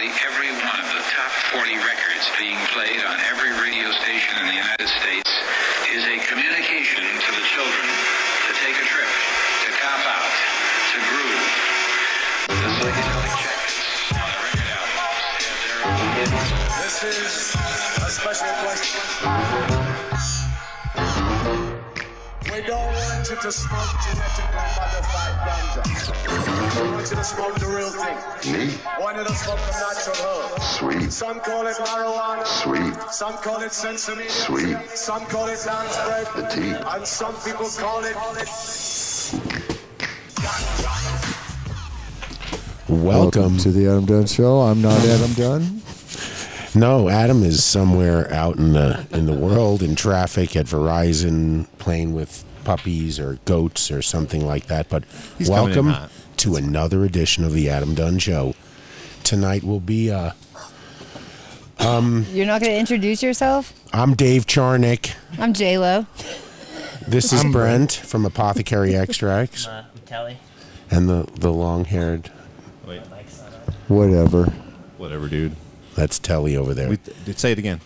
virtually every one of the top 40 records being played on every radio station in the United States is a communication to the children to take a trip, to cop out, to groove. The psychedelic jackets on the record albums have their This is a special question. We don't want you to smoke genetically modified ganja. We want you to smoke the real thing. Me? We want you to smoke the natural herb. Sweet. Some call it marijuana. Sweet. Some call it sesame. Sweet. Some call it lamb's bread. The tea. And some people call it. Welcome to the Adam Dunn Show. I'm not Adam Dunn. No, Adam is somewhere out in the in the world in traffic at Verizon playing with puppies or goats or something like that. But He's welcome hot. to another edition of the Adam Dunn Show. Tonight will be uh You're not going to introduce yourself? I'm Dave Charnick. I'm J Lo. This is Brent from Apothecary Extracts Uh, Telly. and the the long-haired Wait, Whatever. whatever, dude. that's Telly over there. We, d- say it again.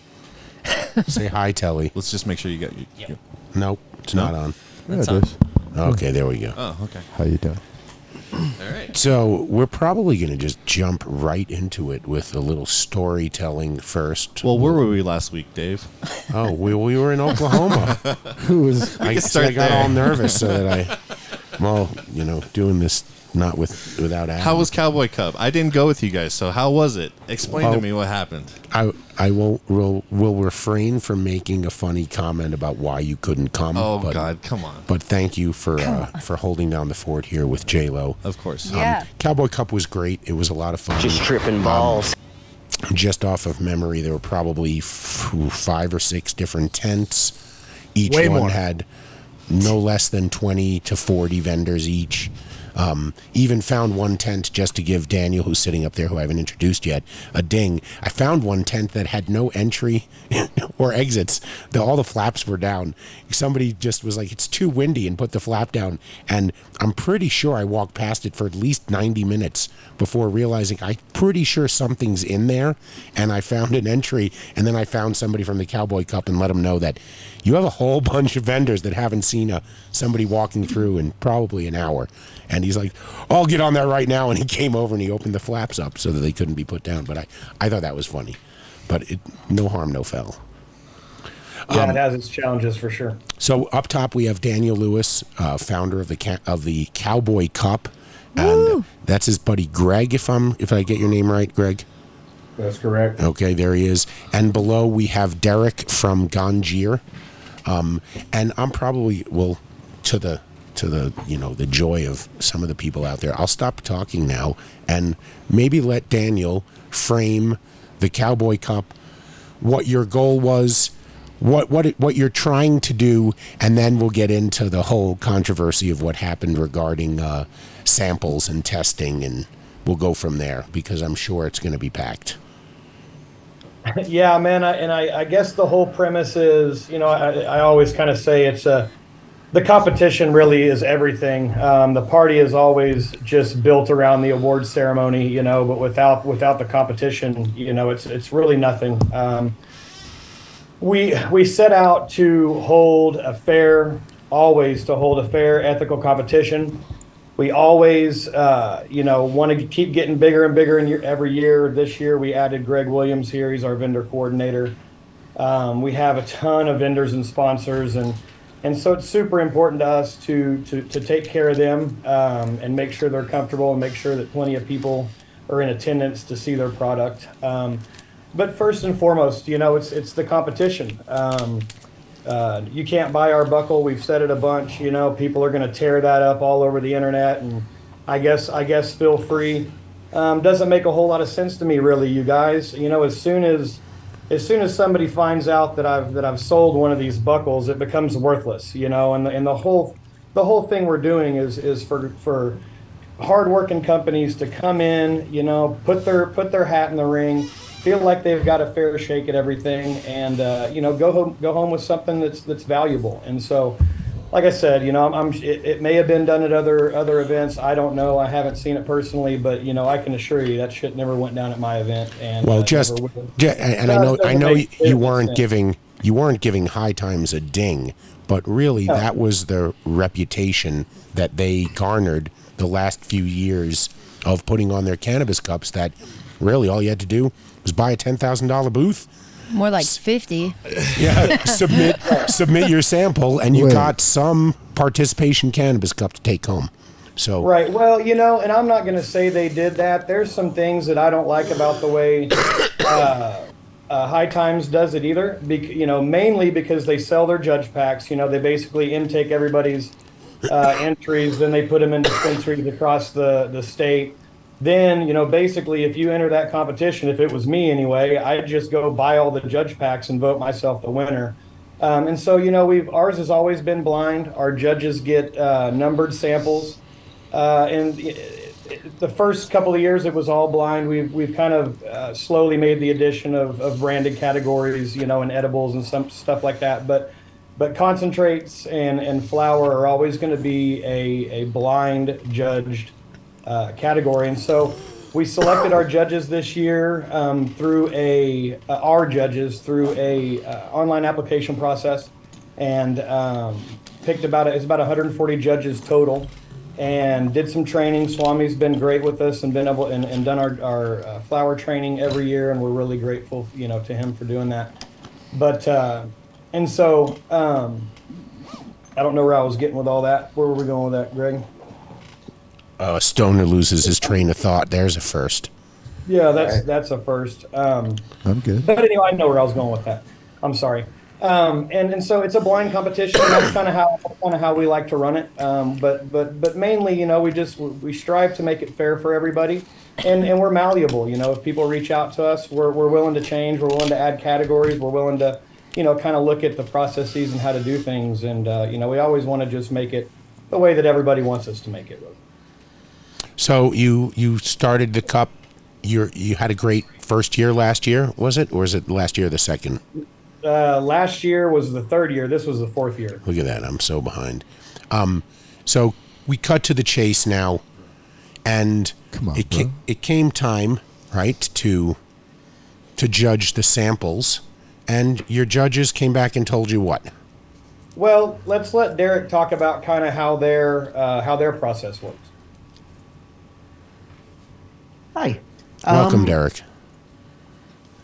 Say hi Telly. Let's just make sure you got. You, Yep. you- Nope, it's No? not on. Yeah, That's it on. is. Okay, there we go. oh, okay. How you doing? All right. So we're probably going to just jump right into it with a little storytelling first. Well, where were we last week, Dave? oh, we, we were in Oklahoma. Who was? I, can see I start got there. all nervous so that I, well, you know, doing this not with without Adam. How was Cowboy Cup? I didn't go with you guys, so how was it? Explain Well- to me what happened. I I won't will will refrain from making a funny comment about why you couldn't come. Oh but, God, come on. But thank you for uh, for holding down the fort here with J Lo. Of course. Yeah. Cowboy Cup was great. It was a lot of fun. Just tripping balls. just off of memory, there were probably f- five or six different tents. Each Way one more. had no less than 20 to 40 vendors each. Um, even found one tent just to give Daniel, who's sitting up there, who I haven't introduced yet, a ding. I found one tent that had no entry or exits. The, all the flaps were down. Somebody just was like, "It's too windy," and put the flap down. And I'm pretty sure I walked past it for at least 90 minutes before realizing I'm pretty sure something's in there. And I found an entry, and then I found somebody from the Cowboy Cup and let them know that you have a whole bunch of vendors that haven't seen a somebody walking through in probably an hour. And he's like, I'll get on there right now. And he came over and he opened the flaps up so that they couldn't be put down. But I, I thought that was funny. But it, no harm, no foul. Yeah, it has its challenges for sure. So up top we have Daniel Lewis, uh, founder of the ca- of the Cowboy Cup, and that's his buddy Greg. If I'm if I get your name right, Greg. That's correct. Okay, there he is. And below we have Derek from Ganjier. Um, and I'm probably well to the to the you know the joy of some of the people out there. I'll stop talking now and maybe let Daniel frame the Cowboy Cup, what your goal was, what what it, what you're trying to do, and then we'll get into the whole controversy of what happened regarding uh, samples and testing, and we'll go from there because I'm sure it's going to be packed. Yeah, man, I, and I, I guess the whole premise is, you know, I, I always kind of say it's a, the competition really is everything. Um, the party is always just built around the award ceremony, you know, but without without the competition, you know, it's it's really nothing. Um, we we set out to hold a fair, always to hold a fair, ethical competition. We always, uh, you know, want to keep getting bigger and bigger year, every year. This year we added Greg Williams here. He's our vendor coordinator. Um, we have a ton of vendors and sponsors, and and so it's super important to us to to, to take care of them um, and make sure they're comfortable and make sure that plenty of people are in attendance to see their product. Um, but first and foremost, you know, it's it's the competition. Um, uh, you can't buy our buckle. We've said it a bunch. You know, people are going to tear that up all over the internet, and I guess I guess feel free. Um, doesn't make a whole lot of sense to me, really, you guys. You know, as soon as as soon as somebody finds out that I've that I've sold one of these buckles, it becomes worthless. You know, and the, and the whole the whole thing we're doing is is for for hardworking companies to come in, you know, put their put their hat in the ring, feel like they've got a fair shake at everything, and uh, you know, go home go home with something that's that's valuable. And so, like I said, you know, I'm, I'm it, it may have been done at other other events. I don't know. I haven't seen it personally, but you know, I can assure you that shit never went down at my event. And Well, uh, just, never will. ju- and I know I know you weren't sense. giving you weren't giving High Times a ding, but really No. that was the reputation that they garnered the last few years of putting on their cannabis cups. That really all you had to do was buy a ten thousand dollar booth. More like 50. Yeah, submit submit your sample, and you Wait. got some participation cannabis cup to take home. So Right. Well, you know, and I'm not going to say they did that. There's some things that I don't like about the way uh, uh, High Times does it either. Bec- you know, mainly because they sell their judge packs. You know, they basically intake everybody's uh, entries, then they put them in dispensaries across the the state. Then, you know, basically, if you enter that competition, if it was me anyway, I'd just go buy all the judge packs and vote myself the winner. Um, and so, you know, we've ours has always been blind. Our judges get uh, numbered samples. Uh, and i- i- the first couple of years, it was all blind. We've we've kind of uh, slowly made the addition of, of branded categories, you know, and edibles and some stuff like that. But but concentrates and, and flour are always going to be a, a blind judged uh, category. And so we selected our judges this year um, through a uh, our judges through a uh, online application process, and um, picked about it's about 140 judges total, and did some training. Swami's been great with us and been able and, and done our our uh, flower training every year, and we're really grateful, you know, to him for doing that. But uh, and so um, I don't know where I was getting with all that. Where were we going with that, Greg? Uh, Stoner loses his train of thought. There's a first. Yeah, that's that's a first. Um, I'm good. but anyway, I know where I was going with that. I'm sorry. Um, and and so it's a blind competition. And that's kind of how kind of how we like to run it. Um, but but but mainly, you know, we just we strive to make it fair for everybody, and and we're malleable. You know, if people reach out to us, we're we're willing to change. We're willing to add categories. We're willing to you know kind of look at the processes and how to do things. And uh, you know, we always want to just make it the way that everybody wants us to make it. So you you started the cup. You you had a great first year last year, was it, or is it last year or the second? Uh, last year was the third year. This was the fourth year. Look at that, I'm so behind. Um, so we cut to the chase now, and Come on, it bro. ca- it came time, right, to to judge the samples, and your judges came back and told you what? Well, let's let Derek talk about kind of how their uh, how their process works. Hi. Welcome, Um, Derek.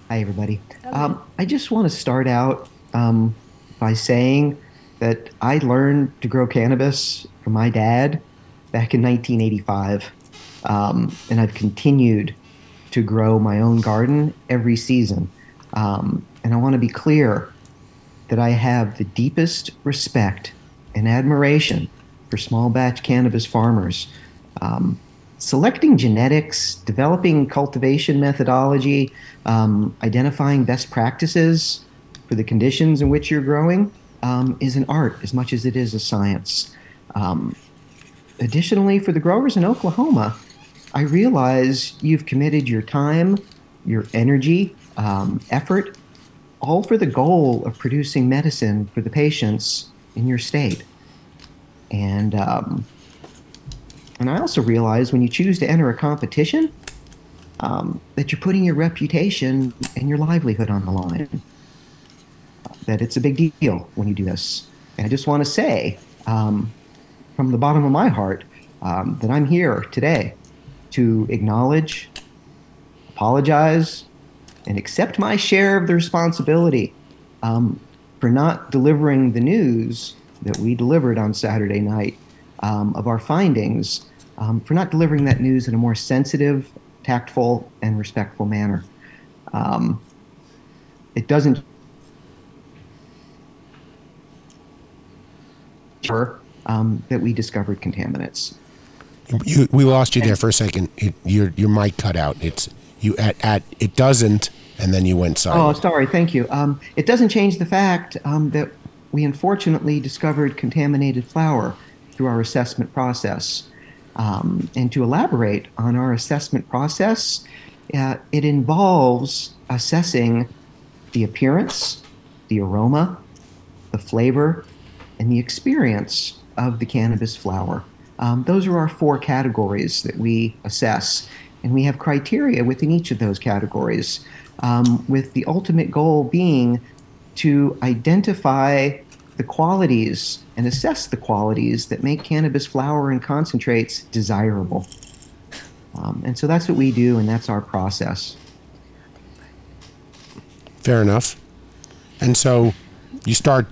Hi, everybody. Um, I just want to start out um, by saying that I learned to grow cannabis from my dad back in 1985. Um, and I've continued to grow my own garden every season. Um, and I want to be clear that I have the deepest respect and admiration for small batch cannabis farmers. Um, selecting genetics, developing cultivation methodology, um, identifying best practices for the conditions in which you're growing um, is an art as much as it is a science. Um, additionally, for the growers in Oklahoma, I realize you've committed your time, your energy, um, effort, all for the goal of producing medicine for the patients in your state. And um, and I also realize when you choose to enter a competition, um, that you're putting your reputation and your livelihood on the line. That it's a big deal when you do this. And I just want to say, um, from the bottom of my heart, um, that I'm here today to acknowledge, apologize, and accept my share of the responsibility um, for not delivering the news that we delivered on Saturday night um, of our findings, um, for not delivering that news in a more sensitive, tactful, and respectful manner. Um, it doesn't. Um, that we discovered contaminants. You, we lost you there for a second. It, your your mic cut out. It's you at at it doesn't, and then you went silent. Oh, sorry. Thank you. Um, it doesn't change the fact um, that we unfortunately discovered contaminated flour through our assessment process. Um, and to elaborate on our assessment process, uh, it involves assessing the appearance, the aroma, the flavor, and the experience of the cannabis flower. Um, those are our four categories that we assess, and we have criteria within each of those categories, um, with the ultimate goal being to identify the qualities and assess the qualities that make cannabis flower and concentrates desirable. Um, and so that's what we do, and that's our process. Fair enough. And so you start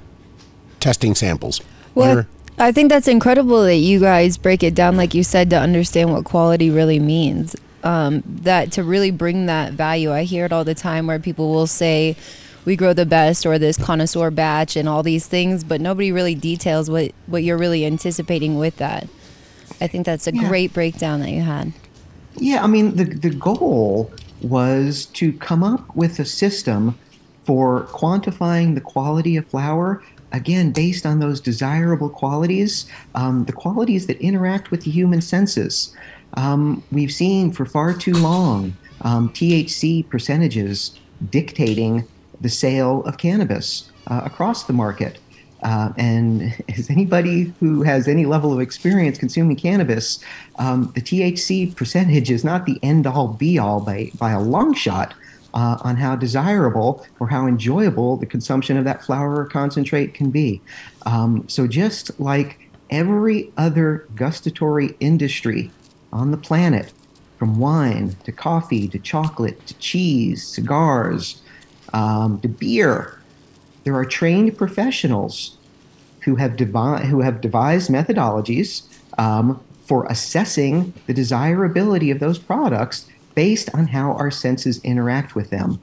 testing samples. Well, I think that's incredible that you guys break it down, like you said, to understand what quality really means. Um, that to really bring that value. I hear it all the time where people will say, we grow the best or this connoisseur batch and all these things, but nobody really details what, what you're really anticipating with that. I think that's a Yeah. great breakdown that you had. Yeah, I mean, the, the goal was to come up with a system for quantifying the quality of flower, again, based on those desirable qualities, um, the qualities that interact with the human senses. Um, we've seen for far too long um, THC percentages dictating the sale of cannabis uh, across the market. Uh, and as anybody who has any level of experience consuming cannabis, um, the THC percentage is not the end all be all by, by a long shot uh, on how desirable or how enjoyable the consumption of that flower or concentrate can be. Um, so, just like every other gustatory industry on the planet, from wine to coffee to chocolate to cheese, cigars, um, to beer, there are trained professionals who have, devi- who have devised methodologies um, for assessing the desirability of those products based on how our senses interact with them.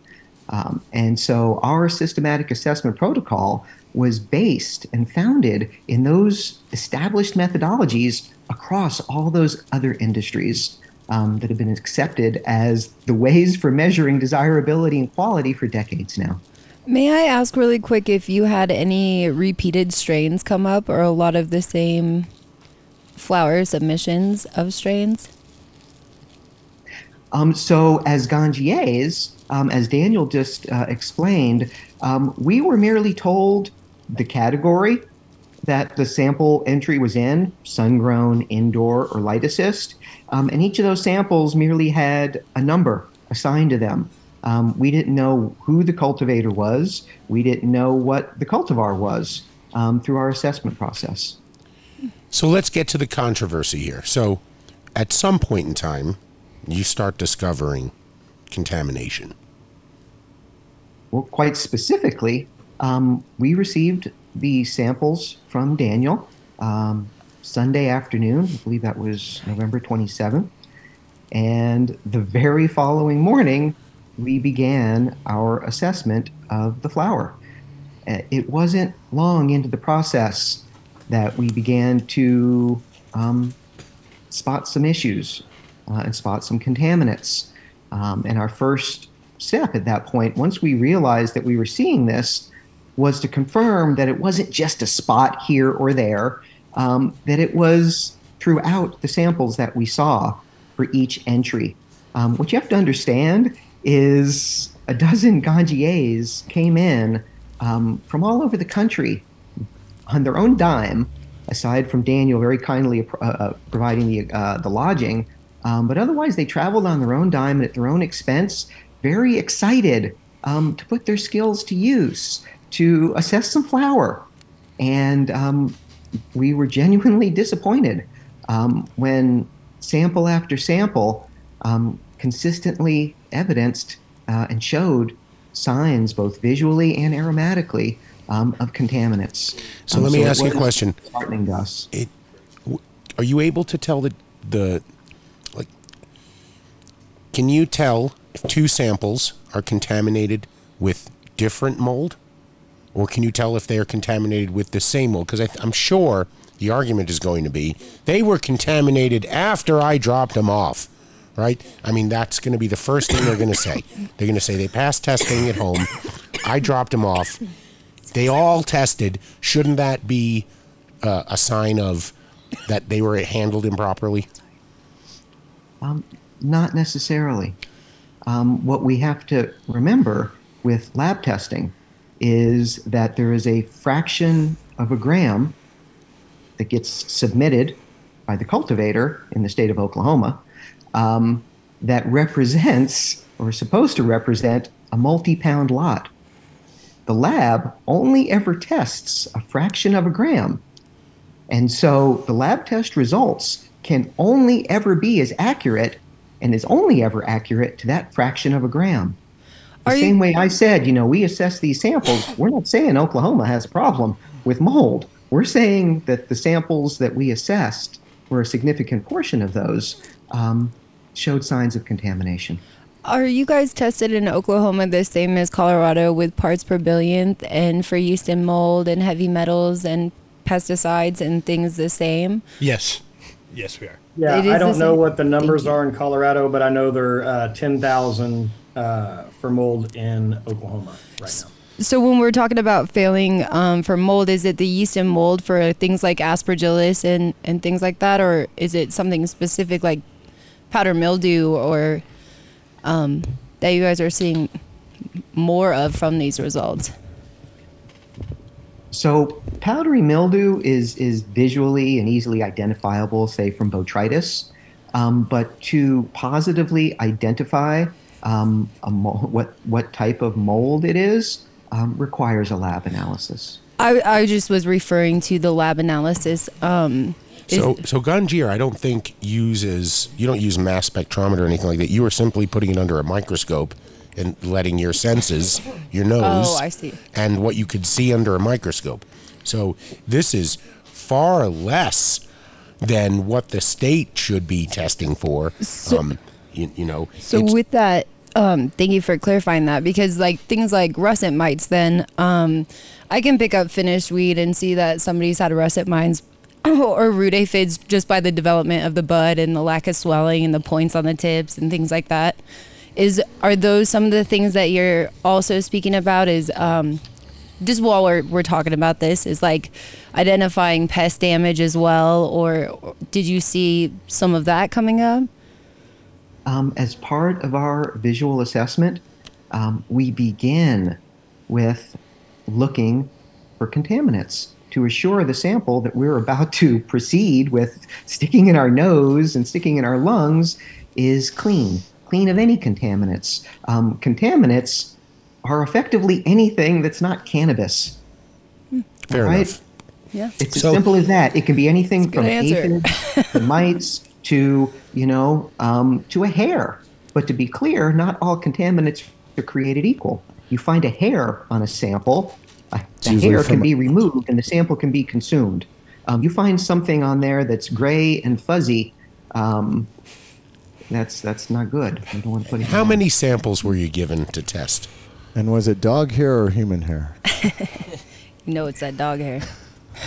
Um, and so our systematic assessment protocol was based and founded in those established methodologies across all those other industries um, that have been accepted as the ways for measuring desirability and quality for decades now. May I ask really quick if you had any repeated strains come up or a lot of the same flower submissions of strains? Um, so, as ganjiers, um, as Daniel just uh, explained, um, we were merely told the category that the sample entry was in sun grown, indoor, or light assist. Um, and each of those samples merely had a number assigned to them. Um, we didn't know who the cultivator was, we didn't know what the cultivar was um, through our assessment process. So let's get to the controversy here. So, at some point in time, you start discovering contamination. Well, quite specifically, um, we received the samples from Daniel um, Sunday afternoon. I believe that was November 27th. And the very following morning, we began our assessment of the flower. Uh, It wasn't long into the process that we began to um, spot some issues uh, and spot some contaminants. Um, and our first step at that point, once we realized that we were seeing this, was to confirm that it wasn't just a spot here or there, um, that it was throughout the samples that we saw for each entry. Um, what you have to understand is a dozen ganjiers came in um, from all over the country on their own dime, aside from Daniel very kindly uh, uh, providing the uh, the lodging. Um, but otherwise, they traveled on their own dime and at their own expense, very excited um, to put their skills to use to assess some flour. And um, we were genuinely disappointed um, when sample after sample um, consistently evidenced uh, and showed signs, both visually and aromatically, um, of contaminants. So Um, let me it ask you a question. Heartening to us. It, w- are you able to tell the the like? Can you tell if two samples are contaminated with different mold, or can you tell if they are contaminated with the same mold? Because I'm sure the argument is going to be they were contaminated after I dropped them off, right? I mean that's going to be the first thing they're going to say. They're going to say they passed testing at home. I dropped them off. They all tested. Shouldn't that be uh, a sign of that they were handled improperly? Um, not necessarily. Um, what we have to remember with lab testing is that there is a fraction of a gram that gets submitted by the cultivator in the state of Oklahoma um, that represents or is supposed to represent a multi pound lot. The lab only ever tests a fraction of a gram. And so the lab test results can only ever be as accurate and is only ever accurate to that fraction of a gram. The Are you- same way I said, you know, we assess these samples. We're not saying Oklahoma has a problem with mold. We're saying that the samples that we assessed, where a significant portion of those um, showed signs of contamination. Are you guys tested in Oklahoma the same as Colorado with parts per billionth and for yeast and mold and heavy metals and pesticides and things the same? Yes. Yes, we are. Yeah, I don't know what the numbers are in Colorado, but I know they're uh, 10,000 uh, for mold in Oklahoma right now. So when we're talking about failing um, for mold, is it the yeast and mold for things like aspergillus and, and things like that, or is it something specific like powder mildew or um, that you guys are seeing more of from these results? So powdery mildew is is visually and easily identifiable, say from botrytis, um, but to positively identify um, a mo- what what type of mold it is um, requires a lab analysis. I, I just was referring to the lab analysis. Um, So, so Ganjier, I don't think uses you don't use mass spectrometer or anything like that. You are simply putting it under a microscope and letting your senses, your nose, Oh, I see. and what you could see under a microscope. So this is far less than what the state should be testing for. um, you, you know, So with that, um, thank you for clarifying that because like things like russet mites, then um, I can pick up finished weed and see that somebody's had a russet mites or root aphids just by the development of the bud and the lack of swelling and the points on the tips and things like that. Is are those some of the things that you're also speaking about? Is um, just while we're, we're talking about this is like identifying pest damage as well or did you see some of that coming up Um, as part of our visual assessment, um, we begin with looking for contaminants to assure the sample that we're about to proceed with sticking in our nose and sticking in our lungs is clean, clean of any contaminants. Um, contaminants are effectively anything that's not cannabis. fair right? enough. yeah It's So- as simple as that. It can be anything from answer. aphids to mites to you know um, to a hair. But to be clear, not all contaminants are created equal. You find a hair on a sample, the hair can be removed and the sample can be consumed. Um, you find something on there that's gray and fuzzy. Um, that's that's not good. You don't want to put it. How in. many samples were you given to test? And was it dog hair or human hair? you know, it's that dog hair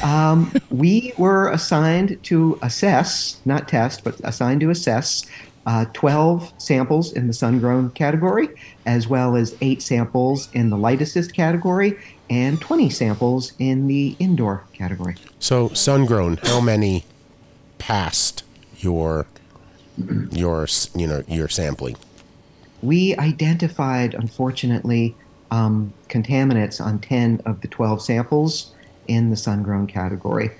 Um, we were assigned to assess, not test, but assigned to assess uh, 12 samples in the sun grown category, as well as eight samples in the light assist category, and 20 samples in the indoor category. So sun grown, how many passed your your you know your sampling? We identified, unfortunately, um, contaminants on 10 of the 12 samples in the sun grown category.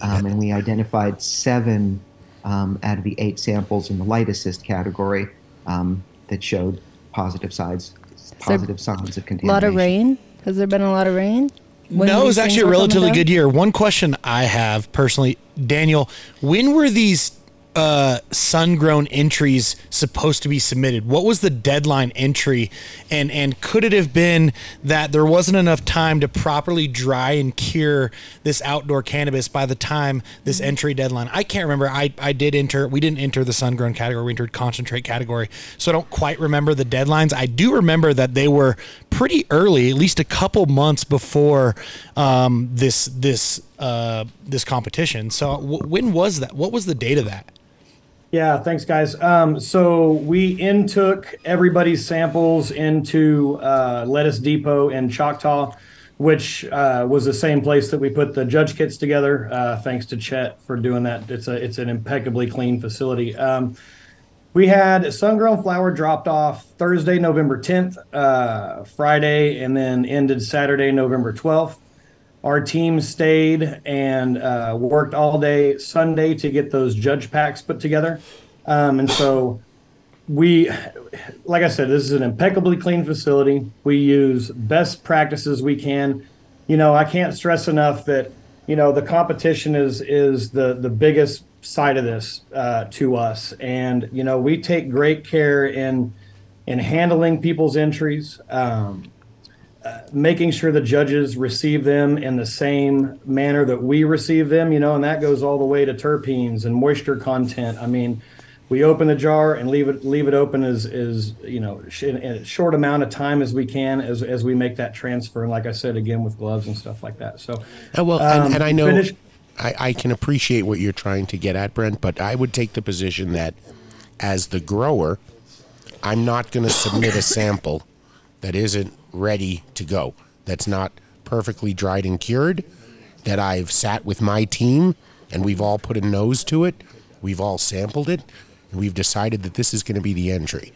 Um, and we identified seven um, out of the eight samples in the light assist category um, that showed positive sides, positive signs of contamination. a contamination. lot of rain has there been a lot of rain When no, it was actually a relatively good year. One question I have personally, Daniel, when were these uh, sun-grown entries supposed to be submitted? What was the deadline entry, and and could it have been that there wasn't enough time to properly dry and cure this outdoor cannabis by the time this entry deadline? I can't remember. I I did enter. We didn't enter the sun-grown category. We entered concentrate category. So I don't quite remember the deadlines. I do remember that they were pretty early, at least a couple months before um, this this uh, this competition. So w- when was that? What was the date of that? Yeah, thanks, guys. Um, so we intook everybody's samples into uh, Lettuce Depot in Choctaw, which uh, was the same place that we put the judge kits together. Uh, thanks to Chet for doing that. It's a it's an impeccably clean facility. Um, we had sun-grown flower dropped off Thursday, November 10th, uh, Friday, and then ended Saturday, November 12th. Our team stayed and uh, worked all day Sunday to get those judge packs put together. Um, and so we, like I said, this is an impeccably clean facility. We use best practices we can. You know, I can't stress enough that you know the competition is is the the biggest side of this uh, to us, and you know we take great care in in handling people's entries. Um, making sure the judges receive them in the same manner that we receive them, you know, and that goes all the way to terpenes and moisture content. I mean, we open the jar and leave it leave it open as is you know sh- in, in a short amount of time as we can as as we make that transfer. And like I said again with gloves and stuff like that. So Uh, well, um, and, and I know finish- I, I can appreciate what you're trying to get at, Brent, but I would take the position that as the grower, I'm not going to submit a sample that isn't ready to go, that's not perfectly dried and cured, that I've sat with my team and we've all put a nose to it, we've all sampled it, and we've decided that this is going to be the entry.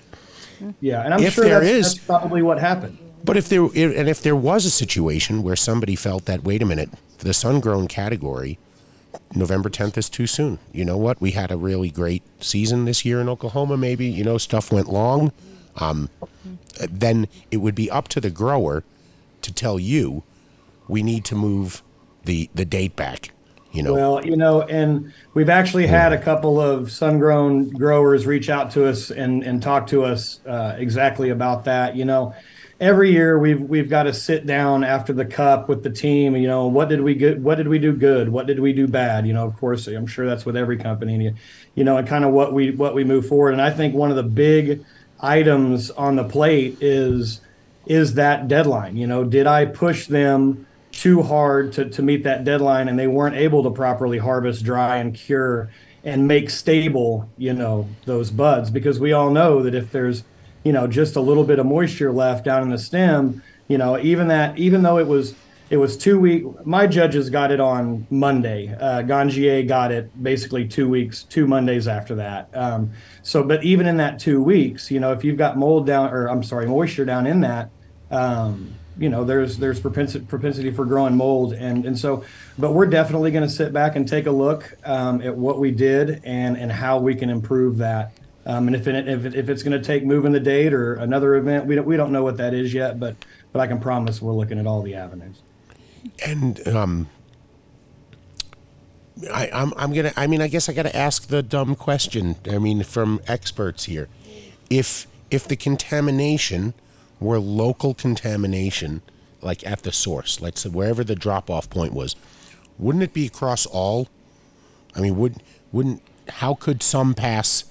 yeah, and I'm if sure there that's, is- that's probably what happened. But if there and if there was a situation where somebody felt that wait a minute, the sun grown category, November 10th is too soon. You know what? We had a really great season this year in Oklahoma. Maybe you know stuff went long. Um, then it would be up to the grower to tell you we need to move the the date back. You know, Well, you know, and we've actually had a couple of sun-grown growers reach out to us and and talk to us uh, exactly about that. You know, every year we've we've got to sit down after the cup with the team. You know, what did we good? What did we do good? What did we do bad? You know, of course, I'm sure that's with every company. You, you know, and kind of what we what we move forward. And I think one of the big items on the plate is is that deadline. You know, did I push them? too hard to, to meet that deadline and they weren't able to properly harvest dry and cure and make stable you know those buds because we all know that if there's you know just a little bit of moisture left down in the stem you know even that even though it was it was two week my judges got it on monday. Uh, Ganjier got it basically two weeks two mondays after that. Um, so but even in that two weeks you know if you've got mold down or i'm sorry moisture down in that um, you know there's there's propensity propensity for growing mold. And and so but we're definitely going to sit back and take a look um, at what we did and and how we can improve that. Um, and if it, if, it, if it's going to take moving the date or another event we don't we don't know what that is yet but but I can promise we're looking at all the avenues and um, I, I'm I'm gonna. I mean, I guess I got to ask the dumb question. I mean, from experts here, if if the contamination were local contamination, like at the source, let's say wherever the drop off point was, wouldn't it be across all? I mean, would wouldn't how could some pass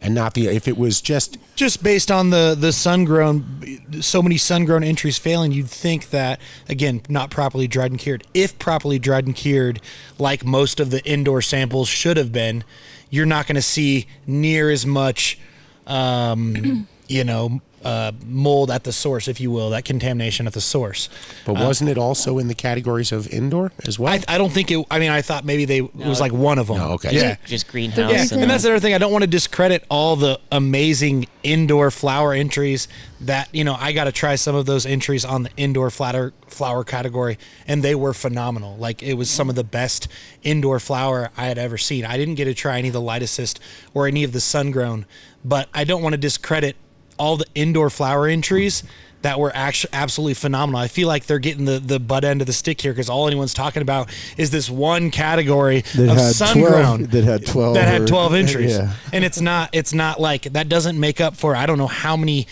and not the if it was just just based on the the sun grown so many sun grown entries failing you'd think that again not properly dried and cured. If properly dried and cured like most of the indoor samples should have been you're not going to see near as much um, you know uh, mold at the source if you will that contamination at the source but wasn't it also in the categories of indoor as well? I, I don't think it i mean i thought maybe they it was like one of them No, okay. yeah Just greenhouse. yeah, and and that's then- the other thing. I don't want to discredit all the amazing indoor flower entries that you know. I got to try some of those entries on the indoor flower flower category, and they were phenomenal. Like it was some of the best indoor flower I had ever seen. I didn't get to try any of the light assist or any of the sun grown, but I don't want to discredit all the indoor flower entries that were actually absolutely phenomenal. I feel like they're getting the, the butt end of the stick here because all anyone's talking about is this one category That of sun 12 grown that had 12 that had or- 12 entries yeah. and it's not it's not like that doesn't make up for i don't know how many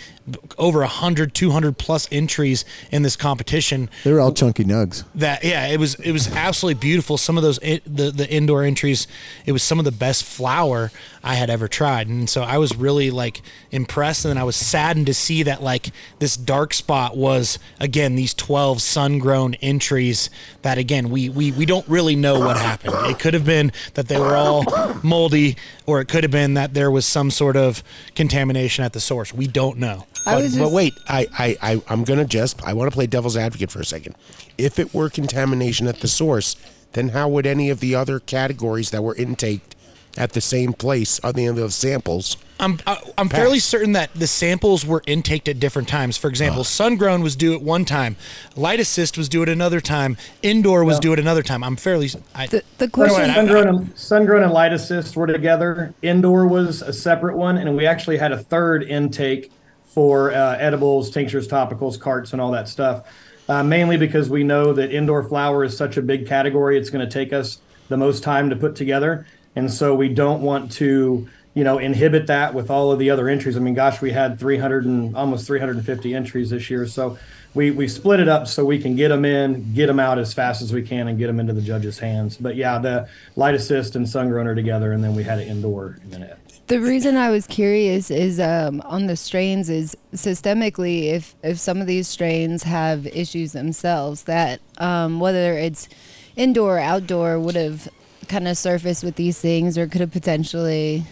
over 100 200 plus entries in this competition. They were all chunky nugs. that yeah it was it was absolutely beautiful. Some of those the the indoor entries it was some of the best flower i had ever tried. And so i was really like impressed and then i was saddened to see that like this dark spot was again these 12 sun grown entries that again we we we don't really know what happened. It could have been that they were all moldy or it could have been that there was some sort of contamination at the source we don't know but, was but wait, I, I, I, I'm going to just, I want to play devil's advocate for a second. If it were contamination at the source, then how would any of the other categories that were intaked at the same place on the end of those samples. I'm I, I'm fairly certain that the samples were intaked at different times. For example, Sungrown was due at one time, Light Assist was due at another time, Indoor was due at another time. I'm fairly. I, The, the By the question. way, I- Sungrown and, Sungrown and Light Assist were together. Indoor was a separate one, and we actually had a third intake for uh, edibles, tinctures, topicals, carts, and all that stuff. Uh, mainly because we know that indoor flower is such a big category, it's going to take us the most time to put together, and so we don't want to, you know, inhibit that with all of the other entries. I mean, gosh, we had 300 and almost 350 entries this year, so we we split it up so we can get them in, get them out as fast as we can, and get them into the judges' hands. But yeah, the light assist and sungrown are together, and then we had it indoor in. The reason I was curious is um, on the strains is systemically if if some of these strains have issues themselves that um, whether it's indoor or outdoor would have kind of surfaced with these things or could have potentially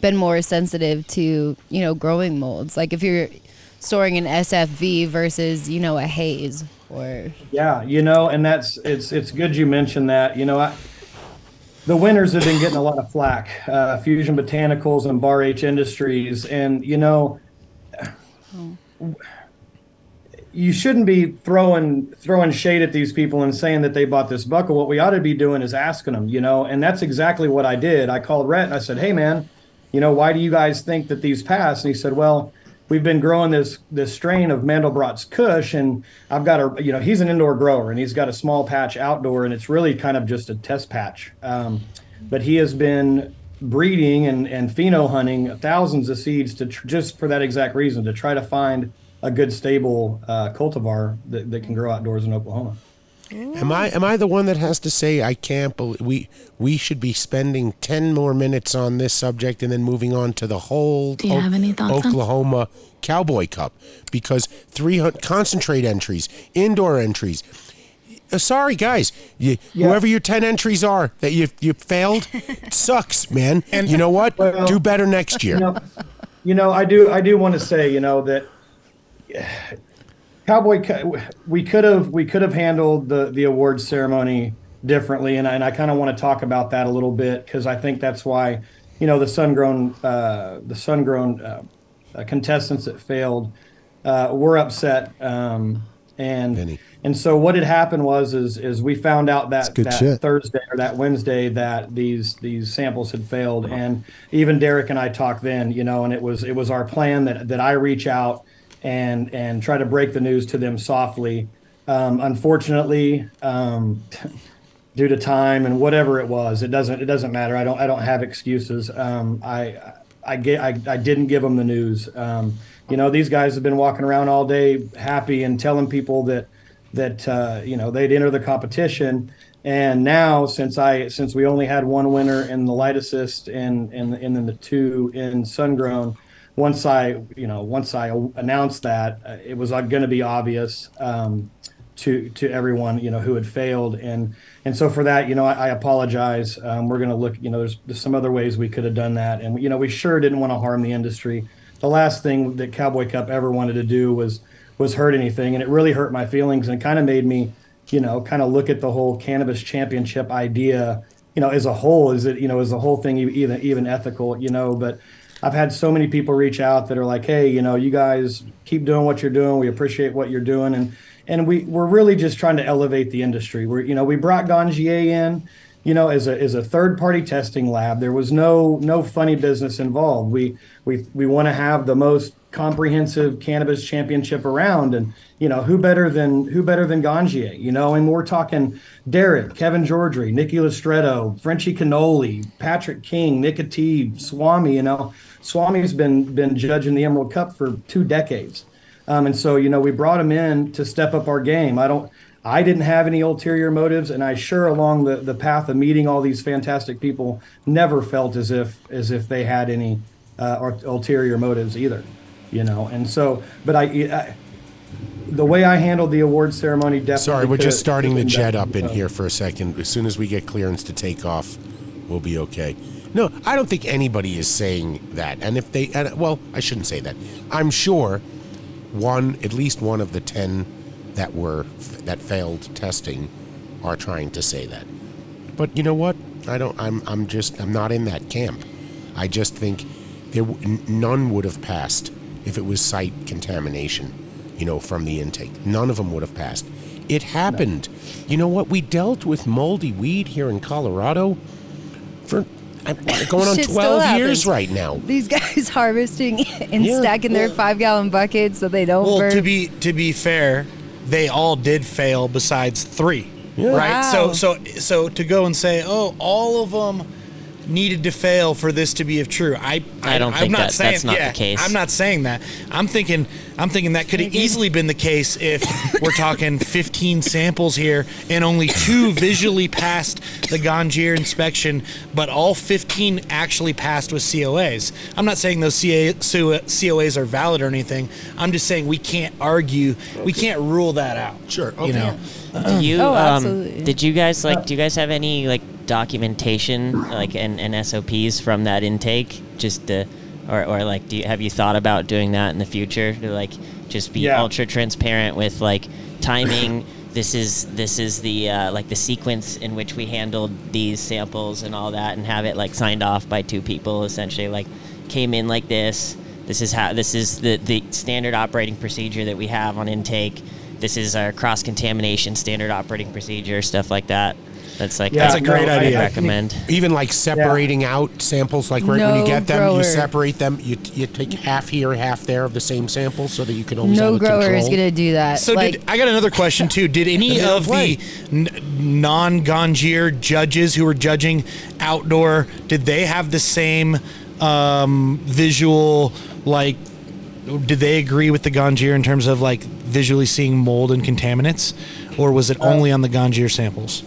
been more sensitive to you know growing molds like if you're storing an SFV versus you know a haze or Yeah, you know, and that's it's it's good you mentioned that. You know, I, the winners have been getting a lot of flack, uh, Fusion Botanicals and Bar H Industries, and you know, you shouldn't be throwing throwing shade at these people and saying that they bought this buckle. What we ought to be doing is asking them, you know, and that's exactly what I did. I called Rhett and I said, "Hey, man, you know, why do you guys think that these pass?" And he said, "Well." We've been growing this this strain of Mandelbrot's Kush, and I've got a you know he's an indoor grower and he's got a small patch outdoor, and it's really kind of just a test patch. Um, but he has been breeding and and pheno hunting thousands of seeds to tr- just for that exact reason to try to find a good stable uh, cultivar that, that can grow outdoors in Oklahoma. Am I am I the one that has to say I can't believe we we should be spending ten more minutes on this subject and then moving on to the whole Do you have any thoughts on- Oklahoma Cowboy Cup because three hundred concentrate entries, indoor entries. Uh, sorry guys, you, whoever your ten entries are that you you failed, sucks, man. And you know what? Well, Do better next year. You know, you know, I do I do want to say, you know, that Cowboy we could have we could have handled the the awards ceremony differently and I, and I kind of want to talk about that a little bit because I think that's why you know the sun-grown uh, the sun-grown uh, uh, contestants that failed uh, were upset um, and Vinny. and so what had happened was is is we found out that that shit. Thursday or that Wednesday that these these samples had failed, and even Derek and I talked then, you know, and it was it was our plan that that I reach out and and try to break the news to them softly. Um, unfortunately, um, due to time and whatever it was, it doesn't it doesn't matter. I don't I don't have excuses. Um, I I get I, I didn't give them the news. Um, you know, these guys have been walking around all day happy and telling people that that uh, you know they'd enter the competition. And now, since I since we only had one winner in the light assist and and and then the two in sun grown, once I you know once I announced that uh, it was going to be obvious um, to to everyone you know who had failed and and so for that you know I, I apologize. Um, we're going to look you know there's, there's some other ways we could have done that and you know we sure didn't want to harm the industry. The last thing that Cowboy Cup ever wanted to do was was hurt anything and it really hurt my feelings and kind of made me you know kind of look at the whole cannabis championship idea you know as a whole is it you know is the whole thing even even ethical you know but i've had so many people reach out that are like hey you know you guys keep doing what you're doing. We appreciate what you're doing. And and we we're really just trying to elevate the industry. We're you know we brought Ganjier in you know as a as a third party testing lab. There was no no funny business involved. We we we want to have the most comprehensive cannabis championship around. And you know who better than who better than Ganjier you know? And we're talking Derek Kevin Jodrey Nikki Lastreto Frenchy Cannoli Patrick King Nick Atib Swami you know Swami's been been judging the Emerald Cup for two decades um, and so you know we brought him in to step up our game I don't I didn't have any ulterior motives, and I sure along the, the path of meeting all these fantastic people never felt as if as if they had any uh, or ulterior motives either, you know. And so, but I, I the way I handled the award ceremony definitely. Sorry, we're just starting the jet up in here for a second. As soon as we get clearance to take off, we'll be okay. No, I don't think anybody is saying that. And if they, and, well, I shouldn't say that. I'm sure one, at least one of the ten that were that failed testing, are trying to say that. But you know what? I don't. I'm. I'm just. I'm not in that camp. I just think there none would have passed if it was site contamination. You know, from the intake, none of them would have passed. It happened. You know what? We dealt with moldy weed here in Colorado for I'm going on Shit still 12 years happens. right now. These guys harvesting and Yeah. stacking their five gallon buckets so they don't Well, burn. to be to be fair, they all did fail besides three, right? Wow. So so so to go and say, oh, all of them needed to fail for this to be of true. I I don't I'm think not that- saying, that's not the case. I'm not saying that. I'm thinking I'm thinking that could have easily been the case if we're talking 15 samples here and only two visually passed the Ganjier inspection, but all 15 actually passed with COAs. I'm not saying those CA, COAs are valid or anything. I'm just saying we can't argue, we can't rule that out. Sure. You know. Do you Oh, um absolutely. did you guys like do you guys have any like documentation like and, and SOPs from that intake? Just to or, or like do you have you thought about doing that in the future to like just be Yeah. ultra transparent with like timing? This is this is the uh, like the sequence in which we handled these samples and all that and have it like signed off by two people essentially like came in like this. This is how this is the the standard operating procedure that we have on intake this is our cross contamination standard operating procedure stuff like that that's like Yeah, That's a great no, idea. I I recommend Even like separating out samples, like right when you get them, grower. you separate them. You, you take half here, half there of the same sample, so that you can always no have grower control. is gonna do that. So like, did I got another question too? Did any of the n- non-Ganjier judges who were judging outdoor did they have the same um, visual like? Did they agree with the Ganjier in terms of like visually seeing mold and contaminants, or was it only on the Ganjier samples?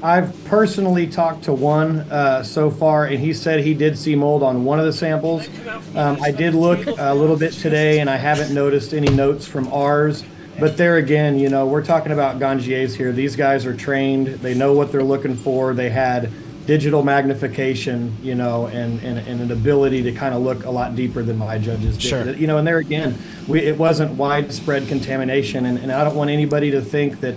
I've personally talked to one uh, so far, and he said he did see mold on one of the samples. Um, I did look a little bit today, and I haven't noticed any notes from ours. But there again, you know, we're talking about Ganjiers here. These guys are trained; they know what they're looking for. They had digital magnification, you know, and, and, and an ability to kind of look a lot deeper than my judges did. Sure. You know, and there again, we, it wasn't widespread contamination, and, and I don't want anybody to think that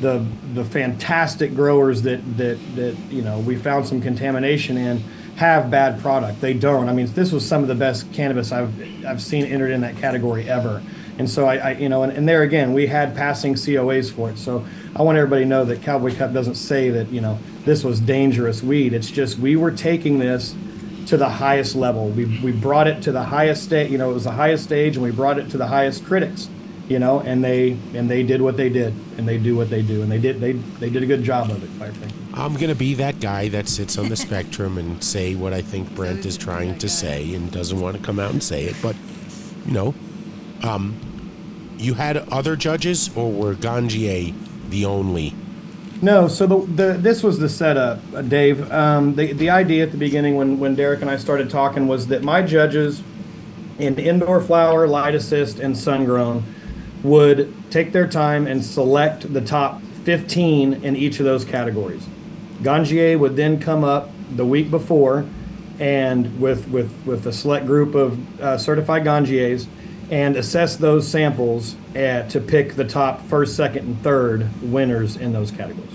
the the fantastic growers that that that you know we found some contamination in have bad product. They don't. I mean, this was some of the best cannabis I've I've seen entered in that category ever. And so I, I you know, and, and there again, we had passing COAs for it. So I want everybody to know that Cowboy Cup doesn't say that you know this was dangerous weed. It's just we were taking this to the highest level. We we brought it to the highest state. You know, it was the highest stage, and we brought it to the highest critics you know, and they and they did what they did, and they do what they do, and they did they they did a good job of it, quite frankly. I'm gonna be that guy that sits on the spectrum and say what I think Brent is trying to say and doesn't want to come out and say it. But you know, um, you had other judges, or were Ganjier the only? No, so the, the this was the setup, uh, Dave. Um, the the idea at the beginning when when Derek and I started talking was that my judges in indoor flower, light assist, and sun grown would take their time and select the top 15 in each of those categories. Ganjier would then come up the week before and with with with a select group of uh, certified Ganjiers and assess those samples uh, to pick the top first, second, and third winners in those categories.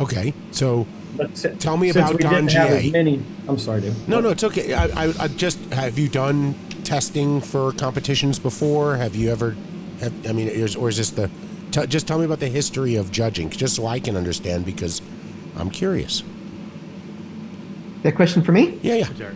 Okay, so But si- Tell me about we didn't have many- I'm sorry, Dave. no, no, it's okay. I, I, I just have you done testing for competitions before? Have you ever? Have, I mean, is, or is this the? T- just tell me about the history of judging, just so I can understand, because I'm curious. That question for me? Yeah, yeah.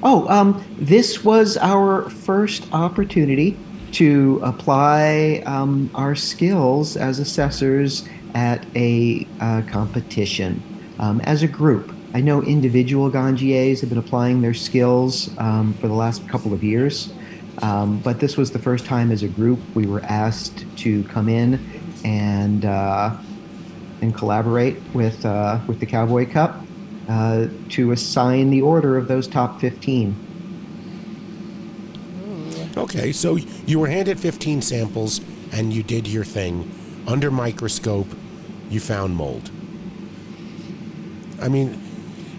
Oh, um, this was our first opportunity to apply um, our skills as assessors at a uh, competition um, as a group. I know individual Ganjiers have been applying their skills um, for the last couple of years, um, but this was the first time as a group we were asked to come in and uh, and collaborate with uh, with the Cowboy Cup uh, to assign the order of those top 15. Okay, so you were handed 15 samples and you did your thing. Under microscope, you found mold. I mean,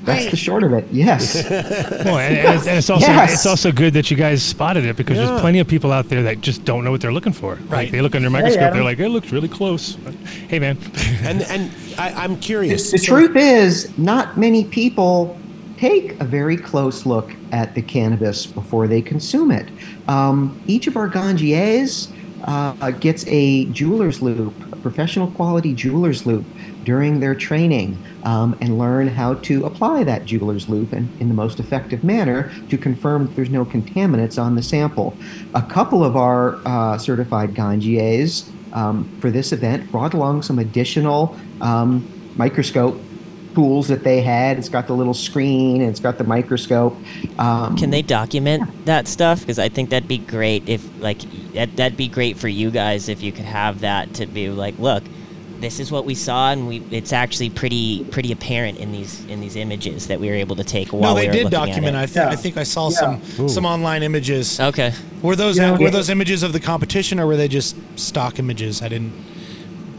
That's the short of it. Yes. Well, and, and it's, and it's also Yes. it's also good that you guys spotted it because Yeah. there's plenty of people out there that just don't know what they're looking for. Right. Like they look under a microscope, Adam. they're like, it looks really close. But, hey, man. And and I, I'm curious. The so- truth is, not many people take a very close look at the cannabis before they consume it. Um, each of our ganjiers uh, gets a jeweler's loupe, a professional quality jeweler's loupe during their training um, and learn how to apply that jeweler's loupe in, in the most effective manner to confirm that there's no contaminants on the sample. A couple of our uh, certified ganjiers um, for this event brought along some additional um, microscope tools that they had. It's got the little screen and it's got the microscope. Um, Can they document that stuff? Because I think that'd be great if, like, that, that'd be great for you guys if you could have that to be like, look, this is what we saw, and we it's actually pretty pretty apparent in these in these images that we were able to take while No, we they were did looking document. At I it. think I think I saw Yeah. some some online images. Okay. Were those Yeah. were those images of the competition or were they just stock images? I didn't.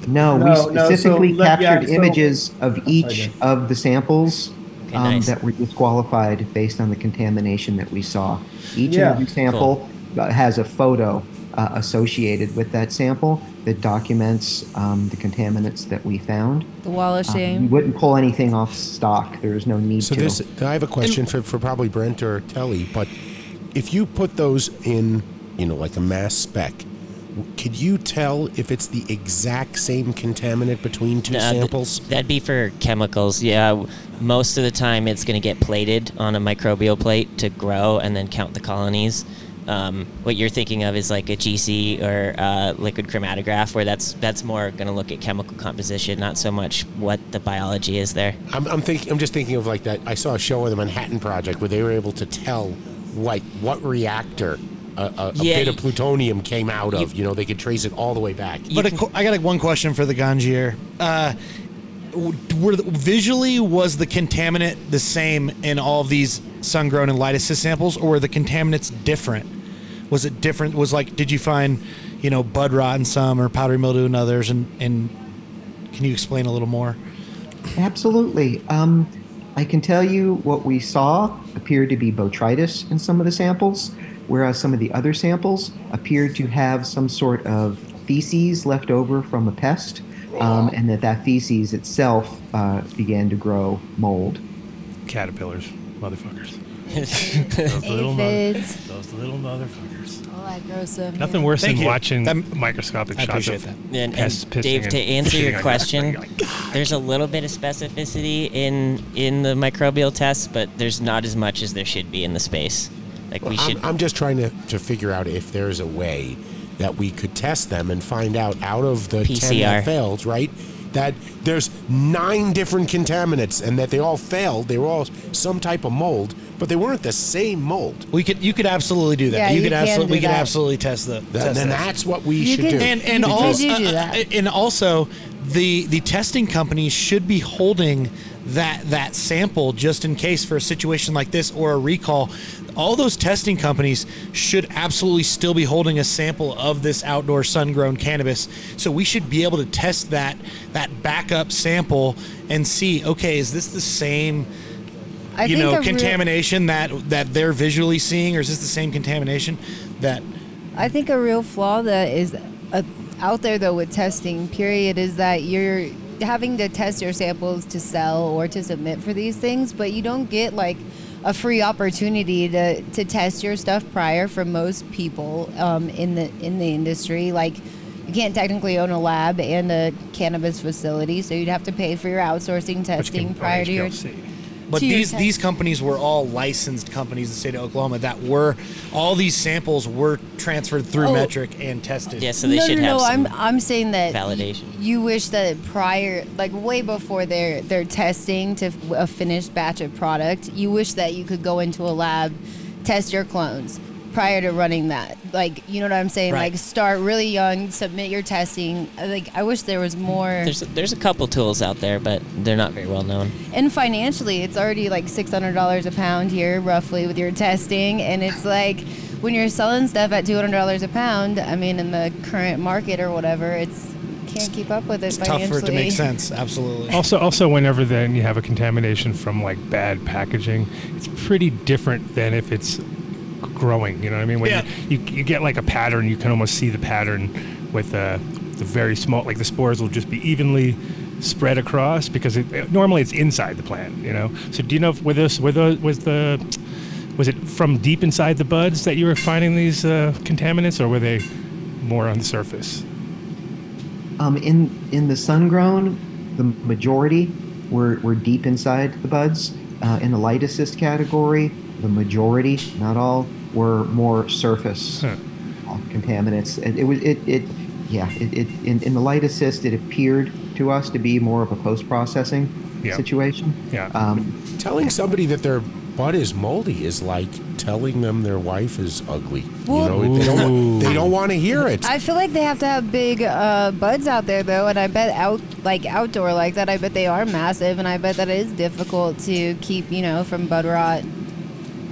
No, No, we no, so specifically yeah, captured so- images of each of the samples Okay, um, nice. that were disqualified based on the contamination that we saw. Each Yeah. and every sample uh, has a photo uh, associated with that sample that documents um, the contaminants that we found. The wall of Um, we wouldn't pull anything off stock. There is no need So to. So this, I have a question for, for probably Brent or Telly, but if you put those in, you know, like a mass spec, could you tell if it's the exact same contaminant between two Uh, th- samples? that'd be for chemicals. Yeah, most of the time it's going to get plated on a microbial plate to grow and then count the colonies. Um, what you're thinking of is like a GC or uh, liquid chromatograph, where that's that's more going to look at chemical composition, not so much what the biology is there. I'm, I'm thinking. I'm just thinking of like that. I saw a show of the Manhattan Project where they were able to tell, like, what reactor a, a, a Yeah, bit of plutonium came out of. You know, they could trace it all the way back. But can- qu- I got a, one question for the Ganjier. Uh, were the, visually was the contaminant the same in all of these sun-grown and light assist samples, or were the contaminants different? Was it different? Was like, did you find, you know, bud rot in some or powdery mildew in others? And and can you explain a little more? Absolutely. Um, I can tell you what we saw appeared to be botrytis in some of the samples, whereas some of the other samples appeared to have some sort of feces left over from a pest, um, and that that feces itself uh, began to grow mold. Caterpillars, motherfuckers. Those little, mo- Aphids. those little motherfuckers. All that gross stuff. Nothing worse Thank than you. watching That- microscopic I shots appreciate of that. And, pests and pissing Dave, and to answer shitting your on you. question, there's a little bit of specificity in in the microbial tests, but there's not as much as there should be in the space. Like we should. I'm, I'm just trying to, to figure out if there's a way that we could test them and find out out of the 10 PCR. that failed, right? That there's nine different contaminants and that they all failed. They were all some type of mold, but they weren't the same mold. We could you could absolutely do that. Yeah, you you could can absolutely do we could absolutely test the. Th- test then that's what we You should can- do. and and You also do do that. Uh, and also the the testing companies should be holding that that sample just in case for a situation like this or a recall all those testing companies should absolutely still be holding a sample of this outdoor sun-grown cannabis. So we should be able to test that that backup sample and see okay is this the same I you know a real- contamination that that they're visually seeing or is this the same contamination that I think a real flaw that is uh, out there though with testing period is that you're having to test your samples to sell or to submit for these things, but you don't get like a free opportunity to, to test your stuff prior for most people um, in the in the industry. Like you can't technically own a lab and a cannabis facility, so you'd have to pay for your outsourcing testing prior to your. HPLC. But these these companies were all licensed companies in the state of Oklahoma that were all these samples were transferred through Oh. Metrc and tested. yeah, so they no, should no, have no. some I'm I'm saying that validation. You wish that prior, like way before their their testing to f- a finished batch of product, you wish that you could go into a lab, test your clones prior to running that. Like, you know what I'm saying? Right. Like, start really young, submit your testing. Like, I wish there was more. There's there's a couple tools out there, but they're not very well known. and financially, it's already like six hundred dollars a pound here, roughly, with your testing. And it's like when you're selling stuff at two hundred dollars a pound. I mean, in the current market or whatever, it's can't keep up with it It's tough for it to make sense. Absolutely. Also, also, whenever then you have a contamination from like bad packaging, it's pretty different than if it's g- growing. You know what I mean? When Yeah. you, you, you get like a pattern, you can almost see the pattern with uh, the very small, like the spores will just be evenly spread across because it, it- normally it's inside the plant. You know. So do you know if with this, with the, was the, was it from deep inside the buds that you were finding these uh, contaminants, or were they more on the surface? Um, in in the sun grown, the majority were, were deep inside the buds. Uh, in the light assist category, the majority, not all, were more surface Huh. uh, contaminants. It, it was it, it yeah it, it in, in the light assist it appeared to us to be more of a post processing Yeah. situation. Yeah. Um, Telling somebody that their butt is moldy is like telling them their wife is ugly. Well- you know, they don't, they don't want to hear it. I feel like they have to have big uh, buds out there though, and I bet out like outdoor like that. I bet they are massive, and I bet that it is difficult to keep you know from bud rot.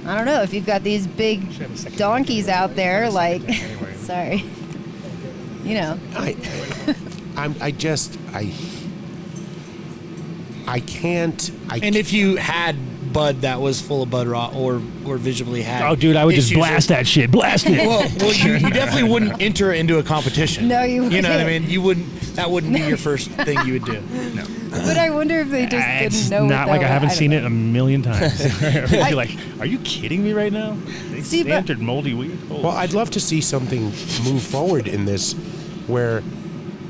I don't know if you've got these big donkeys out there, like sorry, you know. I, I'm, I just, I, I can't. I And if you had bud that was full of bud rot or or visibly had Oh, dude, I would just blast with- that shit. Blast it. well, well you, you definitely wouldn't enter into a competition. No, you wouldn't. You know what I mean? You wouldn't. That wouldn't be your first thing you would do. No. But I wonder if they just didn't know. not like that I haven't was. seen don't it a million times. I'd be like, are you kidding me right now? They, See, they but- entered moldy weed. Holy Well, I'd love to see something move forward in this, where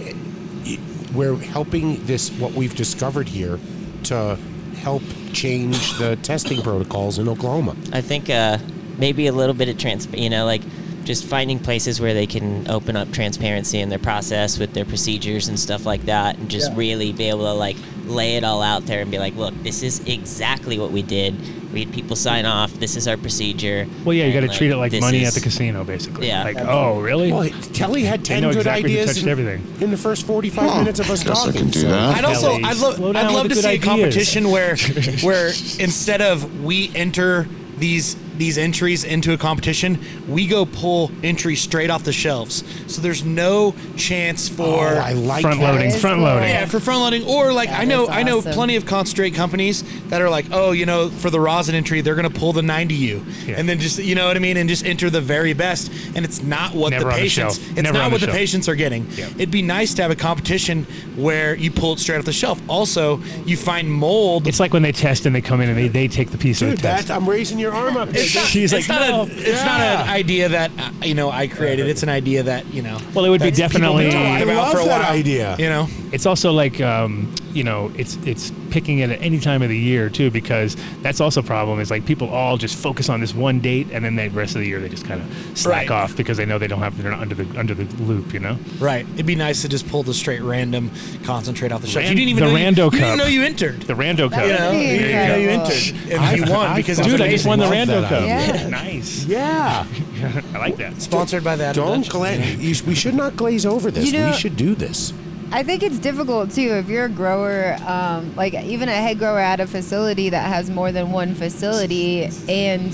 eh, we're helping this what we've discovered here to help change the testing protocols in Oklahoma. I think uh, maybe a little bit of trans, you know, like just finding places where they can open up transparency in their process with their procedures and stuff like that, and just Yeah. really be able to like lay it all out there and be like, look, this is exactly what we did. We had people sign off. This is our procedure. Well, yeah, you got and, to treat it like money is- at the casino, basically. Yeah. Like, oh, really? Well, Kelly had ten good exactly ideas touched in, everything. in the first forty-five minutes of us talking. so- I'd also I'd, lo- I'd love to good see a competition where where instead of we enter these these entries into a competition, we go pull entries straight off the shelves. So there's no chance for Oh, I like front that. loading, front cool. loading. yeah, for front loading, or like That I know, is I know plenty of concentrate companies that are like, oh, you know, for the rosin entry, they're gonna pull the 90U, Yeah. and then just, you know what I mean, and just enter the very best, and it's not what Never the on the patients, it's Never not what the the patients are getting. Yeah. It'd be nice to have a competition where you pull it straight off the shelf. Also, you find mold. It's like when they test and they come in and they, they take the piece of Dude, the test. that I'm raising your arm up. it's not, She's it's like, not "No." a, it's not an idea that uh, you know I created. It's an idea that you know. Well, it would be that people definitely- been talking I about love for a that while, idea. You know, It's also like um, you know, it's it's picking it at any time of the year too, because that's also a problem. Is like people all just focus on this one date, and then the rest of the year they just kind of slack Right. off because they know they don't have they're not under the under the loop, you know. right? It'd be nice to just pull the straight random concentrate off the shelf. Ran- you didn't even the know you, Rando you didn't know you entered. The Rando Cup. You know, That'd be you didn't know you incredible. entered, and you won I- because I- it's Dude, I just won the Love Rando Cup. Yeah. Nice. Yeah. I like that. Sponsored by that. Don't glaze. We should not glaze over this. You know- we should do this. I think it's difficult too if you're a grower, um, like even a head grower at a facility that has more than one facility, and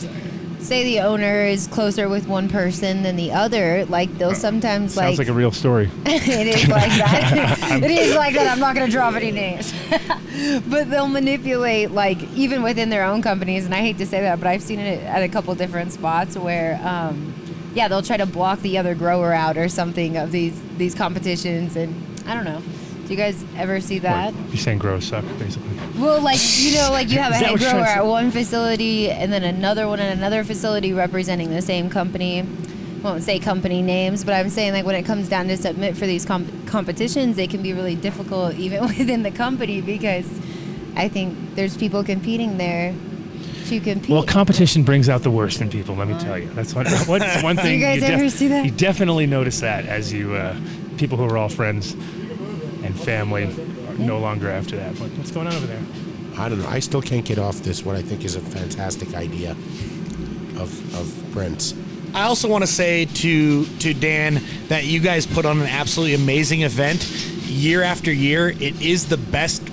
say the owner is closer with one person than the other, like they'll sometimes like Sounds like, like a real story. it is like that. it is like that. I'm not going to drop any names, but they'll manipulate like even within their own companies, and I hate to say that, but I've seen it at a couple different spots where. Um, yeah, they'll try to block the other grower out or something of these these competitions, and I don't know. Do you guys ever see that? What, you're saying grows suck, basically. Well, like you know, like you have a head grower at one facility, and then another one at another facility representing the same company. Won't say company names, but I'm saying like when it comes down to submit for these comp- competitions, they can be really difficult even within the company because I think there's people competing there to compete. Well, competition brings out the worst in people. Let me tell you. That's one, one, one thing. Do you guys def- ever see that? You definitely notice that as you uh, people who are all friends and family are no longer after that. What, what's going on over there? I don't know. I still can't get off this. What I think is a fantastic idea of of Brent's. I also want to say to to Dan that you guys put on an absolutely amazing event year after year. It is the best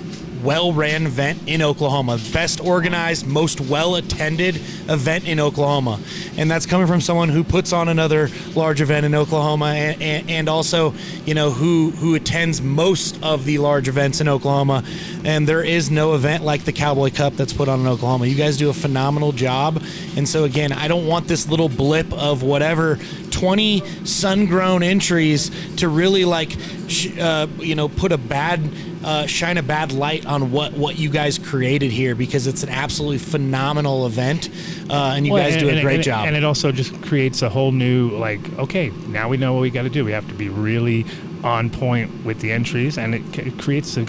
well-ran event in Oklahoma, best organized, most well-attended event in Oklahoma, and that's coming from someone who puts on another large event in Oklahoma, and, and, and also, you know, who who attends most of the large events in Oklahoma, and there is no event like the Cowboy Cup that's put on in Oklahoma. You guys do a phenomenal job, and so again, I don't want this little blip of whatever 20 sun-grown entries to really like, uh, you know, put a bad uh, shine a bad light on what what you guys created here because it's an absolutely phenomenal event, uh, and you Well, guys do a great and- job. And it also just creates a whole new like, okay, now we know what we got to do. We have to be really on point with the entries, and it, c- it creates a,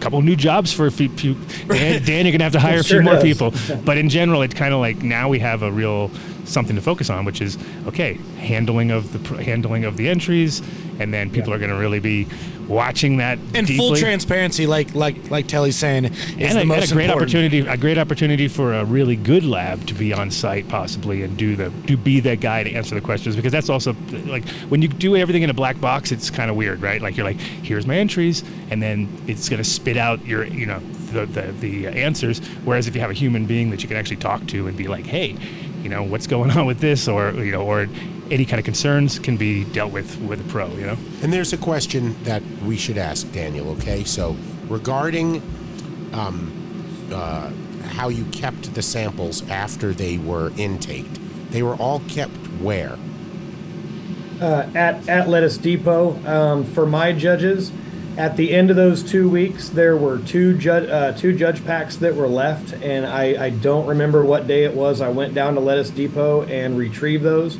couple new jobs for a few. few Dan, Dan, you're gonna have to hire a few more does. people. But in general, it's kind of like now we have a real something to focus on, which is okay, handling of the handling of the entries, and then people are going to really be watching that and full transparency, like like like Telly's saying, is and the a, and most a great important. opportunity a great opportunity for a really good lab to be on site possibly and do the to be that guy to answer the questions because that's also like when you do everything in a black box it's kind of weird right? Like you're like here's my entries and then it's going to spit out your you know the, the the answers. Whereas if you have a human being that you can actually talk to and be like hey you know what's going on with this or you know or any kind of concerns can be dealt with with a pro you know And there's a question that we should ask Daniel. Okay, so regarding um, uh, how you kept the samples after they were intaked, they were all kept where? uh, at at Lettuce Depot. Um, for my judges, at the end of those two weeks, there were two judge uh, two judge packs that were left, and I, I don't remember what day it was. I went down to Lettuce Depot and retrieved those.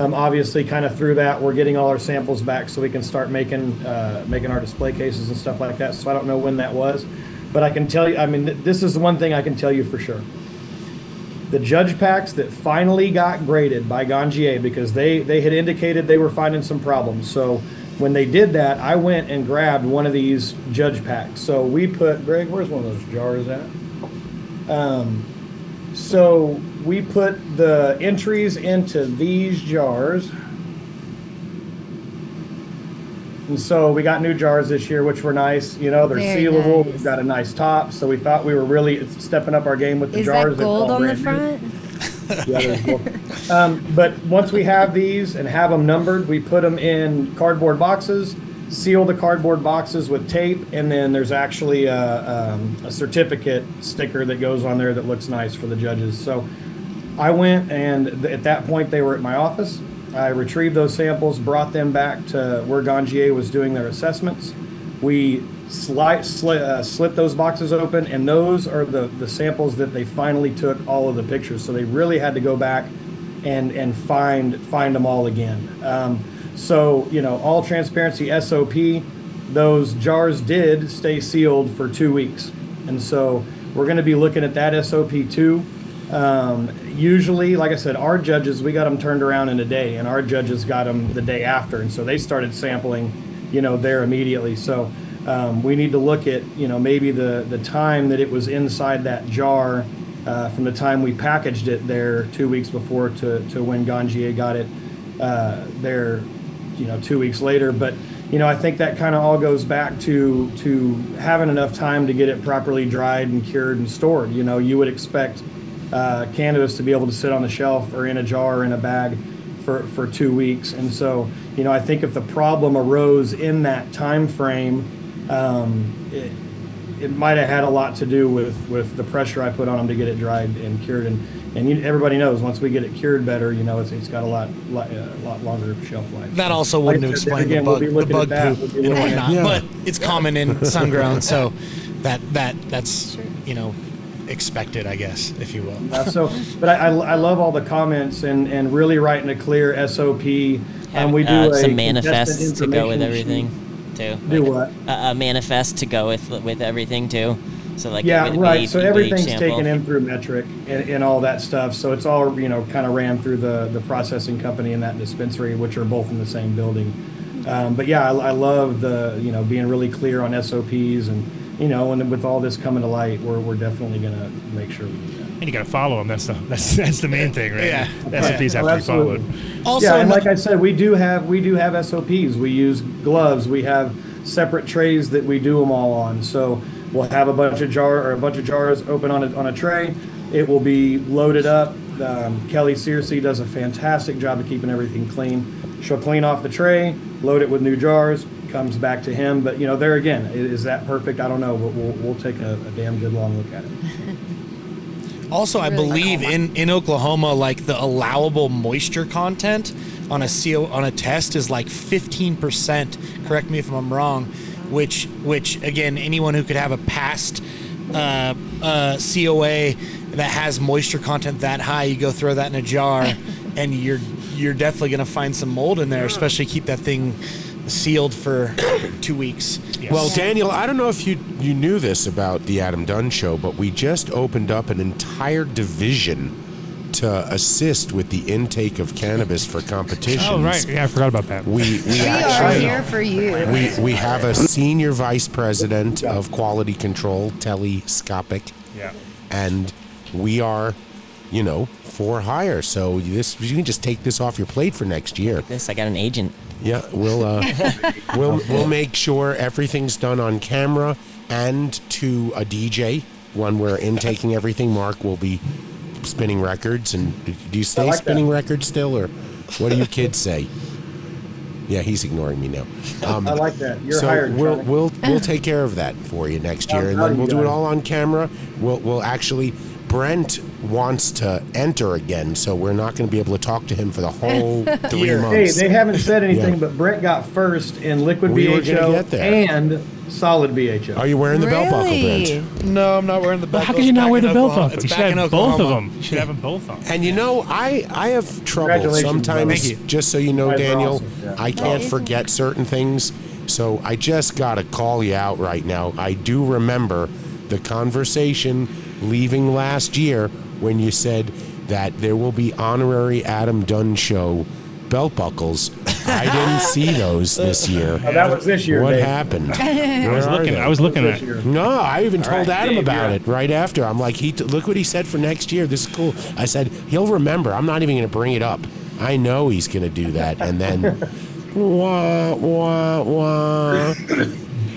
Um, obviously, kind of through that, we're getting all our samples back so we can start making uh, making our display cases and stuff like that. So I don't know when that was, but I can tell you. I mean, th- this is the one thing I can tell you for sure the judge packs that finally got graded by Ganjier because they they had indicated they were finding some problems. So when they did that, I went and grabbed one of these judge packs. So we put Greg, where's one of those jars at? Um, so we put the entries into these jars. And so we got new jars this year, which were nice. You know, they're Very sealable. nice. We've got a nice top. So we thought we were really stepping up our game with the Is jars. that gold on the brand new. Um, but once we have these and have them numbered, we put them in cardboard boxes, seal the cardboard boxes with tape, and then there's actually a, um, a certificate sticker that goes on there that looks nice for the judges. So I went and th- at that point they were at my office. I retrieved those samples, brought them back to where Ganjier was doing their assessments. We sli- sli- uh, slit those boxes open, and those are the, the samples that they finally took all of the pictures. So they really had to go back and and find find them all again. Um, so you know, all transparency SOP, those jars did stay sealed for two weeks, and so we're going to be looking at that SOP too. Um, usually, like I said, our judges we got them turned around in a day, and our judges got them the day after, and so they started sampling, you know, there immediately. So um, we need to look at you know maybe the the time that it was inside that jar uh, from the time we packaged it there two weeks before to to when Ganjier got it uh, there, you know, two weeks later. But you know, I think that kind of all goes back to to having enough time to get it properly dried and cured and stored. You know, you would expect uh, cannabis to be able to sit on the shelf or in a jar or in a bag for, for two weeks. And so, you know, I think if the problem arose in that time frame, um, it, it might have had a lot to do with, with the pressure I put on them to get it dried and cured. And, and you, everybody knows once we get it cured better, you know, it's, it's got a lot, lot, uh, lot longer shelf life. That also wouldn't said, explain again, the we'll bug, be the looking at bug that. poop We'll and looking at- whatnot. But it's common in sun grown, so that that that's you know expected, I guess, if you will. Yeah, so, but I, I, I love all the comments and, and really writing a clear SOP. And we do uh, a some contestant manifests to go with information everything too. Do Like, what? A, a manifest to go with with everything too. So like yeah, with- with right. each- so everything's taken in through Metrc and, and all that stuff. So it's all you know, kind of ran through the the processing company and that dispensary, which are both in the same building. Um, but yeah, I, I love the you know being really clear on SOPs and you know, and with all this coming to light, we're we're definitely gonna make sure we do that. And you got to follow them that's the that's that's the main thing right Yeah. the SOPs have Oh, to be followed. Also, yeah, and like I said, we do have we do have SOPs. We use gloves. We have separate trays that we do them all on. So We'll have a bunch of jar or a bunch of jars open on a, on a tray. It will be loaded up. Um, Kelly Searcy does a fantastic job of keeping everything clean. She'll clean off the tray, load it with new jars, comes back to him. But you know, there again, is that perfect? I don't know, but we'll, we'll take a, a damn good long look at it. Also, I Really believe in, in Oklahoma, like the allowable moisture content on a CO on a test is like 15%. Correct me if I'm wrong. Which, which again, anyone who could have a past uh, uh, COA that has moisture content that high, you go throw that in a jar, and you're you're definitely gonna find some mold in there. Especially keep that thing sealed for two weeks. Well, Daniel, I don't know if you you knew this about the Adam Dunn show, but we just opened up an entire division to assist with the intake of cannabis for competitions. Oh, right. Yeah, I forgot about that. We we, We are here for you. we we have a senior vice president of quality control, telescopic, Yeah. and we are, you know, for hire. So this you can just take this off your plate for next year. This I got an agent. Yeah, we'll uh, we'll we'll make sure everything's done on camera and to a DJ when we're intaking everything. Mark will be spinning records, and do you stay like spinning records still, or what do you kids say? Yeah, he's ignoring me now. Um, I like that. You're so hired. we'll Johnny. we'll we'll take care of that for you next year, and then we'll do it all on camera. We'll we'll actually. Brent wants to enter again, so we're not going to be able to talk to him for the whole three Year. Hey, they haven't said anything, Yeah. but Brett got first in liquid We BHO and solid BHO. Are you wearing the belt buckle, Really? Brent? No, I'm not wearing the belt. How can you not wear the belt buckle? You should have both of them. You should have them both on. And you know, I I have trouble sometimes. brother. Just so you know, guys Daniel, awesome, yeah. I can't is- forget certain things. So I just gotta call you out right now. I do remember the conversation leaving last year when you said that there will be honorary Adam Dunn show belt buckles. I didn't see those this year. Oh, that was this year. What Dave. happened? I was Where are looking. they? I was looking This at. year. No, I even told right, Adam Dave, about yeah. it right after. I'm like, he t- look what he said for next year. This is cool. I said he'll remember. I'm not even going to bring it up. I know he's going to do that, and then wah wah wah.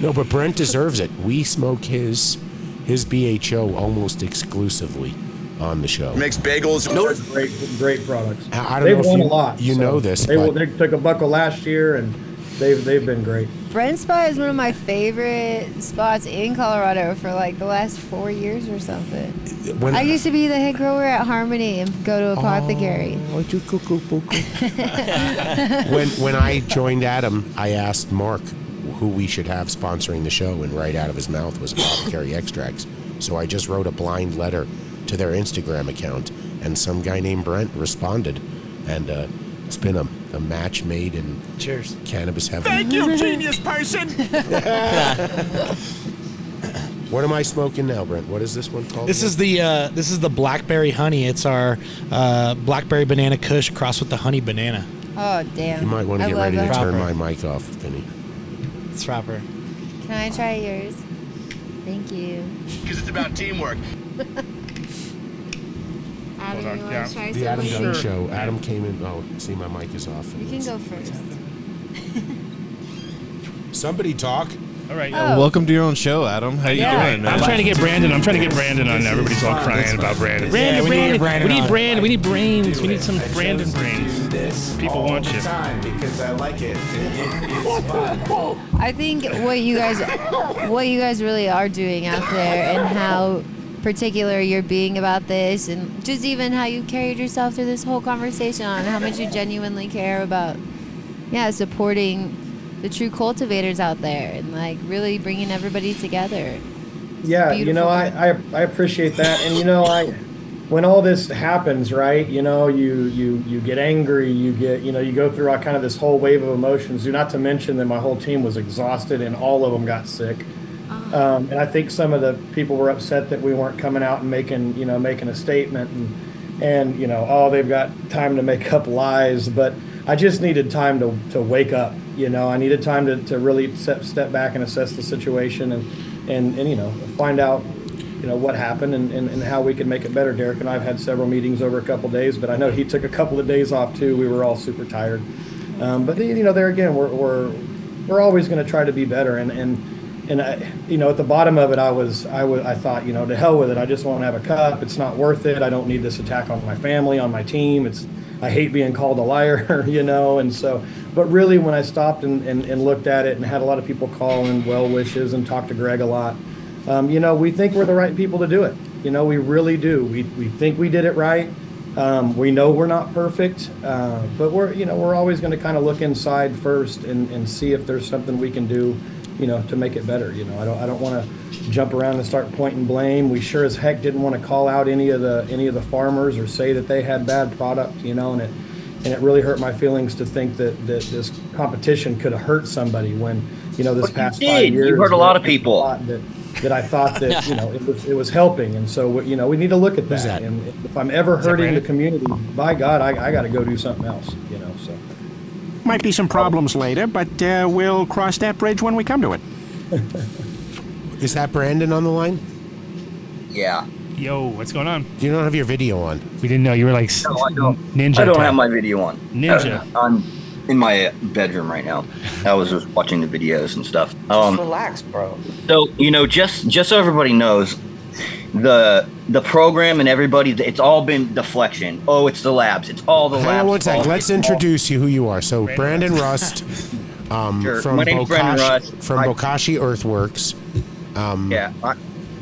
No, but Brent deserves it. We smoke his his BHO almost exclusively on the show. Makes bagels. Great, great products. I- I don't they've know won you- a lot. you so know this, They, but- they took a buckle last year, and they've they've been great. Brent Spot is one of my favorite spots in Colorado for like the last four years or something. When I used to be the head grower at Harmony and go to Apothecary. Oh, oh when when I joined Adam, I asked Mark who we should have sponsoring the show, and right out of his mouth was Apothecary Extracts. So I just wrote a blind letter to their Instagram account, and some guy named Brent responded, and uh, it's been a, a match made in Cheers. cannabis heaven. Thank you, genius person. What am I smoking now, Brent? What is this one called? This is the uh, this is the blackberry honey. It's our uh, blackberry banana kush crossed with the honey banana. Oh damn! You might want to I get love ready to turn Proper. my mic off, Vinny. It's proper. Can I try yours? Thank you. Because it's about teamwork. Adam, on, you want to try The Adam something? Dunn Show. Adam came in. Oh, see, my mic is off. You can go first. Somebody talk. All right. Oh. Welcome to your own show, Adam. How you Yeah. doing, man? I'm trying to get Brandon. I'm trying to get Brandon on. Everybody's all crying about Brandon. Brandon, we need Brandon. Brandon we need on. Brandon. We need brains. We need some Brandon brains. People want you. because I like it. I think what you guys, what you guys really are doing out there, and how particular you're being about this, and just even how you carried yourself through this whole conversation on how much you genuinely care about, yeah, supporting the true cultivators out there, and like really bringing everybody together. Yeah, you know, I, I I appreciate that, and you know, I when all this happens, right? You know, you you you get angry, you get you know, you go through all kind of this whole wave of emotions. Do not to mention that my whole team was exhausted, and all of them got sick. Um, and I think some of the people were upset that we weren't coming out and making you know making a statement and and you know oh they've got time to make up lies, but I just needed time to to wake up. You know, I needed time to, to really step step back and assess the situation and and and you know find out you know what happened and, and, and how we can make it better. Derek and I have had several meetings over a couple days, but I know he took a couple of days off too. We were all super tired. Um, but you know, there again, we're we're we're always going to try to be better, and and and I, you know, at the bottom of it, I was, I was, I thought, you know, to hell with it. I just won't have a cup. It's not worth it. I don't need this attack on my family, on my team. It's, I hate being called a liar, you know, and so, but really, when I stopped and, and, and looked at it and had a lot of people call in well wishes and talk to Greg a lot, um, you know, we think we're the right people to do it. You know, we really do. We, we think we did it right. Um, we know we're not perfect, uh, but we're, you know, we're always going to kind of look inside first and, and see if there's something we can do, you know, to make it better. You know, I don't, I don't want to jump around and start pointing blame. We sure as heck didn't want to call out any of the, any of the farmers or say that they had bad product, you know, and it, and it really hurt my feelings to think that, that this competition could have hurt somebody when, you know, this But you past did. five You years. hurt a lot of people. That, that I thought that, you know, it was, it was helping. And so, you know, we need to look at Who's that. that? And if I'm ever hurting the community, by God, I, I got to go do something else, you know, so. Might be some problems later, but uh, we'll cross that bridge when we come to it. Is that Brandon on the line? Yeah. Yo, what's going on? You don't have your video on. We didn't know you were like No, I don't. ninja. I don't type. have my video on. Ninja. I'm in my bedroom right now. I was just watching the videos and stuff. Um, relax, bro. so you know, just just so everybody knows, the the program and everybody, it's all been deflection. Oh, it's the labs. It's all the Hang labs. on one sec. Let's all- introduce you who you are. So Brandon Rust um, Sure. from, My name's Brandon Bokashi, Rust. from I- Bokashi Earthworks. Um, Yeah, I,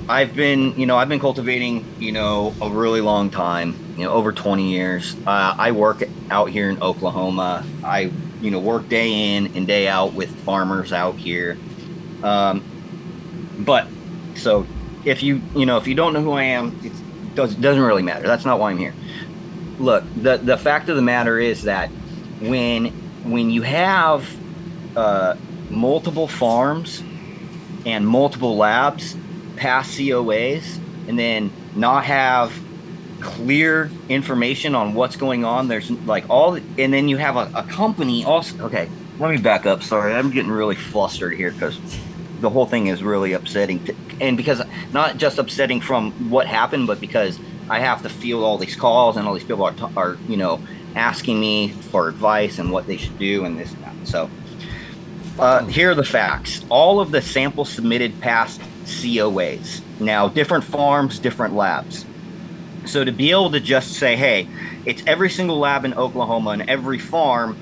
I've been, you know, I've been cultivating, you know, a really long time, you know, over 20 years. Uh, I work out here in Oklahoma. I, you know, work day in and day out with farmers out here. Um, but so if you, you know, if you don't know who I am, it does, doesn't really matter. That's not why I'm here. Look, the the fact of the matter is that when when you have uh, multiple farms and multiple labs pass COAs and then not have clear information on what's going on. There's like all, and then you have a, a company also. Okay, let me back up. Sorry, I'm getting really flustered here because the whole thing is really upsetting. To, and because not just upsetting from what happened, but because I have to field all these calls and all these people are, are you know, asking me for advice and what they should do and this and that. So, uh, here are the facts. All of the samples submitted passed COAs. Now, different farms, different labs. So to be able to just say, hey, it's every single lab in Oklahoma and every farm,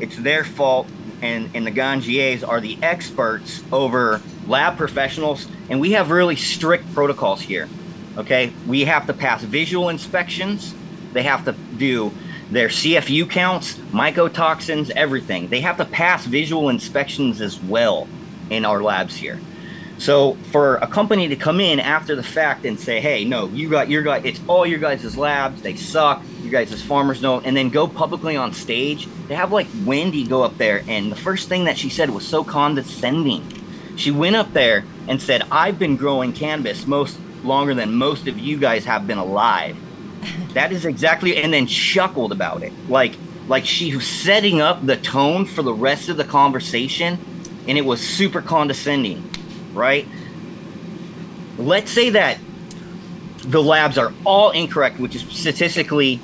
it's their fault, and, and the Ganjiers are the experts over lab professionals, and we have really strict protocols here. Okay, we have to pass visual inspections. They have to do their CFU counts, mycotoxins, everything. They have to pass visual inspections as well in our labs here. So for a company to come in after the fact and say, "Hey, no, you got your guy. It's all your guys' labs. They suck. You guys as farmers know," and then go publicly on stage, they have like Wendy go up there, and the first thing that she said was so condescending. She went up there and said, "I've been growing cannabis most longer than most of you guys have been alive." That is exactly, and then chuckled about it, like like she was setting up the tone for the rest of the conversation, and it was super condescending, right? Let's say that the labs are all incorrect, which is statistically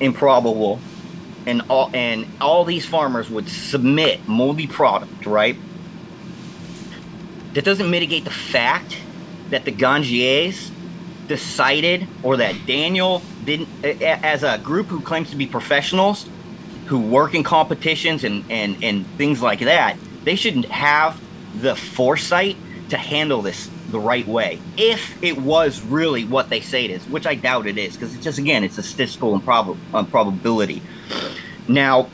improbable, and all and all these farmers would submit moldy product, right? That doesn't mitigate the fact that the Ganjiers decided, or that Daniel didn't, as a group who claims to be professionals, who work in competitions and, and, and things like that, they shouldn't have the foresight to handle this the right way. If it was really what they say it is, which I doubt it is, because it's just, again, it's a statistical improb- improbability. Um, now,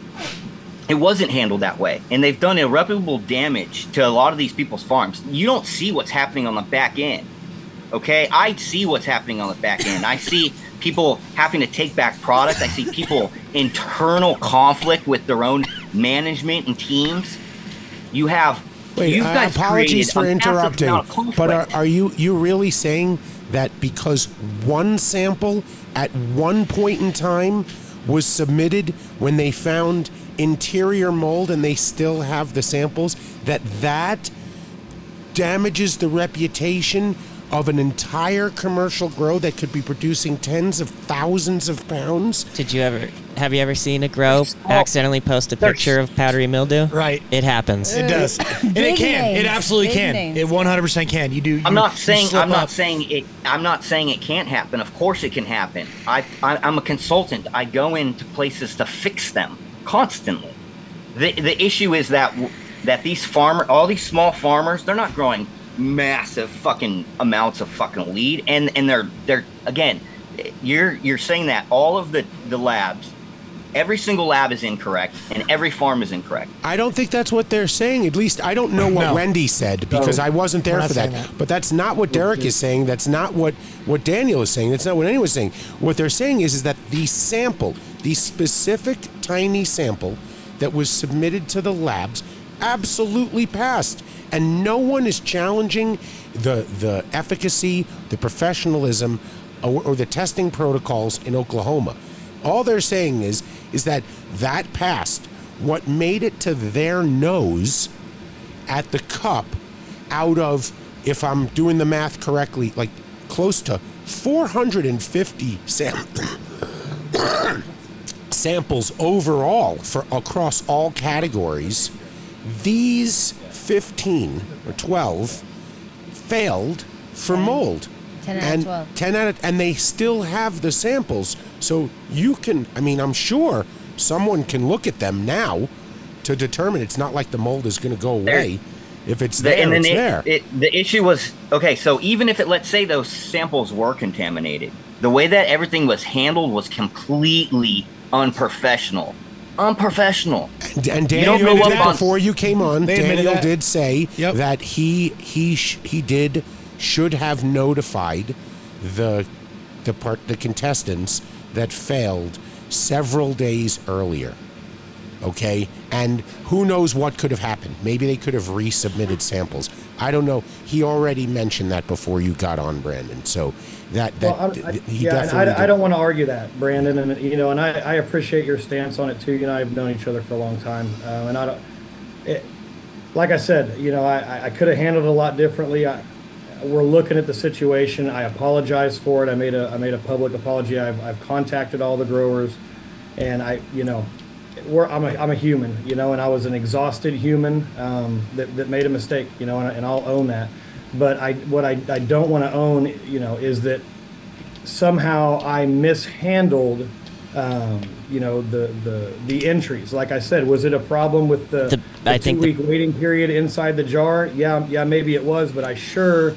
it wasn't handled that way, and they've done irreparable damage to a lot of these people's farms. You don't see what's happening on the back end. Okay, I see what's happening on the back end. I see people having to take back product. I see people internal conflict with their own management and teams. You have Wait, you uh, apologies for interrupting, amount of conflict. but are, are you you really saying that because one sample at one point in time was submitted when they found interior mold and they still have the samples that that damages the reputation of an entire commercial grow that could be producing tens of thousands of pounds? Did you ever Have you ever seen a grow oh. accidentally post a picture of powdery mildew? Right. It happens. It does, and it Big can. It absolutely big can. names. It 100% can. You do. I'm not saying I'm not up. saying it. I'm not saying it can't happen. Of course, it can happen. I, I I'm a consultant. I go into places to fix them constantly. The the issue is that that these farmer, all these small farmers, they're not growing massive fucking amounts of fucking weed, and and they're they're again, you're you're saying that all of the the labs, every single lab is incorrect, and every farm is incorrect. I don't think that's what they're saying. At least I don't know what No. Wendy said because No. I wasn't there for that. that. But that's not what Derek is saying. That's not what what Daniel is saying. That's not what anyone is saying. What they're saying is is that the sample, the specific tiny sample that was submitted to the labs, absolutely passed, and no one is challenging the the efficacy, the professionalism, or, or the testing protocols in Oklahoma. All they're saying is is that that passed. What made it to their nose at the cup out of, if I'm doing the math correctly, like close to 450 sam- samples overall for across all categories. These 15 or 12 failed for mold. 10 out of and 12. 10 out of, and they still have the samples. So you can, I mean, I'm sure someone can look at them now to determine it's not like the mold is going to go away. If it's The- there, and then it's it, there. It, the issue was okay. So even if it, let's say those samples were contaminated, the way that everything was handled was completely unprofessional. Unprofessional. And, and Daniel, don't go did- before you came on, Daniel did say that he he sh- he did should have notified the the part the contestants that failed several days earlier. Okay, and who knows what could have happened? Maybe they could have resubmitted samples. I don't know. He already mentioned that before you got on, Brandon. So that that Well, I, I, he yeah, definitely. I, I don't want to argue that, Brandon, and you know, and I, I appreciate your stance on it too. You know, I've known each other for a long time, uh, and I don't. It, like I said, you know, I, I could have handled it a lot differently. I, we're looking at the situation. I apologize for it. I made a I made a public apology. I've, I've contacted all the growers, and I you know, we're, I'm a I'm a human, you know, and I was an exhausted human um, that that made a mistake, you know, and, and I'll own that. But I what I, I don't want to own, you know, is that somehow I mishandled, um, you know, the, the the entries. Like I said, was it a problem with the, The- the I two think the- week waiting period inside the jar? Yeah, yeah, maybe it was, but I sure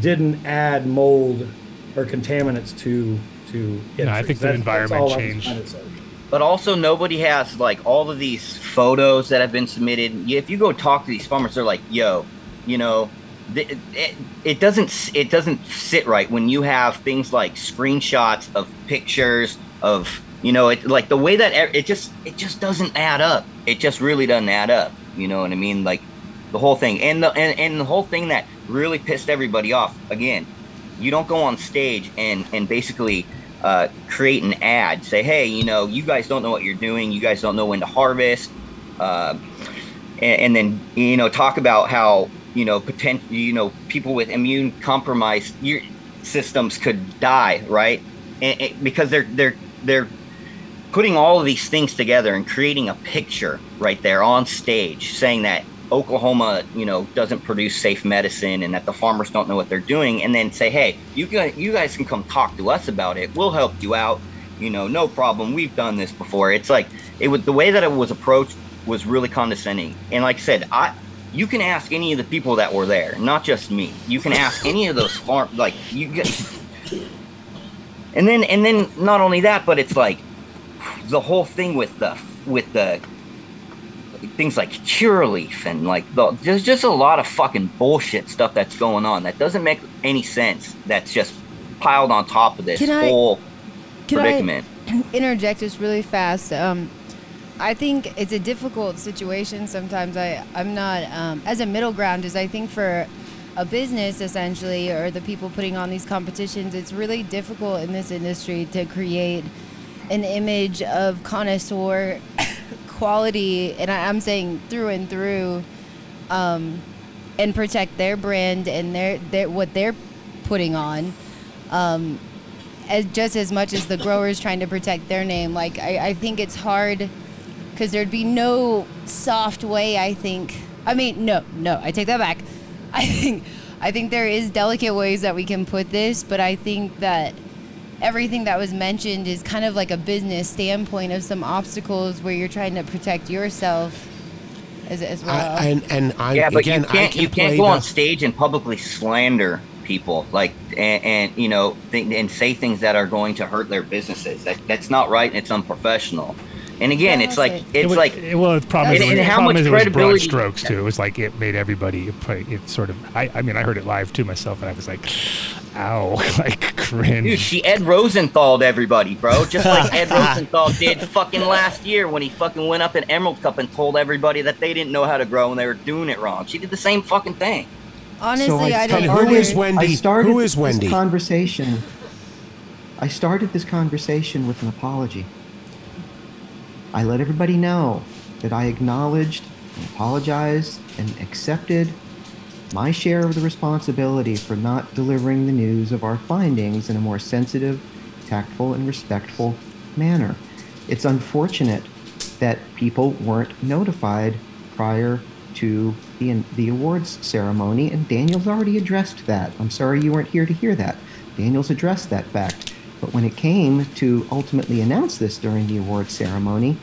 didn't add mold or contaminants to to. No, I think the That's- environment that's all I was changed. trying to say. But also, nobody has like all of these photos that have been submitted. If you go talk to these farmers, they're like, "Yo, you know, th- it, it doesn't s- it doesn't sit right when you have things like screenshots of pictures of you know it like the way that e- it just it just doesn't add up. It just really doesn't add up. You know what I mean? Like the whole thing and the and, and the whole thing that really pissed everybody off. Again you don't go on stage and and basically uh, create an ad. Say hey you know you guys don't know what you're doing. You guys don't know when to harvest. Uh, and, and then you know talk about how you know potential you know people with immune compromised systems could die right? And, and- because they're they're they're putting all of these things together and creating a picture right there on stage saying that Oklahoma, you know, doesn't produce safe medicine and that the farmers don't know what they're doing and then say, "Hey, you guys you guys can come talk to us about it. We'll help you out. You know, no problem. We've done this before." It's like it was the way that it was approached was really condescending. And like I said, I you can ask any of the people that were there, not just me. You can ask any of those farm like you and then and then not only that, but it's like the whole thing with the with the things like Curaleaf and like the, there's just a lot of fucking bullshit stuff that's going on that doesn't make any sense. That's just piled on top of this Can I- whole Can predicament. I interject just really fast? Um, I think it's a difficult situation. Sometimes I I'm not um, as a middle ground is I think for a business essentially or the people putting on these competitions, it's really difficult in this industry to create an image of connoisseur quality, and I, I'm saying through and through, um, and protect their brand and their their what they're putting on. Um, as just as much as the growers trying to protect their name. Like I, I think it's hard because there'd be no soft way. I think. I mean, no, no. I take that back. I think. I think there is delicate ways that we can put this, but I think that everything that was mentioned is kind of like a business standpoint of some obstacles where you're trying to protect yourself as, as well. I, and and I yeah, but again you can't can you can't go the- on stage and publicly slander people like and, and you know th- and say things that are going to hurt their businesses. That that's not right and it's unprofessional. And again, it's like it's It was- like it- well, the problem is, and, it was- and how problem much is it was broad strokes too. It was like it made everybody. It, it sort of. I, I mean, I heard it live too myself, and I was like, "Ow!" like cringe. Dude, she Ed Rosenthaled everybody, bro. Just like Ed Rosenthal did fucking last year when he fucking went up in Emerald Cup and told everybody that they didn't know how to grow and they were doing it wrong. She did the same fucking thing. Honestly, I don't. Who is Wendy? I started Who is this Wendy? conversation. I started this conversation with an apology. I let everybody know that I acknowledged, apologized, and accepted my share of the responsibility for not delivering the news of our findings in a more sensitive, tactful, and respectful manner. It's unfortunate that people weren't notified prior to the, the awards ceremony, and Daniel's already addressed that. I'm sorry you weren't here to hear that. Daniel's addressed that fact. But when it came to ultimately announce this during the award ceremony,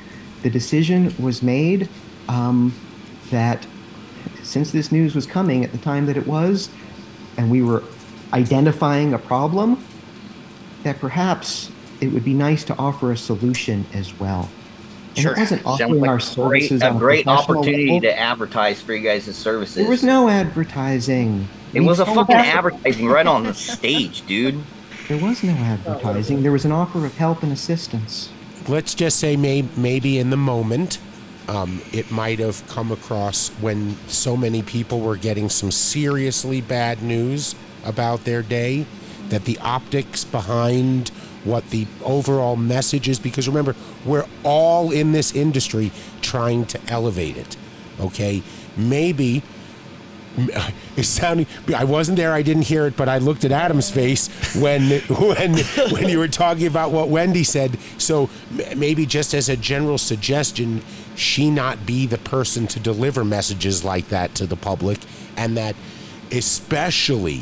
the decision was made um, that since this news was coming at the time that it was, and we were identifying a problem, that perhaps it would be nice to offer a solution as well. And Sure. it wasn't Sounds offering like our a great, services a great opportunity level. to advertise for you guys' services. There was no advertising. It We was a fucking advertising right on the stage, dude. There was no advertising. There was an offer of help and assistance. let's just say may, maybe in the moment um, it might have come across when so many people were getting some seriously bad news about their day that the optics behind what the overall message is because remember we're all in this industry trying to elevate it okay maybe it's sounding i wasn't there i didn't hear it but i looked at adam's face when when when you were talking about what wendy said so maybe just as a general suggestion she not be the person to deliver messages like that to the public and that especially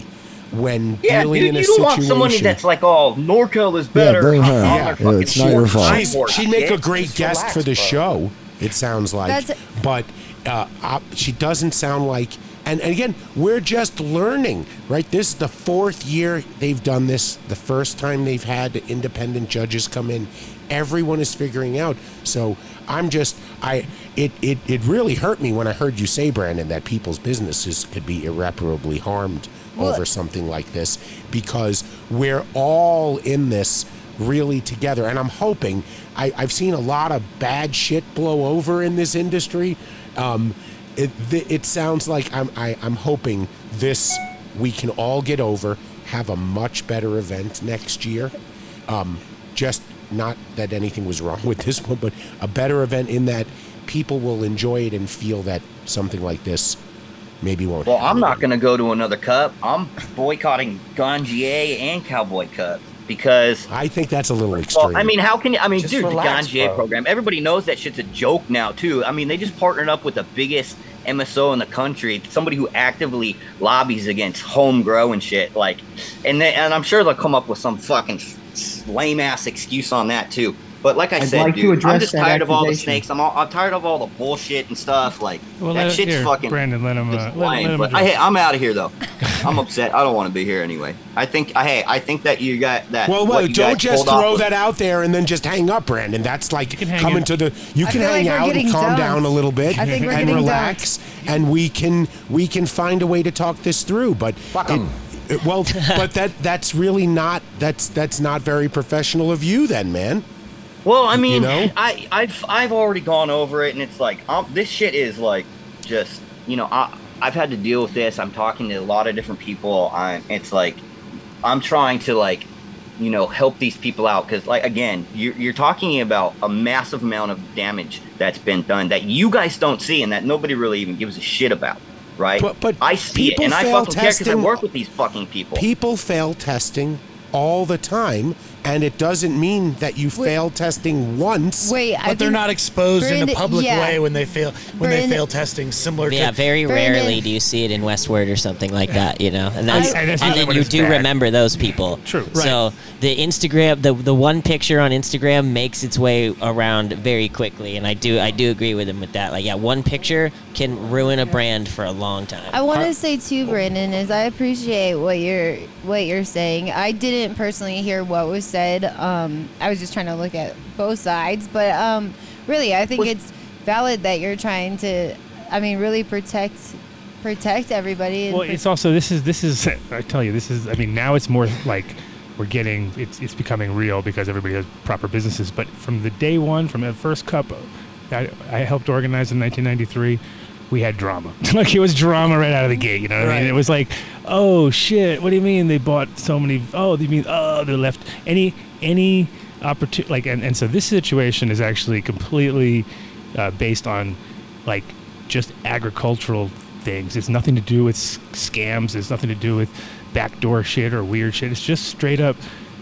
when Yeah, dealing dude, in a you don't want somebody that's like, oh, NorCal is better. bring her. on their Yeah, it's not your fault. She's, she'd make a great Just guest relax, for the bro. show. It sounds like, That's- but uh, op- she doesn't sound like. And, and again, we're just learning, right? This is the fourth year they've done this. The first time they've had independent judges come in, everyone is figuring out. So I'm just, I, it, it, it really hurt me when I heard you say, Brandon, that people's businesses could be irreparably harmed Well- over something like this because we're all in this really together. And I'm hoping, I, I've seen a lot of bad shit blow over in this industry. Um, it, it sounds like I'm, I, I'm hoping this we can all get over, have a much better event next year. Um, just not that anything was wrong with this one, but a better event in that people will enjoy it and feel that something like this maybe won't Well, I'm not going to go to another cup. I'm boycotting Ganjier and Cowboy Cup because. I think that's a little extreme. Well, I mean, how can you? I mean, Just dude, relax, the Ganjier bro. program. Everybody knows that shit's a joke now, too. I mean, they just partnered up with the biggest MSO in the country, somebody who actively lobbies against home grow and shit. Like, and they, and I'm sure they'll come up with some fucking lame ass excuse on that too. But like I I'd said, like to dude, I'm just that tired of all the snakes. I'm all, I'm tired of all the bullshit and stuff. Like Well, that let, shit's here, fucking. Brandon, let him. Uh, just let, lame. let him but I, hey, I'm out of here though. I'm upset. I don't want to be here anyway. I think. I hey, I think that you got that. Well, well you don't just throw was- that out there and then just hang up, Brandon. That's like coming out. to the. You I can feel like hang out and calm dunked. down a little bit I think we're and getting relax, and we can we can find a way to talk this through. But Fuck it- it- well, but that that's really not that's that's not very professional of you, then, man. Well, I mean, know? I I've I've already gone over it, and it's like um, this shit is like just you know I I've had to deal with this. I'm talking to a lot of different people. I'm it's like I'm trying to like you know help these people out because like again you're, you're talking about a massive amount of damage that's been done that you guys don't see and that nobody really even gives a shit about right But- but i see it and i fucking care because i work with these fucking people People fail testing all the time and it doesn't mean that you fail testing once. Wait, but they're not exposed in a public yeah. way when they fail when they fail testing. Similar Yeah, to very Brandon- rarely do you see it in Westword or something like that, you know. And that's And- and and, that's usually then you do bad. remember those people. True. So the Instagram, the the one picture on Instagram makes its way around very quickly, and I do I do agree with him with that. Like, yeah, one picture can ruin a brand for a long time. I want to say too, Brandon, is I appreciate what you're what you're saying. I didn't personally hear what was said. Um, I was just trying to look at both sides, but um, really, I think it's valid that you're trying to. I mean, really protect protect everybody. and Well, pro- it's also this is this is I tell you this is I mean now it's more like we're getting it's it's becoming real because everybody has proper businesses. But from the day one, from the first cup, I, I helped organize in 1993. We had drama, like it was drama right out of the gate. You know what I mean? It was like, oh shit, what do you mean they bought so many? Oh, they mean oh they left any any opportunity like and, and so this situation is actually completely uh, based on like just agricultural things. It's nothing to do with scams. It's nothing to do with backdoor shit or weird shit. It's just straight up.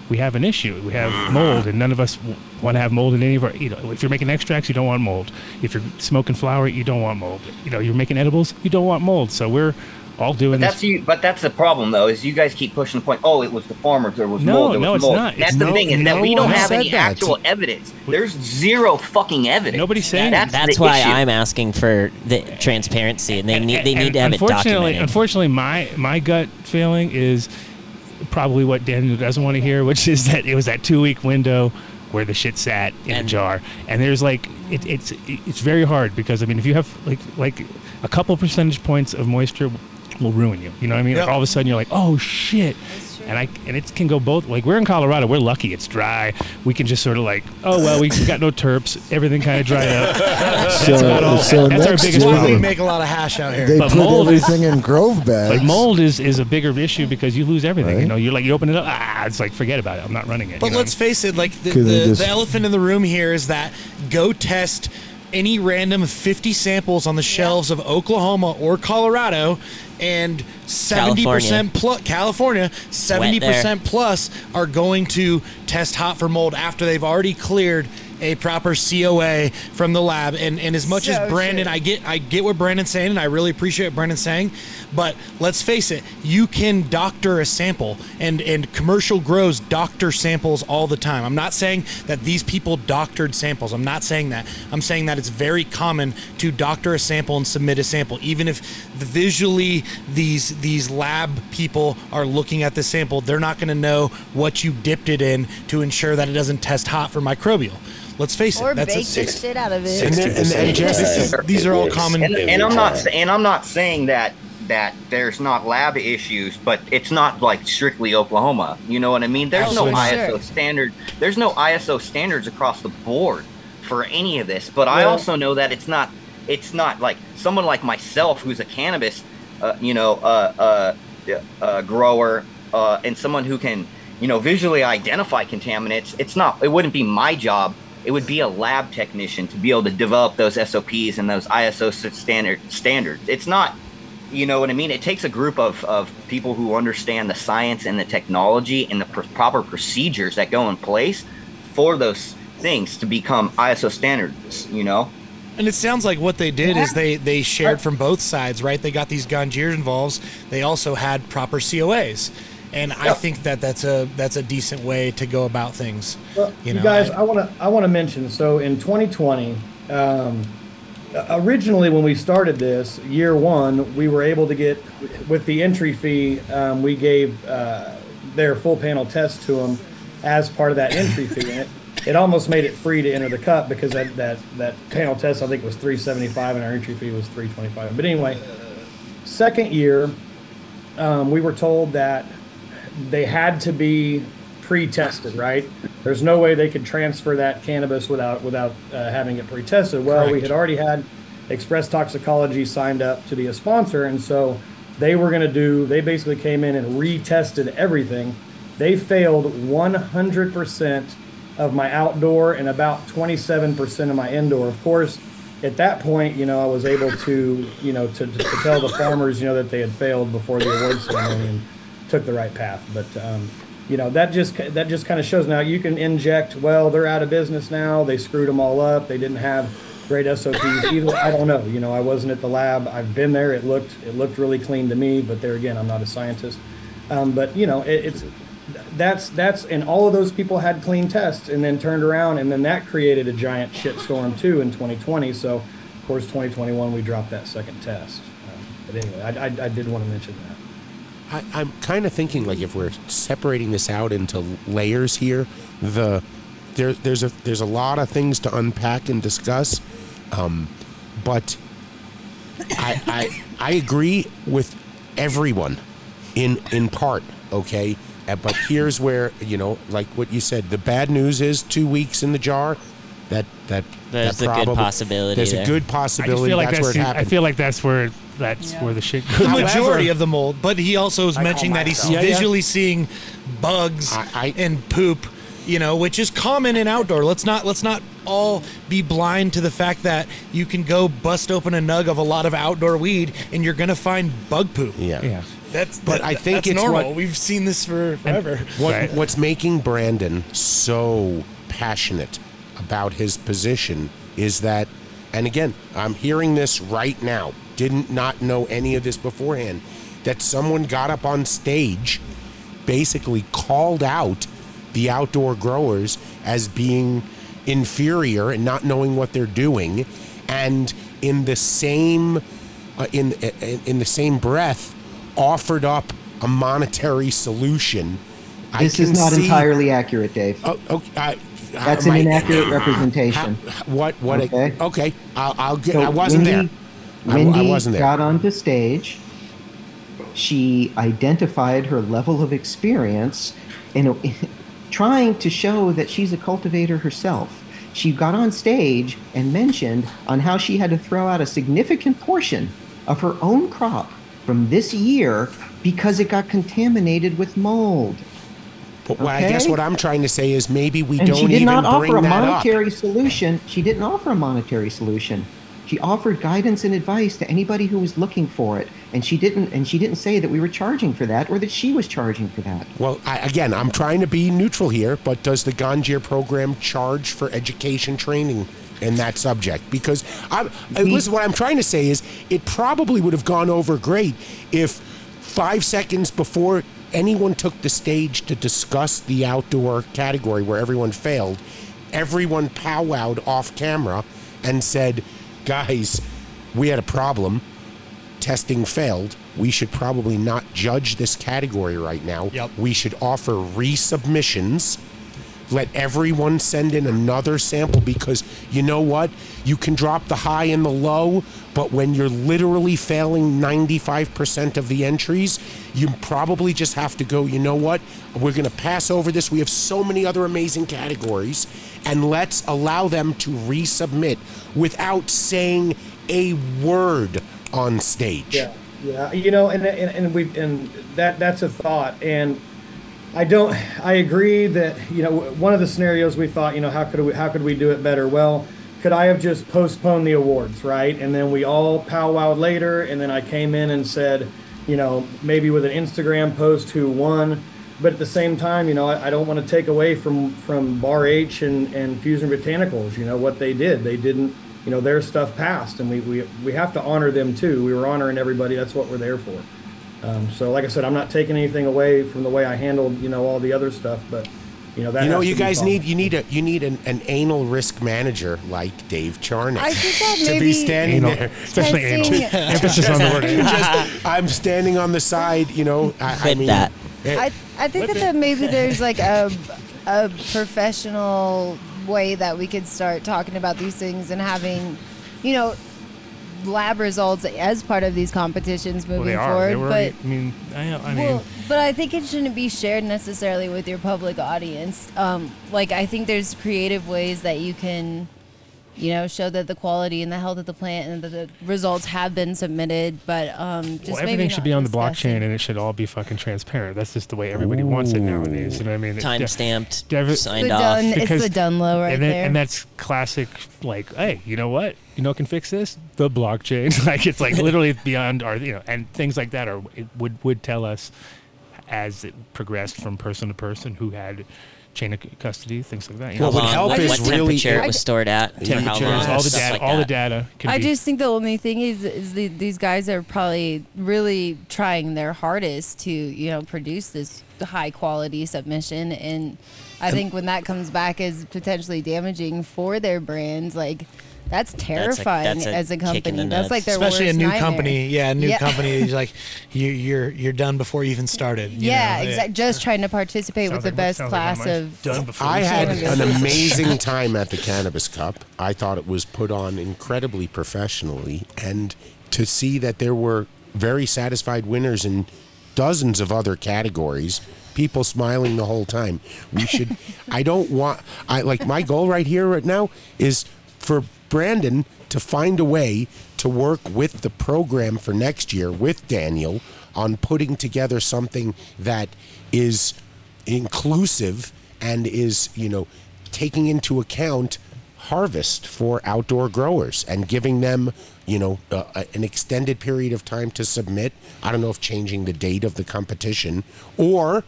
We have an issue. We have mm-hmm. mold, and none of us want to have mold in any of our. You know, if you're making extracts, you don't want mold. If you're smoking flour, you don't want mold. You know, you're making edibles, you don't want mold. So we're all doing But this. that's you. But that's the problem, though, is you guys keep pushing the point. Oh, it was the farmers. There was No, mold. There no, was it's mold. not. That's It's the no- thing is that we don't have any that. actual evidence. There's zero fucking evidence. Nobody's saying that's, That's the why issue. I'm asking for the transparency, and they need they need And to have it unfortunately, documented. unfortunately, my my gut feeling is probably what Daniel doesn't want to hear, which is that it was that two week window where the shit sat in a jar, and there's like it, it's it's very hard because I mean if you have like like a couple percentage points of moisture will ruin you. You know what I mean? Like all of a sudden you're like, oh shit. And I and it can go both. Like we're in Colorado, we're lucky. It's dry. We can just sort of like, oh well, we got no terps. Everything kind of dried up. That's So- about all. so That's our next biggest year- why we make a lot of hash out here. They But put mold is- everything in grove bags. But mold is, is a bigger issue because you lose everything. You know, you're like you open it up, ah, it's like forget about it. I'm not running it. But you know? let's face it, like the, the, just- the elephant in the room here is that go test any random 50 samples on the shelves of Oklahoma or Colorado and 70% plus California 70% plus are going to test hot for mold after they've already cleared a proper COA from the lab. And, and as much So as Brandon true. I get I get what Brandon's saying and I really appreciate what Brandon's saying but let's face it you can doctor a sample and and commercial grows doctor samples all the time. I'm not saying that these people doctored samples. I'm not saying that. I'm saying that it's very common to doctor a sample and submit a sample even if the visually these these lab people are looking at the sample they're not going to know what you dipped it in to ensure that it doesn't test hot for microbial let's face or it that's bake a, the shit out of it. And, then, and, and Jess, this is, these are all common and, and I'm not and I'm not saying that that there's not lab issues, but it's not like strictly Oklahoma. You know what I mean? There's no Absolutely. ISO Sure. standard. There's no ISO standards across the board for any of this. But I Well- also know that it's not it's not like someone like myself who's a cannabis, uh, you know, uh, uh, uh, grower, uh, and someone who can you know visually identify contaminants. It's not. It wouldn't be my job it would be a lab technician to be able to develop those SOPs and those ISO standard standards. It's not, you know what I mean. It takes a group of, of people who understand the science and the technology and the pr- proper procedures that go in place for those things to become ISO standards. You know. And it sounds like what they did is they they shared from both sides, right? They got these Ganjiers involved. They also had proper COAs, and I think that that's a that's a decent way to go about things. Well, You you, guys, I- I want to I want to mention. So in 2020, um, originally when we started this year one, we were able to get with the entry fee. Um, we gave uh, their full panel test to them as part of that entry fee, and it, it almost made it free to enter the cup because that that that panel test I think was 375 and our entry fee was 325. But anyway, second year, um, we were told that they had to be pre-tested, right? There's no way they could transfer that cannabis without without uh, having it pre-tested. Well, we had already had Express Toxicology signed up to be a sponsor, and so they were going to do. They basically came in and retested everything. They failed 100% of my outdoor and about 27% of my indoor. Of course, at that point, you know, I was able to, you know, to, to tell the farmers, you know, that they had failed before the award ceremony took the right path. But um, you know that just that just kind of shows. Now you can inject well they're out of business now they screwed them all up they didn't have great SOPs either. I don't know you know I wasn't at the lab I've been there it looked it looked really clean to me but there again I'm not a scientist. Um, but you know it, it's that's that's and all of those people had clean tests and then turned around and then that created a giant shitstorm too in 2020 so of course 2021 we dropped that second test. Um, but anyway I, I, I did want to mention that I, I'm kind of thinking like if we're separating this out into layers here, the there, there's a there's a lot of things to unpack and discuss, um, but I, I I agree with everyone in in part. Okay, Uh, but here's where you know, like what you said, the bad news is two weeks in the jar. That that There's that a good possibility There's there. a good I just possibility feel like that's, that's, where it the- happened. I feel like that's where that's where the shit goes. the majority of the mold, but he also is I mentioning that he's myself. Yeah, yeah. visually seeing bugs and poop, you know, which is common in outdoor. Let's not let's not all be blind to the fact that you can go bust open a nug of a lot of outdoor weed and you're gonna find bug poop. Yeah. Yeah. That's But that- I think that's it's normal. what- We've seen this for forever. What, What's making Brandon so passionate about his position is that, and again, I'm hearing this right now, didn't not know any of this beforehand, that someone got up on stage, basically called out the outdoor growers as being inferior and not knowing what they're doing, and in the same uh, in, in in the same breath offered up a monetary solution. This is not see- entirely accurate, Dave. Oh, okay. I, That's I an might- inaccurate representation. How- what? What? Okay. Okay. I'll, I'll get. So I wasn't Wendy-. I, I wasn't there. got onto stage. She identified her level of experience in trying to show that she's a cultivator herself. She got on stage and mentioned on how she had to throw out a significant portion of her own crop from this year because it got contaminated with mold. But what I guess what I'm trying to say is maybe we and don't she did even not offer a that up. monetary solution. She didn't offer a monetary solution. She offered guidance and advice to anybody who was looking for it, and she didn't. And she didn't say that we were charging for that or that she was charging for that. Well, I, again, I'm trying to be neutral here, but does the Ganjier program charge for education training in that subject? Because I, I listen, what I'm trying to say is it probably would have gone over great if five seconds before anyone took the stage to discuss the outdoor category where everyone failed, everyone powwowed off camera and said, guys, we had a problem testing failed, we should probably not judge this category right now. Yep. We should offer resubmissions. Let everyone send in another sample because you know what? You can drop the high and the low, but when you're literally failing 95% of the entries, you probably just have to go, you know what? We're going to pass over this. We have so many other amazing categories, and let's allow them to resubmit without saying a word on stage. Yeah, yeah. You know, and and, and we and that that's a thought. And I don't. I agree that you know one of the scenarios we thought you know how could we how could we do it better? Well, could I have just postponed the awards, right? And then we all powwowed later, and then I came in and said, you know, maybe with an Instagram post who won. But at the same time, you know, I, I don't want to take away from from Bar H and, and Fusion Botanicals. You know what they did. They didn't. You know, their stuff passed, and we, we we have to honor them too. We were honoring everybody. That's what we're there for. Um, so, like I said, I'm not taking anything away from the way I handled, you know, all the other stuff. But, you know, that you know, you guys need you need a you need an, an anal risk manager like Dave Charnock I think that to be standing Anal, there. especially anal. Emphasis on the word. Just- I'm standing on the side, you know. I, I mean, that. eh, I, I think that, that maybe there's like a, a professional way that we could start talking about these things and having, you know, lab results as part of these competitions Well, moving are. forward. Were. but I mean, I, I mean, well, but I think it shouldn't be shared necessarily with your public audience. Um, like I think there's creative ways that you can, you know, show that the quality and the health of the plant and that the results have been submitted. But um, just well, maybe everything should be on the blockchain, and it should all be fucking transparent. That's just the way everybody wants it nowadays. You know what I mean? It- Time stamped, Dev- signed the off. done, it's the done low right and, then, there. and that's classic. Like, hey, you know what? You know, can fix this the blockchain. like, it's like literally beyond our, you know, and things like that are it would would tell us as it progressed from person to person who had chain of custody, things like that. you How know? long, what, what temperature it was stored at, for how Temperatures, long, all the stuff data, like all the that. data can I be. just think the only thing is, is the, these guys are probably really trying their hardest to, you know, produce this high quality submission. And I think when that comes back as potentially damaging for their brands, like that's terrifying that's a as a kick in company. the That's like their Especially a new nightmare. company. Yeah, a new Yeah. company. Is like you, you're you're done before you even started. you Yeah, exactly. Just trying to participate with the best class of. I had an amazing time at the Cannabis Cup. I thought it was put on incredibly professionally, and to see that there were very satisfied winners in dozens of other categories, people smiling the whole time. We should. I don't want. I like my goal right here, right now, is for Brandon to find a way to work with the program for next year with Daniel on putting together something that is inclusive and is you know taking into account harvest for outdoor growers and giving them you know uh, an extended period of time to submit. I don't know if changing the date of the competition or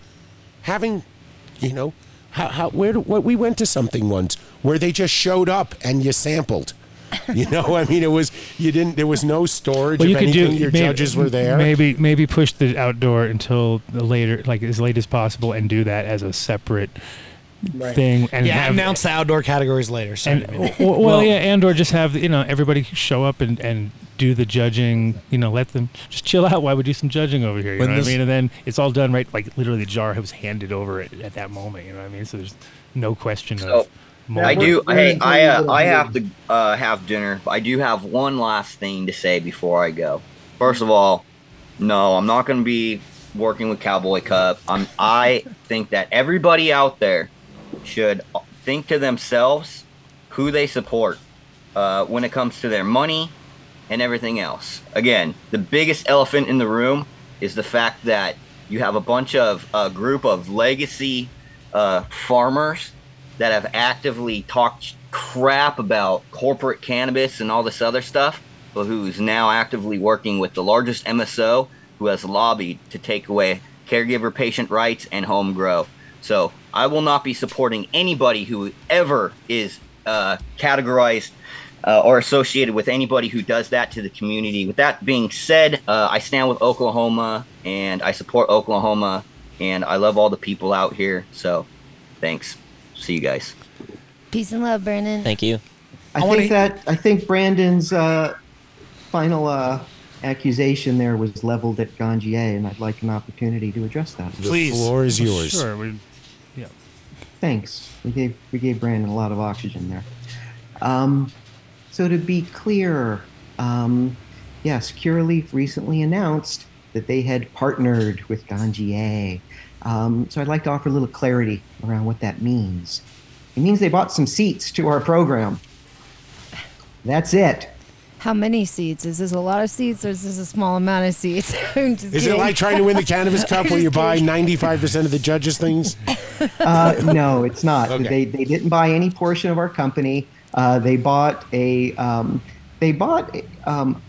having you know how, how where what we went to something once where they just showed up and you sampled you know i mean it was you didn't there was no storage Well, of you could do. your may- judges were there Maybe maybe push the outdoor until the later, like as late as possible, and do that as a separate thing. And yeah, have, announce the outdoor categories later. Sorry, and well, well, yeah, and or just have you know everybody show up and and do the judging. You know, let them just chill out while we do some judging over here. You When know what I mean? And then it's all done right. Like literally, the jar was handed over at, at that moment. You know what I mean? So there's no question So, of. I do. Hey, I uh, I have to uh, have dinner. I do have one last thing to say before I go. First of all, no, I'm not going to be working with Cowboy Cup. I'm. I think that everybody out there should think to themselves who they support uh, when it comes to their money and everything else. Again, the biggest elephant in the room is the fact that you have a bunch of a group of legacy uh, farmers that have actively talked crap about corporate cannabis and all this other stuff, but who's now actively working with the largest MSO who has lobbied to take away caregiver patient rights and home grow. So I will not be supporting anybody who ever is uh, categorized uh, or associated with anybody who does that to the community. With that being said, uh, I stand with Oklahoma and I support Oklahoma and I love all the people out here. So thanks. See you guys. Peace and love, Brandon. Thank you. I, think that I think Brandon's uh, final uh, accusation there was leveled at Ganjier, and I'd like an opportunity to address that. Please. The floor is yours. Sure. We, yeah. Thanks. We gave we gave Brandon a lot of oxygen there. Um, so to be clear, um, yes, Curaleaf recently announced that they had partnered with Ganjier. Um, so I'd like to offer a little clarity around what that means. It means they bought some seats to our program. That's it. How many seats? Is this a lot of seats or is this a small amount of seats? I'm just Is it like trying to win the Cannabis Cup where you buy 95% of the judges' things? Uh, no, it's not. Okay. They they didn't buy any portion of our company. Uh, they bought a um, they bought um,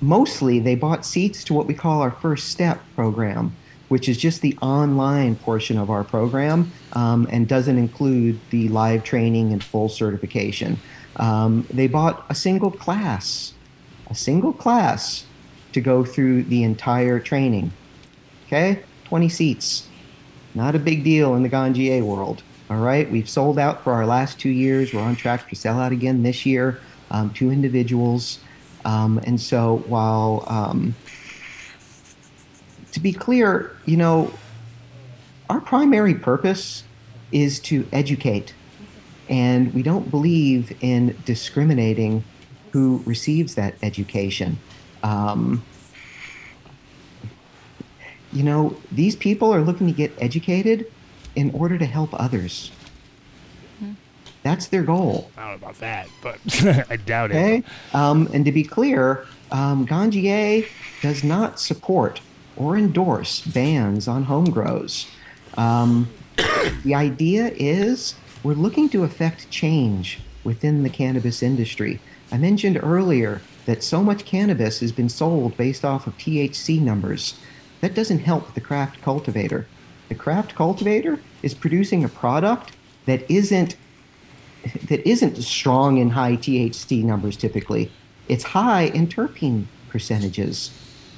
mostly they bought seats to what we call our first step program, which is just the online portion of our program um, and doesn't include the live training and full certification. Um, they bought a single class, a single class to go through the entire training. Okay, 20 seats. Not a big deal in the Ganjier world. All right, we've sold out for our last two years. We're on track to sell out again this year. Um, two individuals, um, and so while um, to be clear, you know, our primary purpose is to educate, and we don't believe in discriminating who receives that education. Um, you know, these people are looking to get educated in order to help others. That's their goal. I don't know about that, but I doubt Okay. it. Um, and to be clear, um, Ganjier does not support or endorse bans on home grows. Um, the idea is we're looking to affect change within the cannabis industry. I mentioned earlier that so much cannabis has been sold based off of THC numbers. that doesn't help the craft cultivator. The craft cultivator is producing a product that isn't that isn't strong in high THC numbers typically. It's high in terpene percentages.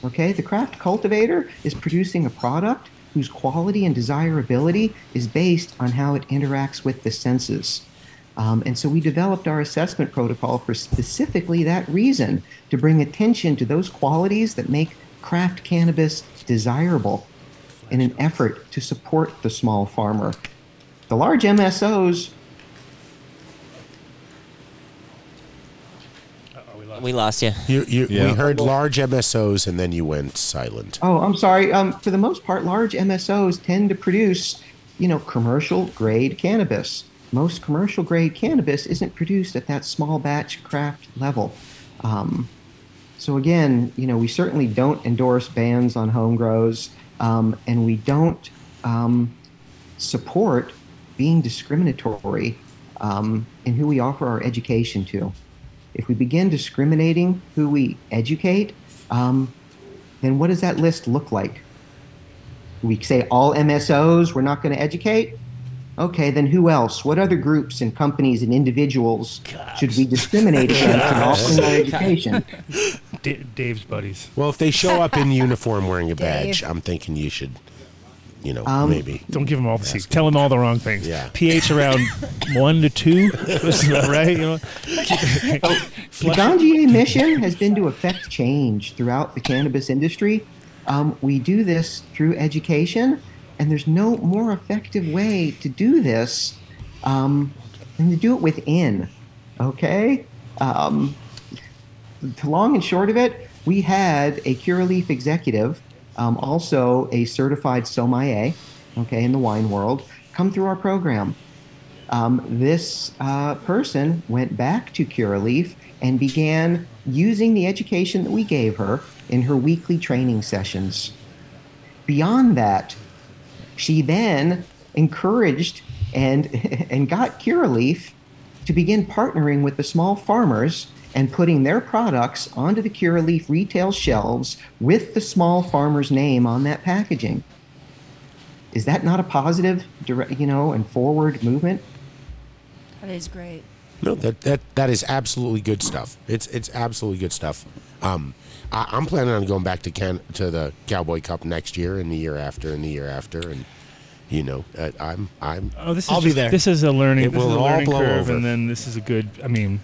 Okay, the craft cultivator is producing a product whose quality and desirability is based on how it interacts with the senses. Um, and so we developed our assessment protocol for specifically that reason to bring attention to those qualities that make craft cannabis desirable in an effort to support the small farmer. The large MSOs We lost you. You, you, Yeah. We heard large MSOs and then you went silent. Oh, I'm sorry. Um, for the most part, large MSOs tend to produce, you know, commercial grade cannabis. Most commercial grade cannabis isn't produced at that small batch craft level. Um, so again, you know, we certainly don't endorse bans on home grows, um, and we don't um, support being discriminatory um, in who we offer our education to. If we begin discriminating who we educate, um, then what does that list look like? We say all MSOs we're not going to educate? Okay, then who else? What other groups and companies and individuals should we discriminate against in offering our education? D- Dave's buddies. Well, if they show up in uniform wearing a Dave. badge, I'm thinking you should, you know, Um, maybe. Don't give them all the secrets. Tell them all the wrong things. Yeah. pH around one to two. Isn't that right? You know? The Ganjier mission has been to affect change throughout the cannabis industry. Um, we do this through education, and there's no more effective way to do this um, than to do it within. Okay? Um, the long and short of it, we had a Curaleaf executive, um, also a certified sommelier, okay, in the wine world, come through our program. Um, this uh, person went back to Curaleaf and began using the education that we gave her in her weekly training sessions. Beyond that, she then encouraged and and got Curaleaf to begin partnering with the small farmers and putting their products onto the Curaleaf retail shelves with the small farmer's name on that packaging. Is that not a positive, direct, you know, and forward movement? That is great. No, that that that is absolutely good stuff. It's it's absolutely good stuff. Um, I, I'm planning on going back to can to the Cowboy Cup next year and the year after and the year after and you know uh, I'm I'm Oh, this is just- This is a learning. It this will is a all learning blow curve, over. and then this is a good. I mean,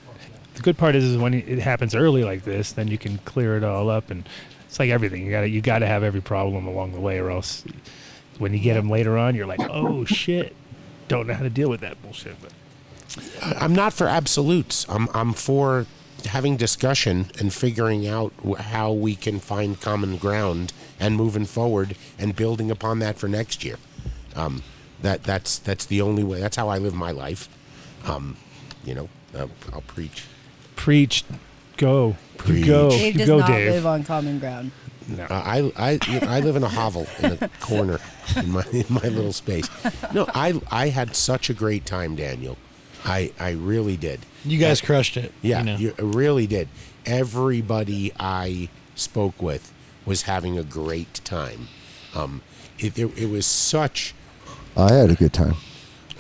the good part is, is when it happens early like this, then you can clear it all up, and it's like everything. You got to you got to have every problem along the way, or else when you get them later on, you're like, oh shit, don't know how to deal with that bullshit. But I'm not for absolutes. I'm I'm for having discussion and figuring out how we can find common ground and moving forward and building upon that for next year. Um, that that's that's the only way. That's how I live my life. Um, you know, I'll preach. Preach, go, Preach. Go, Dave you does go, not Dave. live on common ground. Uh, I, I, I live in a hovel in a corner in my in my little space. No, I I had such a great time, Daniel. I I really did. You guys Uh, crushed it. Yeah, you know. you really did. Everybody I spoke with was having a great time. Um, it, it, it was such, I had a good time.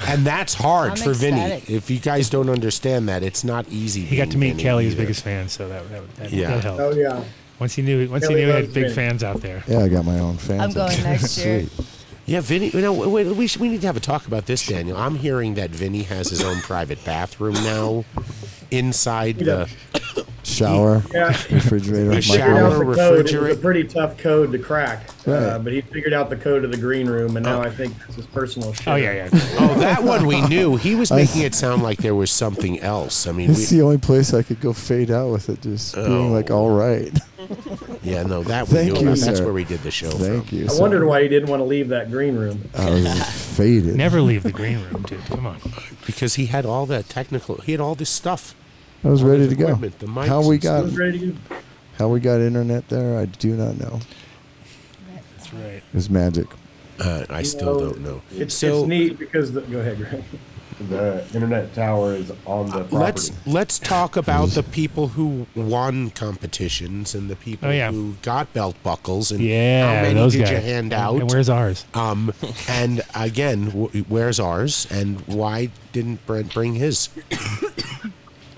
And that's hard I'm for Vinny. If you guys don't understand that, it's not easy. He got to meet Vinny Kelly, his either. biggest fan, so that that, that, Yeah. that helped. Oh, yeah. Once he knew, once Kelly he knew he loves had big Vinny. fans out there. Yeah, I got my own fans. I'm out going there. next year. Sweet. Yeah, Vinny. You know, wait, we should, we need to have a talk about this, Daniel. I'm hearing that Vinny has his own private bathroom now, inside the Shower, Yeah. refrigerator, He figured out shower, the code. It was a pretty tough code to crack, uh, but he figured out the code of the green room, and now I think it's his personal shit. Oh yeah, yeah. Oh, that one we knew. He was I- making it sound like there was something else. I mean, It's we, the only place I could go fade out with it, just being like, all right. yeah, no, that we Thank knew you, about. That's sir. where we did the show. Thank from. you. I sir. wondered why he didn't want to leave that green room. I was faded. Never leave the green room, dude. Come on. because he had all that technical. He had all this stuff. I was ready to go. equipment, the mics How we and got was ready to go. how we got internet there, I do not know. That's right. It was magic. Uh, I You still know, don't know. It's, so it's neat because the, go ahead, Greg. the internet tower is on the property. Let's let's talk about the people who won competitions and the people Oh, yeah. who got belt buckles and Yeah, how many those did you hand And- out? and where's ours? Um, and again, wh- where's ours? And why didn't Brent bring his?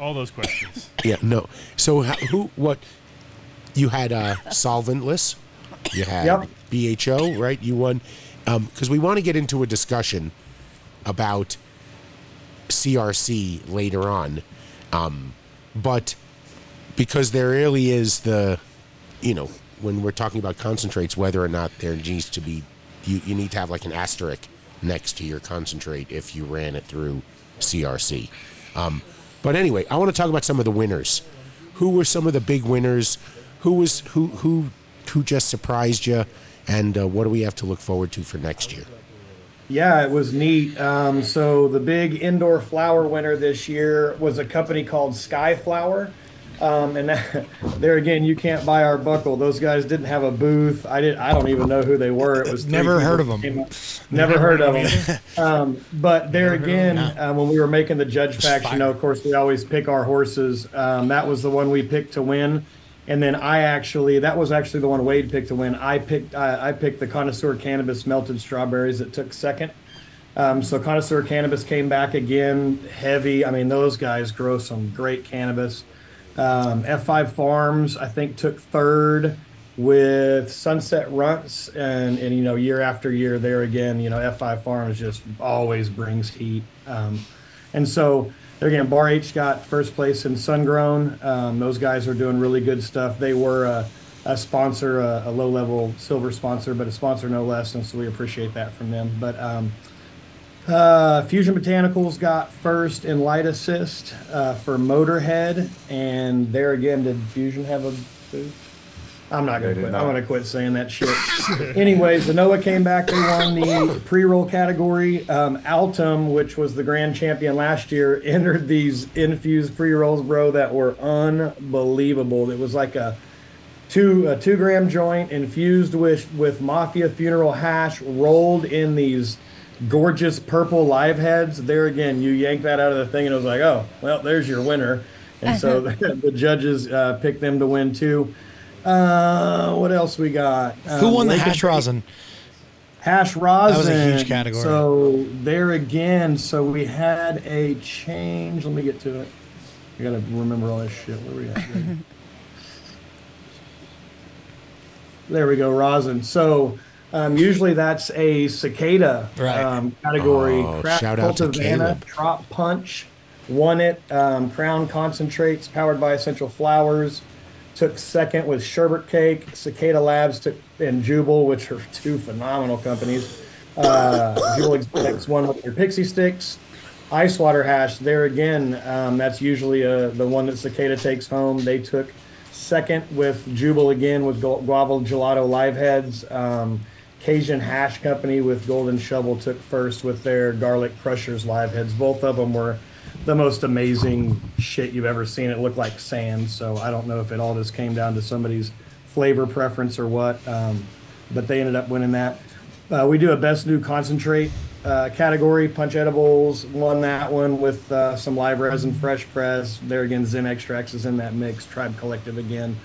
All those questions. Yeah, no. So h- who? What? You had uh, solventless. You had Yep. BHO, right? You won because we want to get into a discussion about CRC later on, um, but because there really is the, you know, when we're talking about concentrates, whether or not there needs to be, you, you need to have like an asterisk next to your concentrate if you ran it through CRC. Um, but anyway, I want to talk about some of the winners. Who were some of the big winners? Who was who who who just surprised you? And uh, what do we have to look forward to for next year? Yeah, it was neat. Um, so the big indoor flower winner this year was a company called Skyflower. Um, and that, there again, you can't buy our buckle. Those guys didn't have a booth. I did. I don't even know who they were. It was Never heard of them. up- Never heard of them. Um, but there again, uh, when we were making the judge packs, you know, of course, we always pick our horses. Um, that was the one we picked to win. And then I actually, that was actually the one Wade picked to win. I picked, I, I picked the connoisseur cannabis melted strawberries that took second. Um, so connoisseur cannabis came back again, heavy. I mean, those guys grow some great cannabis. Um, F5 Farms, I think, took third with Sunset Runts, and and you know, year after year, there again, you know, F5 Farms just always brings heat. Um, and so there again, Bar H got first place in Sungrown. Um, those guys are doing really good stuff. They were a, a sponsor, a, a low level silver sponsor, but a sponsor no less, and so we appreciate that from them. But um, uh, Fusion Botanicals got first in light assist uh, for Motorhead, and there again, did Fusion have a booth? I'm not gonna did quit. not. I'm gonna quit saying that shit. Anyways, the Noah came back. They won the pre-roll category. Um, Altum, which was the grand champion last year, entered these infused pre-rolls, bro, that were unbelievable. It was like a two a two gram joint infused with with mafia funeral hash rolled in these gorgeous purple live heads. There again you yank that out of the thing and it was like oh well there's your winner. And so the judges uh, picked them to win too. Uh, what else we got? Who Um, won the Lincoln hash rosin? hash rosin That was a huge category. so there again so we had a change. Let me get to it. I gotta remember all this shit. Where we at? There we go, rosin. So um, usually that's a cicada Right. um, category. Oh, Craft shout out to Cultivana, Caleb. Trop Punch won it. Um, Crown Concentrates, powered by Essential Flowers, took second with Sherbet Cake. Cicada Labs took and Jubal, which are two phenomenal companies. Uh, Jubal Exotics won with their Pixie Sticks. Ice Water Hash, there again, um, that's usually uh, the one that Cicada takes home. They took second with Jubal again with Gu- Guava Gelato Live Heads. Cajun Hash Company with Golden Shovel took first with their Garlic Crushers Live Heads. Both of them were the most amazing shit you've ever seen. It looked like sand, so I don't know if it all just came down to somebody's flavor preference or what, um, but they ended up winning that. Uh, we do a best new concentrate uh, category. Punch Edibles won that one with uh, some live resin, fresh press. There again, Zen Extracts is in that mix. Tribe Collective again.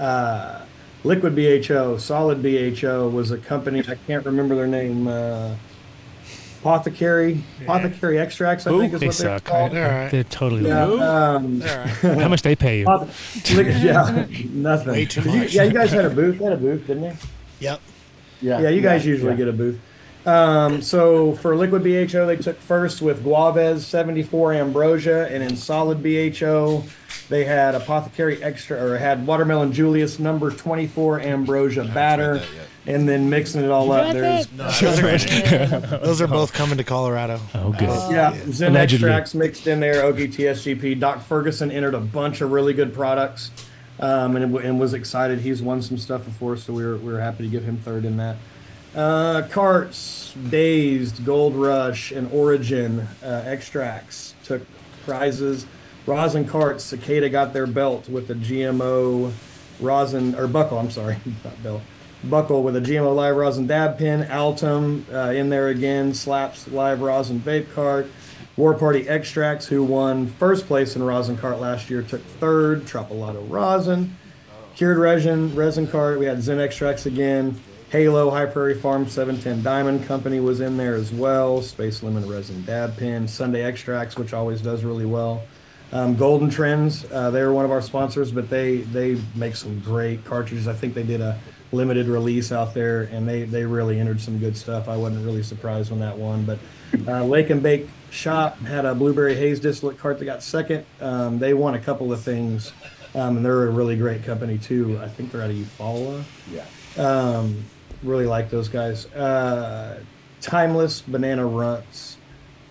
Uh, Liquid BHO, Solid BHO was a company. I can't remember their name. Uh, Apothecary, Apothecary Extracts. I Who? think is They what they're suck. called. They're- they're totally Yeah, Who? um, How much they pay you? Apothe- Liquid- yeah, nothing. Way too Did you- much. yeah, you guys had a booth. They had a booth, didn't they? Yep. Yeah, yeah, you guys yeah, usually yeah. get a booth. Um, so for liquid BHO, they took first with Guavez 74 Ambrosia, and in solid BHO, they had Apothecary Extra or had Watermelon Julius number 24 Ambrosia batter, and then mixing it all up. There's Those are, those are both coming to Colorado. Oh, good. yeah, Zen Allegedly. extracts mixed in there. OGTSGP. Doc Ferguson entered a bunch of really good products, um, and, and was excited. He's won some stuff before, so we were we were happy to give him third in that. Uh, carts, dazed, gold rush, and origin uh, extracts took prizes. Rosin carts, cicada got their belt with the GMO rosin or buckle. I'm sorry, not belt. Buckle with a GMO live rosin dab pin. Altum uh, in there again. Slaps live rosin vape cart. War Party Extracts, who won first place in rosin cart last year, took third. Tropolato rosin, cured resin, resin cart. We had Zen Extracts again. Halo High Prairie Farm 710 Diamond Company was in there as well. Space Lemon Resin Dab Pin, Sunday Extracts, which always does really well. Um, Golden Trends, uh, they're one of our sponsors, but they they make some great cartridges. I think they did a limited release out there, and they they really entered some good stuff. I wasn't really surprised when that won, but uh, Lake and Bake Shop had a blueberry haze distillate cart that got second. Um, they won a couple of things, um, and they're a really great company too. I think they're out of Eufaula. Yeah. Um, really like those guys. Uh, Timeless Banana Runts.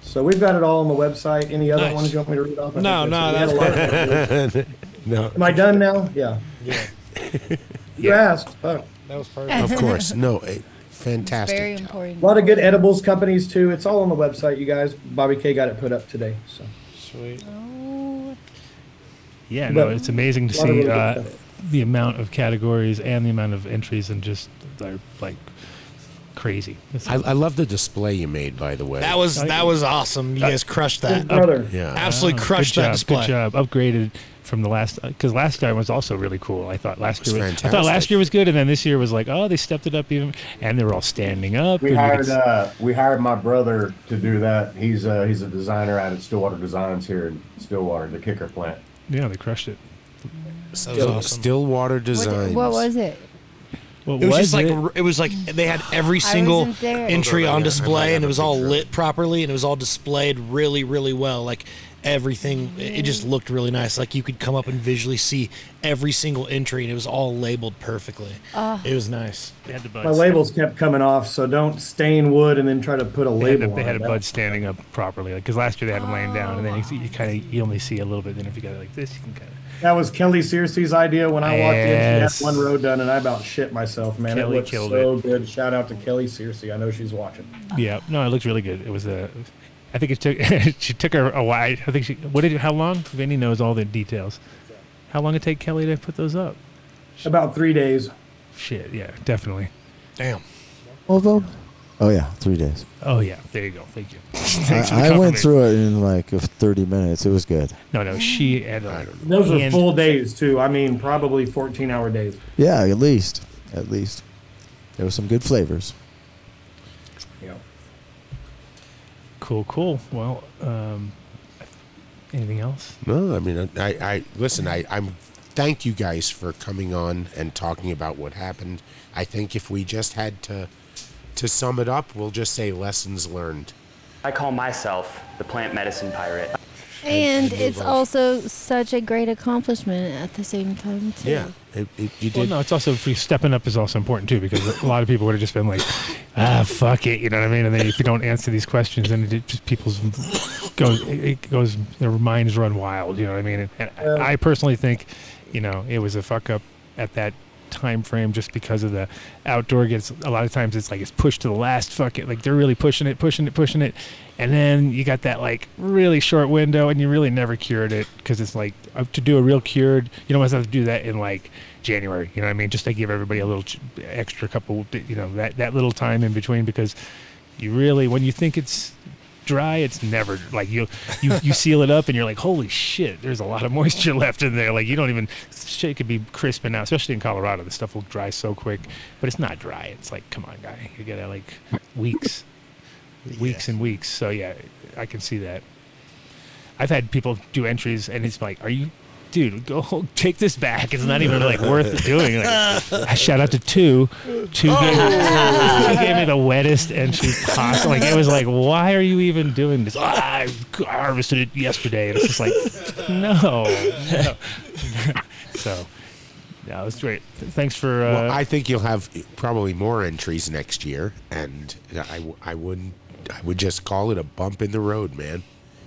So we've got it all on the website. Any other Nice. ones you want me to read off? I No, think no, that's. We had a lot of- that's- No. Am I done now? Yeah. Yeah. You asked. Fuck. That was Of course. No, eh, fantastic. Very job. important. A lot of good edibles companies too. It's all on the website, you guys. Bobby K got it put up today. So Sweet. Yeah, no, But- it's amazing to a lot of see really good uh, stuff. the amount of categories and the amount of entries and just they're like crazy. It's I, I love the display you made, by the way. That was that was awesome. You guys crushed that. brother. Yeah. Absolutely Oh, crushed good that job, display. Good job. Upgraded from the last because last time was also really cool. I thought last was year was, I thought fantastic. last year was good, and then this year was like, oh, they stepped it up even, and they were all standing up. We and you could hired s- uh, we hired my brother to do that. He's uh, he's a designer out at Stillwater Designs here in Stillwater, the kicker plant. yeah, they crushed it. Still, Stillwater What, Designs. what was it? What It was, just was like it? r- it was like they had every single entry on, on I might display, and it was all lit properly, and it was all displayed really, really well. Like everything, it it just looked really nice. Like you could come up and visually see every single entry, and it was all labeled perfectly. Ah. It was nice. They had the my labels kept coming off, so don't stain wood and then try to put a They had, label a, they on had a it. bud standing up properly, because last year they had them laying down, and then you, you kind of you only see a little bit. Then if you got it like this, you can kind of. That was Kelly Searcy's idea when I walked Yes. in. She had one row done, and I about shit myself, man. Kelly it looked killed so good. Shout out to Kelly Searcy. I know she's watching. Yeah, no, it looked really good. It was a. I think it took she took her a while. I think she. What did? How long? Vinny knows all the details. How long it take Kelly to put those up? About three days. Shit, yeah, definitely. Damn. All of them? Oh yeah, three days. Oh yeah, there you go. Thank you. Thanks for the I, I went through it in like uh, 30 minutes. It was good. No, no, she had. Uh, Those are hand- full days too. I mean, probably 14 hour days. Yeah, at least, at least. There were some good flavors. Yeah. Cool, cool. Well, um, anything else? No, I mean, I, I listen. I, I'm thank you guys for coming on and talking about what happened. I think if we just had to to sum it up, we'll just say lessons learned. I call myself the plant medicine pirate. And move it's on. also such a great accomplishment at the same time too. Yeah, it, it, you did. Well, no, it's also free stepping up is also important too because a lot of people would have just been like, ah, fuck it, you know what I mean? And then if you don't answer these questions, then it just people's goes it it goes their minds run wild, you know what I mean? And, and I personally think, you know, it was a fuck up at that time frame just because of the outdoor gets a lot of times it's like it's pushed to the last fuck it like they're really pushing it pushing it pushing it. And then you got that like really short window and you really never cured it because it's like uh, to do a real cured you don't have to do that in like January you know what I mean? Just to give everybody a little extra couple you know that that little time in between because you really when you think it's dry it's never like you you you seal it up and you're like holy shit there's a lot of moisture left in there. Like you don't even shit could be crisping out especially in colorado the stuff will dry so quick but it's not dry it's like come on guy you gotta like weeks weeks and weeks. So yeah i can see that. I've had people do entries and it's like are you dude go take this back. It's not even like worth doing. Like, I shout out to two. Two gave, two gave me the wettest entry possible. Like it was like why are you even doing this? Ah, I harvested it yesterday. And it's just like no, no. so yeah it was great. Thanks for uh, well, I think you'll have probably more entries next year, and I, w- I wouldn't. I would just call it a bump in the road, man.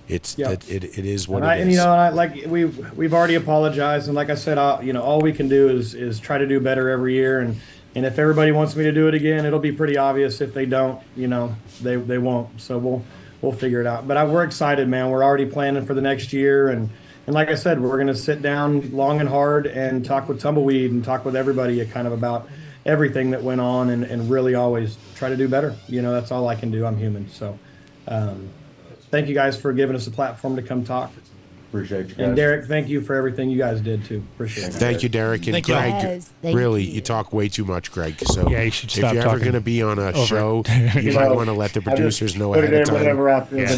It's Yeah. it, it, it is what and, I, it and is. you know, I, like we've we've already apologized, and like I said, I, you know, all we can do is is try to do better every year, and and if everybody wants me to do it again, it'll be pretty obvious. If they don't, you know, they they won't. So we'll we'll figure it out. But I, we're excited, man. We're already planning for the next year, and and like I said, we're gonna sit down long and hard and talk with Tumbleweed and talk with everybody, kind of about everything that went on, and and really always try to do better. You know, that's all I can do. I'm human, so. Um, thank you guys for giving us a platform to come talk. Appreciate you guys. And Derek, thank you for everything you guys did too. Appreciate it. Thank you, Derek and Thank you. Greg. Yes, thank really, you. talk way too much, Greg. So Yeah, you should if stop you're ever talking going to be on a over show, you You might want to let the producers know put ahead it of in time. whenever I the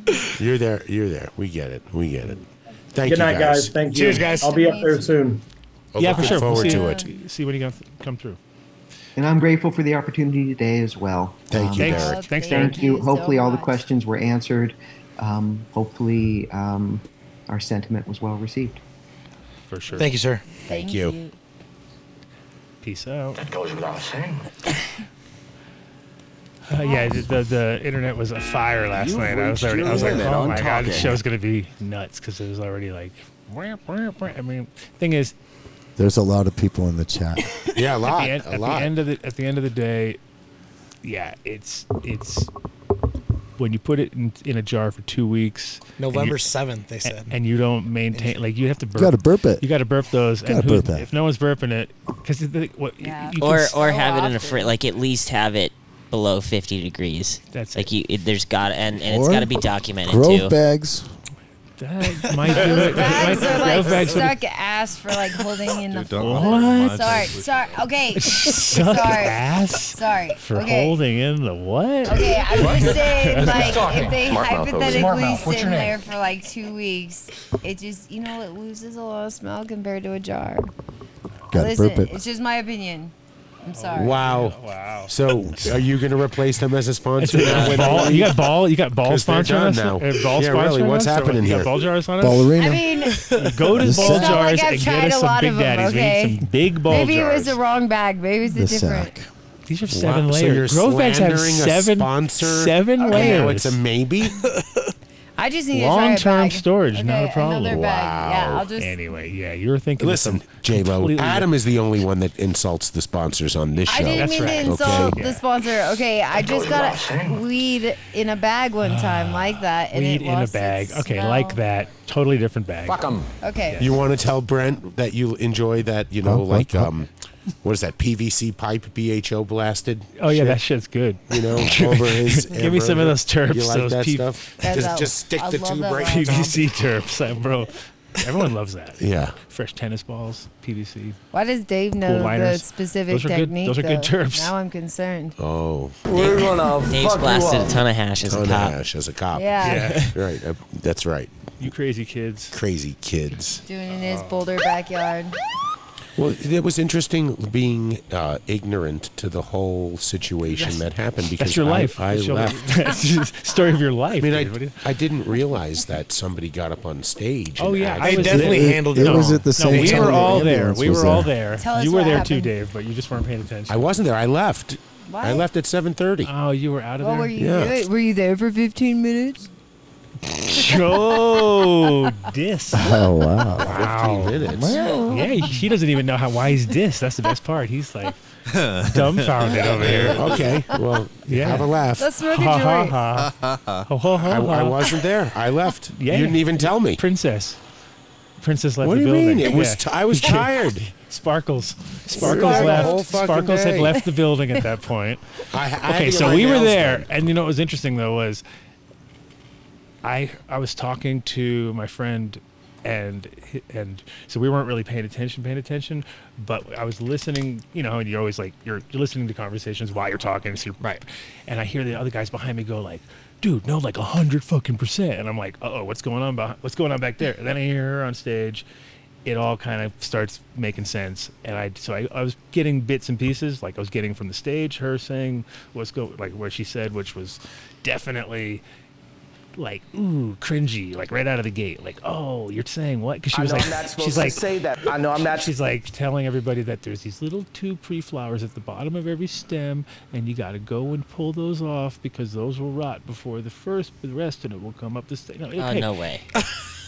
need to. you're there. You're there. We get it. We get it. Thank Good you, night, guys. Thank you. Cheers, guys. I'll be up there soon. Well, yeah, for looking sure. We'll forward see, to it. Uh, see when you come come through. And I'm grateful for the opportunity today as well. Thank you, Thanks. Derek. Thanks, Derek. Thank you. you Hopefully, so all the questions were answered. Um, hopefully, um, our sentiment was well received. For sure. Thank you, sir. Thank you. you. Peace out. That goes without saying. Uh, yeah, the, the the internet was afire last You've night. I was already, I was like, oh on my god, this talking. show's gonna be nuts because it was already like. wah, wah, wah. I mean, thing is, There's a lot of people in the chat. Yeah, a lot. at the end, a at lot. the end of the at the end of the day, yeah, it's it's when you put it in, in a jar for two weeks. November 7th, they said. and you don't maintain like you have to burp. gotta burp it. You got to burp those. Gotta and who- burp that. if no one's burping it, because what Yeah. you or s- or have it in a often. fridge, like at least have it below 50 degrees. That's like you. It, there's got and and it's got to be documented Grove too. bags. That might do Those it. bags Might- are like grove bags would- suck ass for like holding in the. Dude, don't fold. What? Sorry, sorry. Okay, Suck sorry, ass sorry. for okay. holding in the what? Okay, I'm just saying, like, if they Smart mouth over there. hypothetically mouth. sit What's in your there for like two weeks, it just, you know, it loses a lot of smell compared to a jar. Gotta Listen, burp it. it's just my opinion. I'm sorry. Wow. Wow. So, are you going to replace them as a sponsor? now with ball, you got ball. You got ball 'Cause they're sponsoring done us now. Uh, ball Yeah, really, what's us? Or happening you got here? Ball jars on us. Ballerina. I mean, Go to ball sack. It's jars like I've and tried get us a some lot big of them, daddies. We okay? need some big ball maybe jars. it was the wrong bag. Maybe it's a The different. sack. These are Wow, seven so layers. you're Grove bags have slandering a seven sponsor. seven Okay. layers. Now it's a maybe. I just need to try a Long-term storage, okay, not a problem. Another bag. Yeah, Wow. I'll just. Anyway, yeah, you're thinking. Listen, J Lo. Adam is the only one that insults the sponsors on this show. I didn't That's mean right. to insult Okay. the sponsor. Okay, I just got weed in a bag one time like that, and weed it in a bag. Okay, smell. like that. Totally different bag. Fuck them. Okay. You want to tell Brent that you enjoy that, you know, Huh, huh, like huh. um, what is that PVC pipe BHO blasted? Oh yeah, shit, that shit's good. You know, over his. Give me some of those terps. You like those that P- stuff? That's Just, a- just stick I the love tube right. PVC terps, uh, bro. Everyone loves that. Yeah. Fresh tennis balls, PVC. Why does Dave know the specific Those are good- technique? those are good though? terps. Now I'm concerned. Oh, We're gonna Dave's fuck blasted you a ton of hash as ton a of hash as a cop. Yeah. Right. uh, That's right. You crazy kids. Crazy kids. Doing in his Boulder backyard. Well, it was interesting being uh, ignorant to the whole situation that happened because That's your I- life. I, That's your- left. That's the story of your life. I mean, dude. I, I didn't realize that somebody got up on stage. Oh yeah, I definitely It- handled it it. was No. at the no, same we time were all there. We were all there. there. You were what there too. Dave, but you just weren't paying attention. I wasn't there. I left. I left at seven thirty. Oh, you were out of What there. were you Yeah. doing? Were you there for 15 minutes? Oh, dis. Oh wow. Wow. minutes. Yeah, he- he doesn't even know how why he's dis. That's the best part. He's like dumbfounded over here. Okay. Well, Yeah. have a laugh. Let's smoke a Ha ha joint. ha. Ho, ho, ho, I, I ho. wasn't there. I left. Yeah. You didn't even tell me. Princess. Princess left What the do you building. mean? It was Yeah. t- I was tired. Sparkles. there Sparkles the left. whole fucking Sparkles had day. left the building at that point. I, I had to okay, get so my we were nails there, done. and you know what was interesting though was I I was talking to my friend, and and so we weren't really paying attention, paying attention, but I was listening. You know, and you're always like you're you're listening to conversations while you're talking, so you're, right? And I hear the other guys behind me go like. Dude, no, like a hundred fucking percent, and I'm like, uh oh, what's going on? Behind, what's going on back there? And then I hear her on stage, it all kind of starts making sense and i so I, I was getting bits and pieces like i was getting from the stage her saying what's go like what she said which was definitely like ooh cringy like right out of the gate like oh you're saying what because she I was know like I'm not supposed she's to like say that. I know I'm not. she's like telling everybody that there's these little two pre-flowers at the bottom of every stem and you got to go and pull those off because those will rot before the first the rest and it will come up the stem no, Oh okay. no way.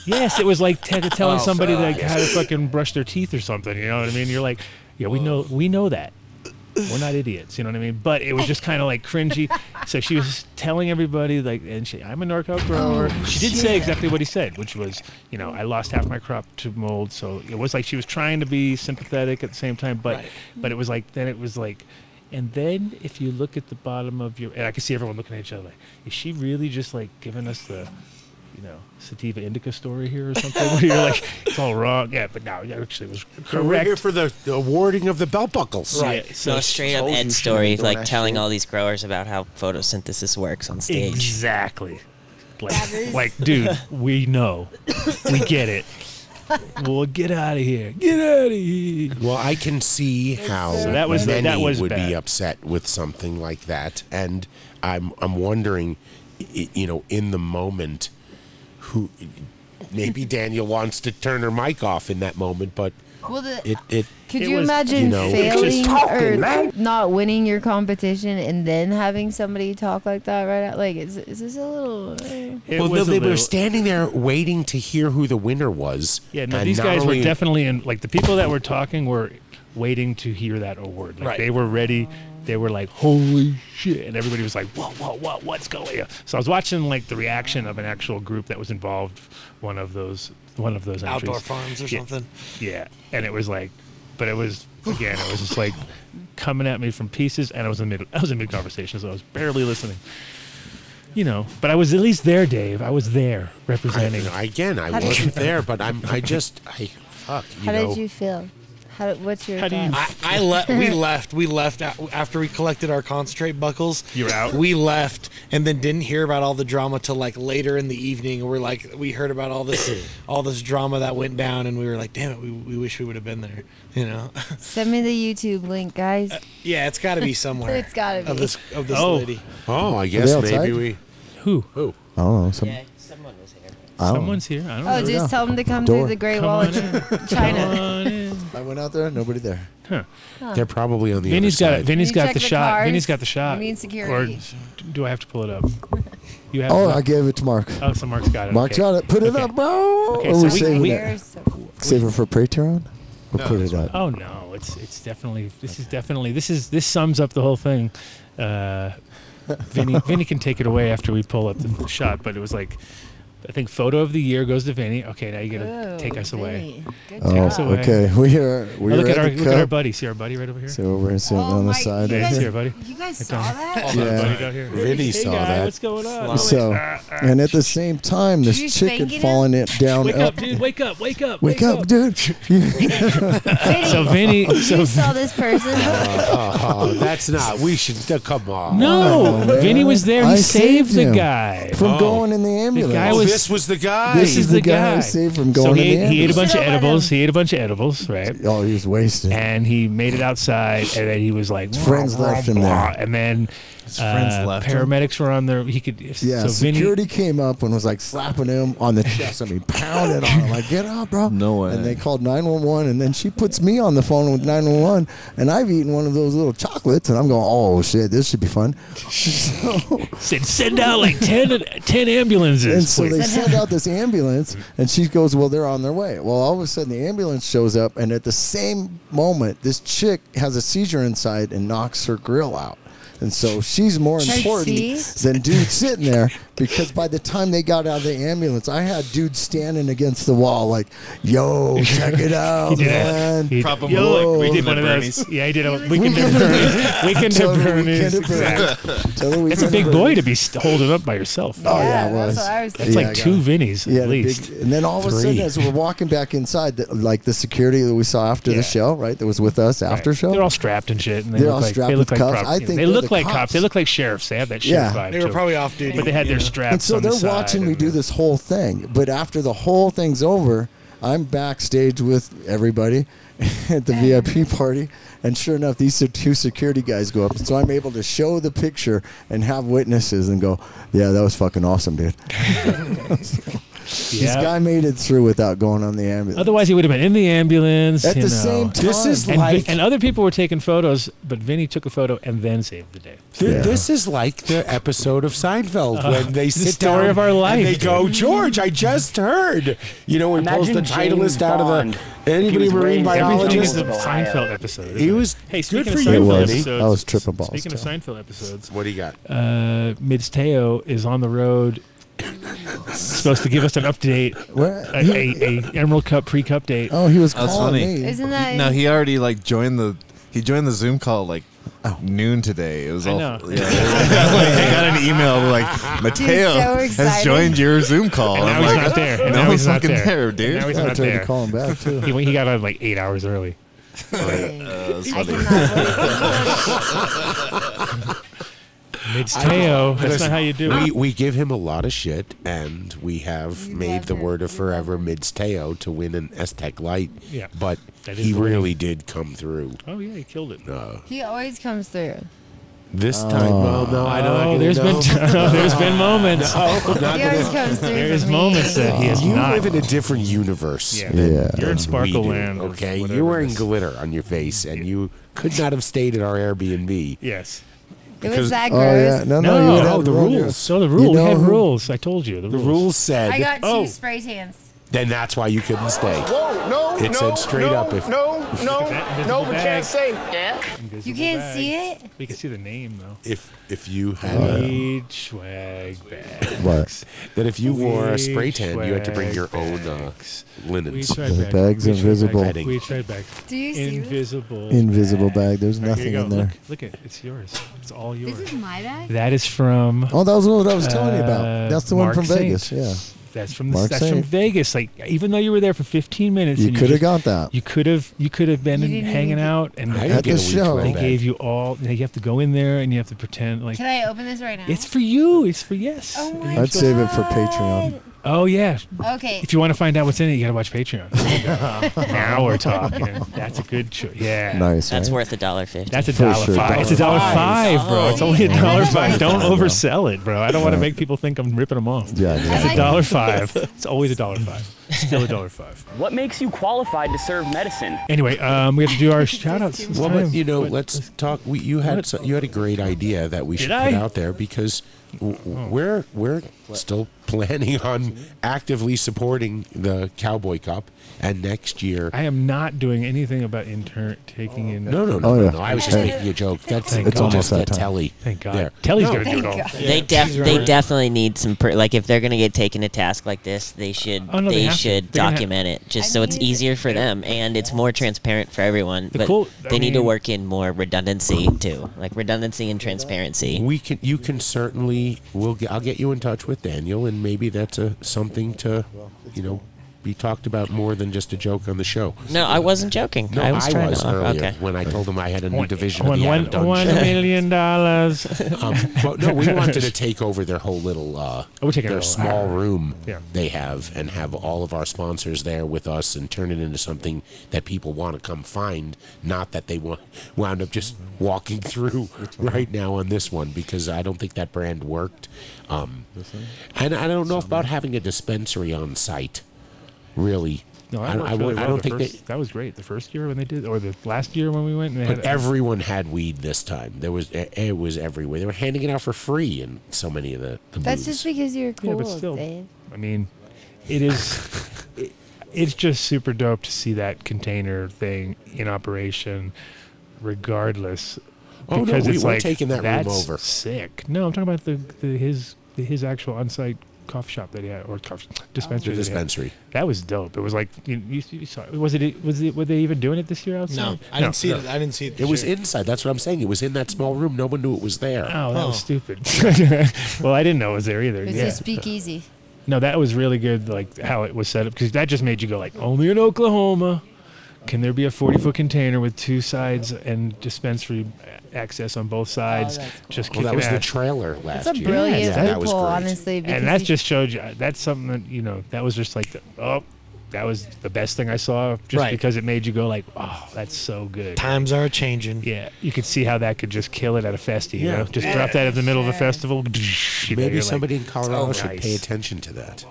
Yes, it was like t- telling Oh, somebody so- like how to fucking brush their teeth or something. You know what I mean? You're like, yeah, we know, we know that. We're not idiots. You know what I mean? But it was just kind of like cringy. So she was telling everybody like, and she, I'm a NorCal grower. Oh, she did say exactly what he said, which was, you know, I lost half my crop to mold. So it was like she was trying to be sympathetic at the same time, but, but it was like then it was like. And then if you look at the bottom of your, and I can see everyone looking at each other like, is she really just like giving us the, you know, sativa indica story here or something? Where you're like, it's all wrong. Yeah, but no, actually it was So We're here for the, the awarding of the belt buckles. Right. So a straight up Ed story, like telling all these growers about how photosynthesis works on stage. Exactly. Like, like, dude, we know, we get it. Well, get out of here. Get out of here. Well, I can see how So that was- many that was would bad. be upset with something like that, and I'm I'm wondering, you know, in the moment, who maybe Daniel wants to turn her mic off in that moment, but Well, the- it it Could it you was, imagine you know, failing or not winning your competition and then having somebody talk like that right out? Like, is, is this a little? eh? well, they, they were standing there waiting to hear who the winner was. Yeah, no, these not guys were definitely in. Like the people that were talking were waiting to hear that award. Like Right. they were ready. They were like, "Holy shit!" And everybody was like, "Whoa, whoa, whoa, what's going?" on? So I was watching like the reaction of an actual group that was involved. One of those, one of those Outdoor entries. farms or Yeah. something. Yeah, and it was like, but it was again, it was just like coming at me from pieces, and I was in the mid, I was in mid conversation, so I was barely listening. You know, but I was at least there, Dave. I was there representing. I, again, I How wasn't there, but I'm I just I fuck you How know. did you feel? How, what's your How do you- thoughts? I, I left. We left. We left a- after we collected our concentrate buckles. You're out. We left, and then didn't hear about all the drama till like later in the evening. We're like, we heard about all this, all this drama that went down, and we were like, damn it, we, we wish we would have been there. You know? Send me the YouTube link, guys. Uh, yeah, it's got to be somewhere. It's gotta be. of this of this Oh. lady. Oh, I they guess outside? maybe we. Who? Who? I don't know. Some, Yeah, someone was here. I don't know. Someone's here. I don't Oh, know. just tell them to come Door. through the Great Come Wall on of in. Ch- China. Come on in. I went out there. Nobody there. Huh. They're probably on the Vinny's other got side. Vinny's You got check the the shot. cars? Vinny's got the shot. You mean Or do I have to pull it up? You have. Oh. I gave it to Mark. Oh, so Mark's got it. Mark's okay. got it. Put it Okay. up, bro. Okay, Or so we we- saving we- it? Where's- Save it for Patreon. Or put it up. Oh no, it's it's definitely this is definitely this is this sums up the whole thing. Uh, Vinny Vinny can take it away after we pull up the, the shot, but it was like. I think photo of the year goes to Vinny. Okay, now you gotta Ooh, take us away. Vinny. Good Oh, Take us away. okay. We are. We Oh, look are at our the look at our cup. buddy. See our buddy right over here. So we're sitting Oh on the side. you Yeah, guys- see here. our buddy. You guys saw that? Oh, Yeah. buddy down here. Vinny hey, saw guy, that. What's going on? So, and at the same time, this you chick had spanking fallen it down. Wake up. up, dude! Wake up! Wake up! Wake up, dude! Vinny, So Vinny, so you saw this person? Oh, oh, that's not. We should. uh, come on. no, Oh. Vinny was there. He I saved, saved the him. guy. from Oh. going in the ambulance. guy Oh, was- this was the guy. This is the guy. I saved from So he in ate, the he ate a bunch of edibles. He ate a bunch of edibles, right? Oh, he was wasted. And he made it outside, and then he was like, His friends "Blah, left blah, him there." And then friends uh, left him? paramedics were on there. He could, Yeah, so Vinny, security came up and was like slapping him on the chest. I mean, pounding on him, like, get up, bro. No way. And they called 911, and then she puts me on the phone with 911, and I've eaten one of those little chocolates, and I'm going, oh, shit, this should be fun. So, said, send out like 10, 10 ambulances. and so please." they send out this ambulance, and she goes, well, they're on their way. Well, all of a sudden, the ambulance shows up, and at the same moment, this chick has a seizure inside and knocks her grill out. And so she's more important than dude sitting there because by the time they got out of the ambulance, I had dudes standing against the wall like, "Yo, check it He out, did. man!" He, Prop yo, up. we did one of those. Yeah, he did a Weekend weekend at at Bernie's. Weekend Tell at her Bernie's. Exactly. Bernie's. Tell her It's a big boy to be holding up by yourself. Oh yeah, Yeah, it that's was. what I was That's Yeah, like two got- Vinnies Yeah, at least. big, and then all of a sudden, as we're walking back inside, the, like the security that we saw after Yeah. the show, right, that was with us after Right. show. They're all strapped and shit, and they They're look all like strapped they look with like cuffs. prop- I think they look like cops. cops. They look like sheriffs. They have that Yeah. sheriff vibe. They were probably off duty. but they had their know. straps. and so on they're side watching me and- do this whole thing. But after the whole thing's over, I'm backstage with everybody at the VIP party, and sure enough, these two security guys go up. So I'm able to show the picture and have witnesses and go, "Yeah, that was fucking awesome, dude." This Yeah. guy made it through without going on the ambulance. Otherwise, he would have been in the ambulance. At you the know. same time, This is And, like and other people were taking photos, but Vinny took a photo and then saved the day. Th- Yeah. This is like the episode of Seinfeld Uh, when they the sit story down of our life, and they go, George, I just heard. You know, he pulls the Imagine title list James out of Bond. the anybody He was marine raised in Everything is biologist. a Ohio. Seinfeld episode. He isn't it? was Hey, good speaking for of you, Seinfeld buddy. episodes, I was tripping balls, Speaking of too. Seinfeld episodes, What do you got? uh, Mids Teo is on the road, supposed to give us an update, Where- a, a, a Emerald Cup pre-cup date. oh, he was That's calling funny. me. Isn't that? No, he already like joined the he joined the Zoom call like oh. noon today. It was I all. know. Yeah, like, I got an email like Mateo so has excited. joined your Zoom call. And now I'm he's like, not there. Oh, and no now one's he's not fucking there. there, And dude. now he's I not tried to there. call him back, too. He, he got on like eight hours early. It's Teo. That's Listen, not how you do we, it. We give him a lot of shit, and we have made the word of forever Mids Teo to win an Aztec Light. Yeah. But That is he the way. really did come through. Oh yeah, he killed it. Uh, He always comes through. this time, well, no, I don't. Oh, know. there's been there's been moments. No, He always comes through There's for me. moments that he has you not. live in a different universe. Yeah. than- Yeah. You're in than Sparkle do, Land or Okay, whatever you're it wearing is. glitter on your face, and you could not have stayed at our Airbnb. Yes. It was that Oh gross. yeah, no, no, No, you would no, the run your- rules. So the You rule, we know had who- rules. I told you the, The rules said. I got two Oh. spray tans. Then that's why you couldn't stay. Whoa, no, It no, said straight no, up if- no, no, no, we bag. can't say. Yeah. You can't see it? We can see the name though. If if you had a, Weed swag bags. What? that if you wore a spray tan, you had to bring your swag own uh, bags. linens. Weed swag The bag. bag's Weed invisible. bag. Weed swag bag. Do you see this? Invisible. Invisible bag. There's All right, nothing here in there. Look, look it. It's yours. It's all yours. This is my bag? That is from. Oh, that was what I was telling you about. uh, That's the one from Saint. Vegas. Yeah. That's from the, Mark that's from Vegas. Like even though you were there for 15 minutes, You and could have just- got that. You could have. You could have been You didn't hanging even- out, and I they didn't At get the a weed show. swag bag. gave you all. You have to go in there, and you have to pretend like Can I open this right now? it's for you. It's for yes. Oh my I'd save it for God. Patreon. Oh yeah. Okay. If you want to find out what's in it, you gotta watch Patreon. now we're talking. That's a good choice. Yeah. Nice. That's right? worth a dollar fifty. That's a For dollar sure, five. It's a dollar dollar five, bro. It's only a Oh. dollar five. Don't oversell it, bro. I don't want to make people think I'm ripping them off. Yeah. It's a dollar five. It's always a dollar five. Still a dollar five. What makes you qualified to serve medicine? Anyway, um, we have to do our shout outs. this Well, time. but you know, What- let's talk. We, you had so- you had a great idea that we should I? put out there because w- w- we're we're still planning on actively supporting the Cowboy Cup, and next year. I am not doing anything about intern taking oh, in. No, no, no, Oh, no, yeah. no. I was just Hey. making a joke. That's Thank it's God. almost that get time. Telly. Thank God. There. Telly's No. gonna do it all. Thank God. They def- they definitely need some per- like if they're gonna get taken a task like this, they should Oh, no, they they, have to. should They're gonna have- document it just I so it's mean- easier for them and it's more transparent for everyone. The but cool- I they need to mean- work in more redundancy too, like redundancy and transparency. We can. You can certainly. We'll. Get, I'll get you in touch with Daniel, and maybe that's a something to, you know, be talked about more than just a joke on the show. No, I wasn't joking. No, I was trying to. earlier Okay. when I told him I had a new One- division one- of the one- Adam Dunn one Show. million dollars. Um, but no, we wanted to take over their whole little uh, Oh, we're their it over. small room Yeah. they have, and have all of our sponsors there with us, and turn it into something that people want to come find. Not that they want wound up just walking through right now on this one because I don't think that brand worked. Um, and I don't know about having a dispensary on site. Really, No, I, that I, really I well don't the think first, they. that was great. The first year when they did, or the last year when we went, and they But had everyone had weed this time. There was eh, eh, it was everywhere. They were handing it out for free in so many of the, the That's booths. just because you're cool, Yeah, but still, Dave. I mean, it is. it, it's just super dope to see that container thing in operation, regardless. Oh, no, because we- it's we're like taking that room over. Sick. No, I'm talking about the, the his the, his actual on-site coffee shop that he had, or coffee dispensary. The that dispensary. That was dope. It was like you, you, you saw. Was it? Was it? Were they even doing it this year outside? No, I didn't see it. I didn't see it. It was inside. That's what I'm saying. It was in that small room. No one knew it was there. Oh, that Oh. was stupid. well, I didn't know it was there either. It's yeah. a speakeasy. No, that was really good. Like how it was set up because that just made you go like, only in Oklahoma can there be a 40 foot container with two sides and dispensary access on both sides. that's Just Well, that kicking was the trailer last It's a year. brilliant yeah, that was loophole, great. honestly. Because and that just showed you. That's something that you know. That was just like, the, oh, that was the best thing I saw. Just Right. because it made you go like, oh, that's so good. Times are changing. Yeah, you could see how that could just kill it at a festi. You Yeah. know, just drop that in the middle of a festival. you Maybe you're somebody like, in Colorado oh, should nice. pay attention to that.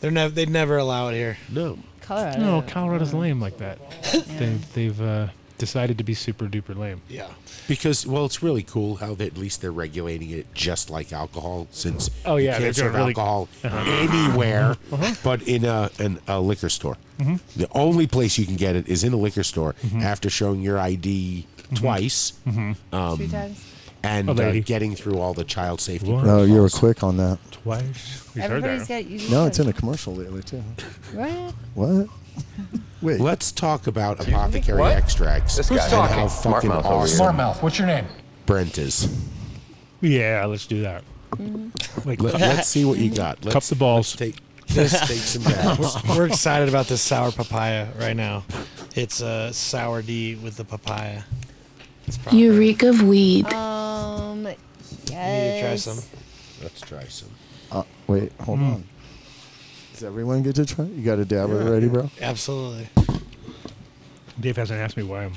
They're never. They'd never allow it here. No. Colorado. No, Colorado's lame like that. They, they've uh, decided to be super duper lame. Yeah. Because well, it's really cool how they, at least they're regulating it just like alcohol, since Oh, yeah, you they're can't serve really- alcohol Uh-huh. anywhere Uh-huh. but in a, an, a liquor store. Mhm. The only place you can get it is in a liquor store Mhm. after showing your ID twice, Mhm. um, Two times. and A uh, getting through all the child safety. What? No, you were quick on that. Twice. We've heard Everybody's that. got. You No, it's in a commercial lately too. What? What? Wait. Let's talk about apothecary extracts This and guy. how Talking. fucking Smartmouth over awesome. here. Smartmouth, what's your name? Brent is. Yeah, let's do that. Like, Let, us see what you got. Let's, cup the balls. Let's take, let's take some dabs. We're excited about this sour papaya right now. It's a sour D with the papaya. You reek of weed. Um, You yes. need to try some. Let's try some. Uh, wait, hold Mm. on. Does everyone get to try? You got a dab already, bro? Absolutely. Dave hasn't asked me why I'm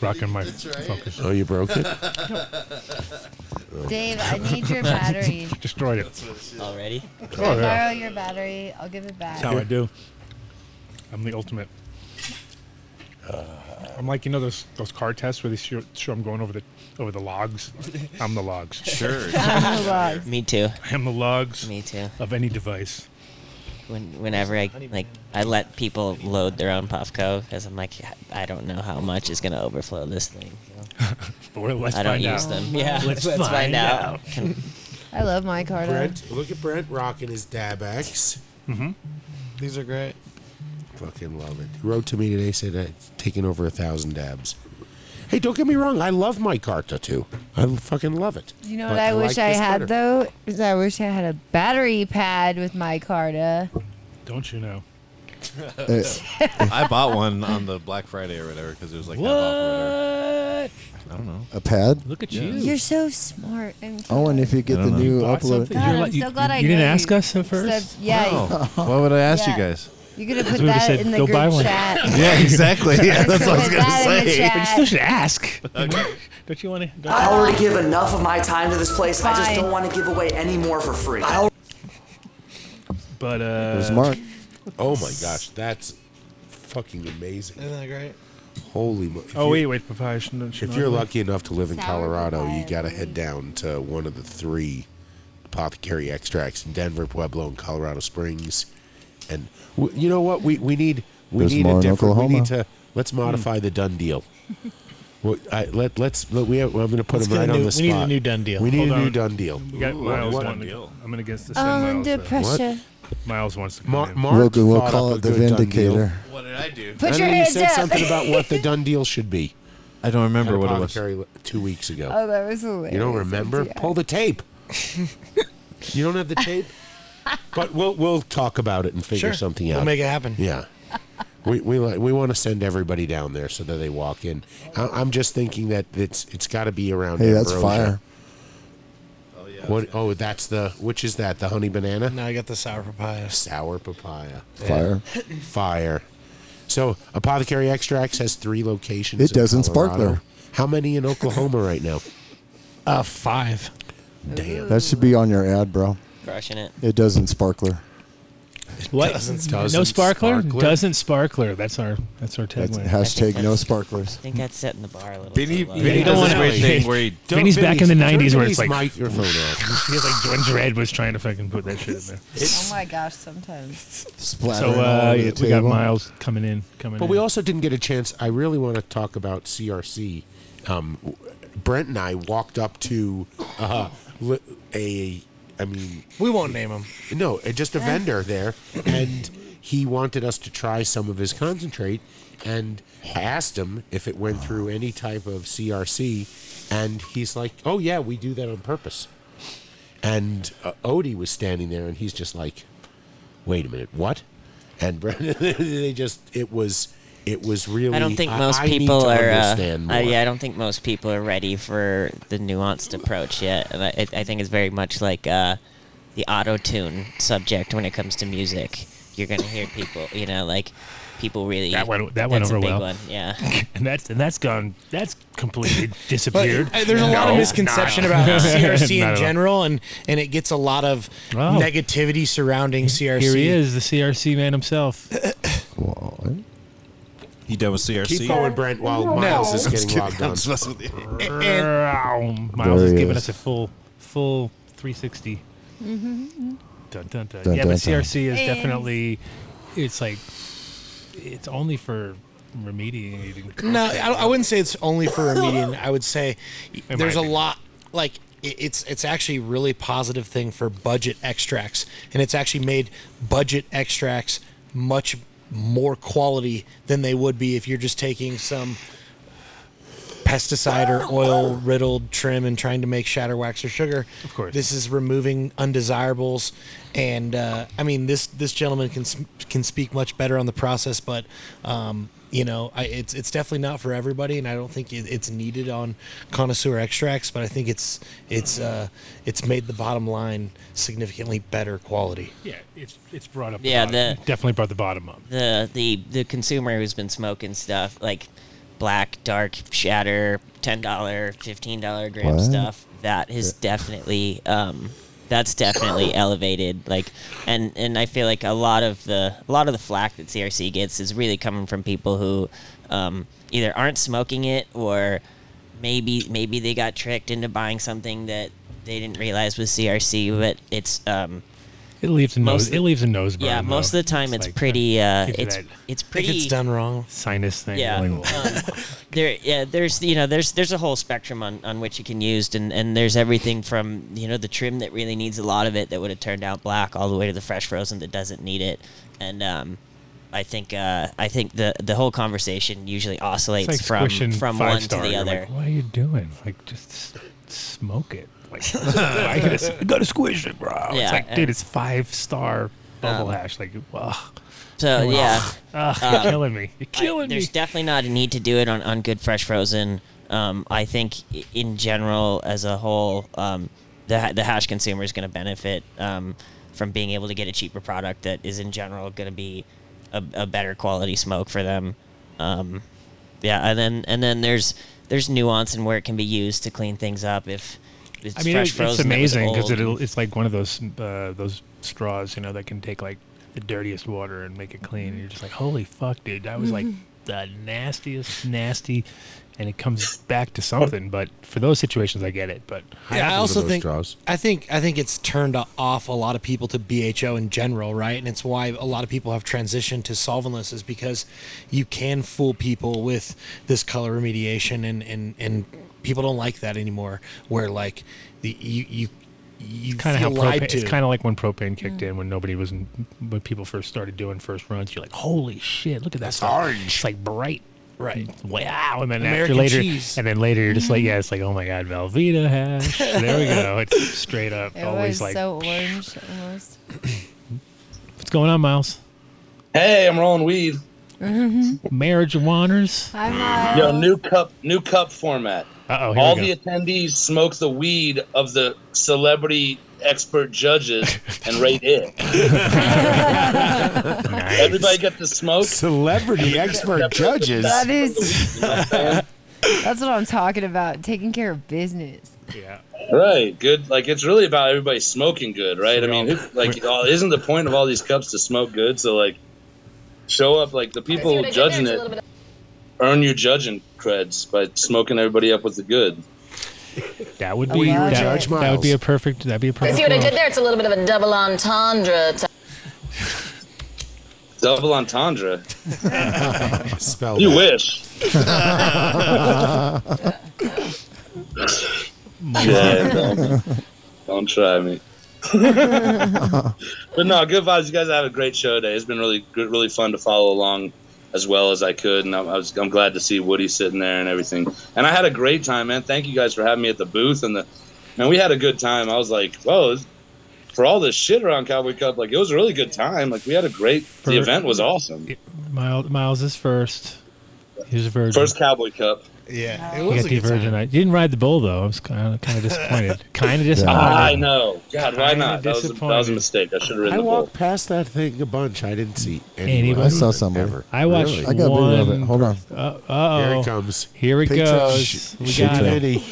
rocking my focus. Oh, you broke it? Dave, I need your battery. Destroyed it. Already? Oh, Can Oh, I yeah. borrow your battery? I'll give it back. That's how I do. I'm the ultimate. I'm like you know those those car tests where they show, show I'm going over the over the logs. I'm the logs. Sure. I'm the logs. Me too. I'm the logs. Me too. Of any device. When, whenever I like, I let people load their own Puffco because I'm like, I don't know how much is gonna overflow this thing. Well, let's I don't find use out. them. Yeah, Let's find, find out. out. I love my car. Brent, look at Brent rocking his Dab X. Mm-hmm. These are great. Fucking love it. He wrote to me today, said it's taken over a thousand dabs. Hey, don't get me wrong. I love my Carta too. I fucking love it. You know But what I, wish like I had better. though? Is I wish I had a battery pad with my Carta. Don't you know? I bought one on the Black Friday or whatever because it was like half off or whatever. I don't know. A pad? Look at Yeah. you. You're so smart. And Oh, and if you get I the don't know. new You bought upload. something? God, You're I'm like- so you- glad I you didn't know ask you. us at first? Said- yeah. No. Why would I ask you guys? You could have put We would've that said, in the "Go group buy one." chat. Yeah, exactly. Yeah, that's what I was Put gonna that in the say. But you still should ask. Don't you want to? I already give enough of my time to this place. I just Fine. don't want to give away any more for free. But uh, There's Mark. Oh my gosh, that's fucking amazing. Isn't that great? Holy mo- if Oh you- wait, wait, papaya. Shouldn't, should If not you're lucky enough to live in Sour Colorado, you got to really. head down to one of the three apothecary extracts in Denver, Pueblo, and Colorado Springs. And w- you know what? We we need we There's need more a in different. We Oklahoma. need to let's modify the done deal. Well, I, let let's let, we have, I'm going to put Let's him get a right on new- the spot. we need a new done deal. We need Hold a new on. done deal. We got Ooh, Miles what- wanting what- to- I'm gonna guess the same Under Miles. pressure. Miles wants to come Mar- in. Mark We'll, we'll thought call up it a the good done deal. Vindicator. What did I do? Put and your then you hands said up. something about what the done deal should be. I don't remember what it was. Apothecary li- two weeks ago. Oh, that was hilarious. You don't remember? Yeah. Pull the tape. you don't have the tape? But we'll we'll talk about it and figure Sure. something out. We'll make it happen. Yeah. We we li- we want to send everybody down there so that they walk in. I, I'm just thinking that it's it's got to be around. Hey, that's Ambrosia. fire. What? Oh, that's the which is that? The honey banana? Now I got the sour papaya. Sour papaya. Fire. Fire. So Apothecary Extracts has three locations. It in doesn't Colorado. sparkler. How many in Oklahoma right now? Uh, five. Damn. That should be on your ad, bro. Crushing it. It doesn't sparkler. What? Doesn't no doesn't sparkler? sparkler? Doesn't sparkler. That's our that's our That's tagline. hashtag no that's- sparklers. I think that's setting the bar a little Vinny, too low. Vinny You don't does this wanna- weird thing where he Don't- Vinny's back in the Vinny's- 90s where it's like Vinny's microphone off. feels like George Red was trying to fucking put that shit in there. Oh my gosh, sometimes. Splattering So all uh, over we the got. Miles coming in, coming But in. we also didn't get a chance. I really want to talk about CRC. Um, Brent and I walked up to uh, a, I mean, We won't name him. no, uh, just a vendor there, and he wanted us to try some of his concentrate, and I asked him if it went through any type of CRC, and he's like, "Oh yeah, we do that on purpose." And uh, Odie was standing there, and he's just like, "Wait a minute, what?" And they just, it was, it was really. I don't think most I need people are. Uh, uh, yeah, I don't think most people are ready for the nuanced approach yet. I, I think it's very much like uh, the auto tune subject when it comes to music. You're gonna hear people, you know, like people really. That went- that went that's a over big well. One. Yeah. and that's and that's gone. That's completely disappeared. But, uh, there's a lot of misconception about not CRC in general, and and it gets a lot of Oh. negativity surrounding CRC. Here he is, the CRC man himself. You done with CRC? Keep going, Brent, while Miles is I'm getting kidding. logged on. just messing with you. Miles There is giving us a full full 360. Mm-hmm. Dun, dun, dun. Dun, yeah, dun, but dun. CRC is definitely. It's like it's only for remediating. No, I, I wouldn't say it's only for remediating. I would say In there's a opinion. lot like it's it's actually a really positive thing for budget extracts, and it's actually made budget extracts much more quality than they would be if you're just taking some pesticide or oil riddled trim and trying to make shatter wax or sugar. Of course. This is removing undesirables. And uh, I mean, this this gentleman can can speak much better on the process, but um, you know, I, it's it's definitely not for everybody, and I don't think it, it's needed on connoisseur extracts. But I think it's it's uh, it's made the bottom line significantly better quality. Yeah, it's it's brought up. Yeah, the, the- definitely brought the bottom up. the the the consumer who's been smoking stuff like black dark shatter ten dollar fifteen dollar gram What? stuff that has definitely um that's definitely elevated like and and i feel like a lot of the a lot of the flack that crc gets is really coming from people who um either aren't smoking it or maybe maybe they got tricked into buying something that they didn't realize was crc but it's um It leaves a nose. most- It leaves a nose burn. yeah most though. of the time it's, like, pretty uh gives you it's that- it's pretty wrong, sinus thing. yeah. going um, there, yeah. There's, you know, there's there's a whole spectrum on, on which you can use, and, and there's everything from you know the trim that really needs a lot of it that would have turned out black, all the way to the fresh frozen that doesn't need it, and um, I think uh, I think the the whole conversation usually oscillates It's like from squishing from five one to star. the You're other. Like, what are you doing? Like, just s- smoke it. Like, I gotta, I gotta squish it, bro. Yeah, it's like, dude, it's five star bubble Um, hash. Like, ugh. So Ugh. yeah, Ugh, um, you're killing me. You're I- killing there's me. definitely not a need to do it on, on good fresh frozen. Um, I think in general, as a whole, um, the the hash consumer is going to benefit um, from being able to get a cheaper product that is in general going to be a, a better quality smoke for them. Um, yeah, and then and then there's there's nuance in where it can be used to clean things up if it's I mean, fresh it, it's frozen. that was amazing because it, it's like one of those uh, those straws, you know, that can take like the dirtiest water and make it clean. And you're just like, holy fuck, dude, that was like the nastiest, nasty, and it comes back to something. But for those situations, I get it. But Yeah, I also think I think I think it's turned off a lot of people to BHO in general, right? And it's why a lot of people have transitioned to solventless is because you can fool people with this color remediation, and and and people don't like that anymore. Where like the you you you kind of how lied propane, to. it's kind of like when propane kicked in when nobody was in, when people first started doing first runs. You're like, holy shit, look at that That's stuff. orange. It's like bright. Right. Wow. And then American after later, cheese. and then later you're just like, mm-hmm. yeah, it's like, oh my god, Velveeta hash. there we go. It's straight up. It always was like, so orange almost. what's going on, Miles? Hey, I'm rolling weed. Mm-hmm. Marriage of Wonders. Hi, Miles. Yo, new cup, new cup format. Uh-oh, here All we the attendees smoke the weed of the celebrity expert judges and rate it. Everybody get the smoke. Celebrity expert judges. That is. That's what I'm talking about. Taking care of business. Yeah. Right, good. Like it's really about everybody smoking good, right? I mean, who, like, isn't the point of all these cups to smoke good? So like, show up. Like the people judging it, earn your judging creds by smoking everybody up with the good. That would be you that, judge that would be a perfect. That'd be a perfect. See what I did there? It's a little bit of a double entendre. t- Double entendre. Spell You wish. yeah, don't, don't try me. but no, good vibes. You guys have a great show today. It's been really really fun to follow along as well as I could, and I, I was I'm glad to see Woody sitting there and everything. And I had a great time, man. Thank you guys for having me at the booth and the. Man, we had a good time. I was like, whoa. For all this shit around Cowboy Cup, like it was a really good time. Like we had a great. The event was awesome. Miles, Miles is first. He's a virgin. First Cowboy Cup. Yeah, You got the virgin. I didn't ride the bull though. I was kind of kind of disappointed. kind of disappointed. I know. God, why Kinda not? That was, a, that was a mistake. I should have I ridden the bull. walked past that thing a bunch. I didn't see anybody. Anybody? I saw somebody. Ever. I watched Really? I got a video of it. Hold on. Uh oh. Here it comes. Here it Picture goes. sh- we got it. Vinny.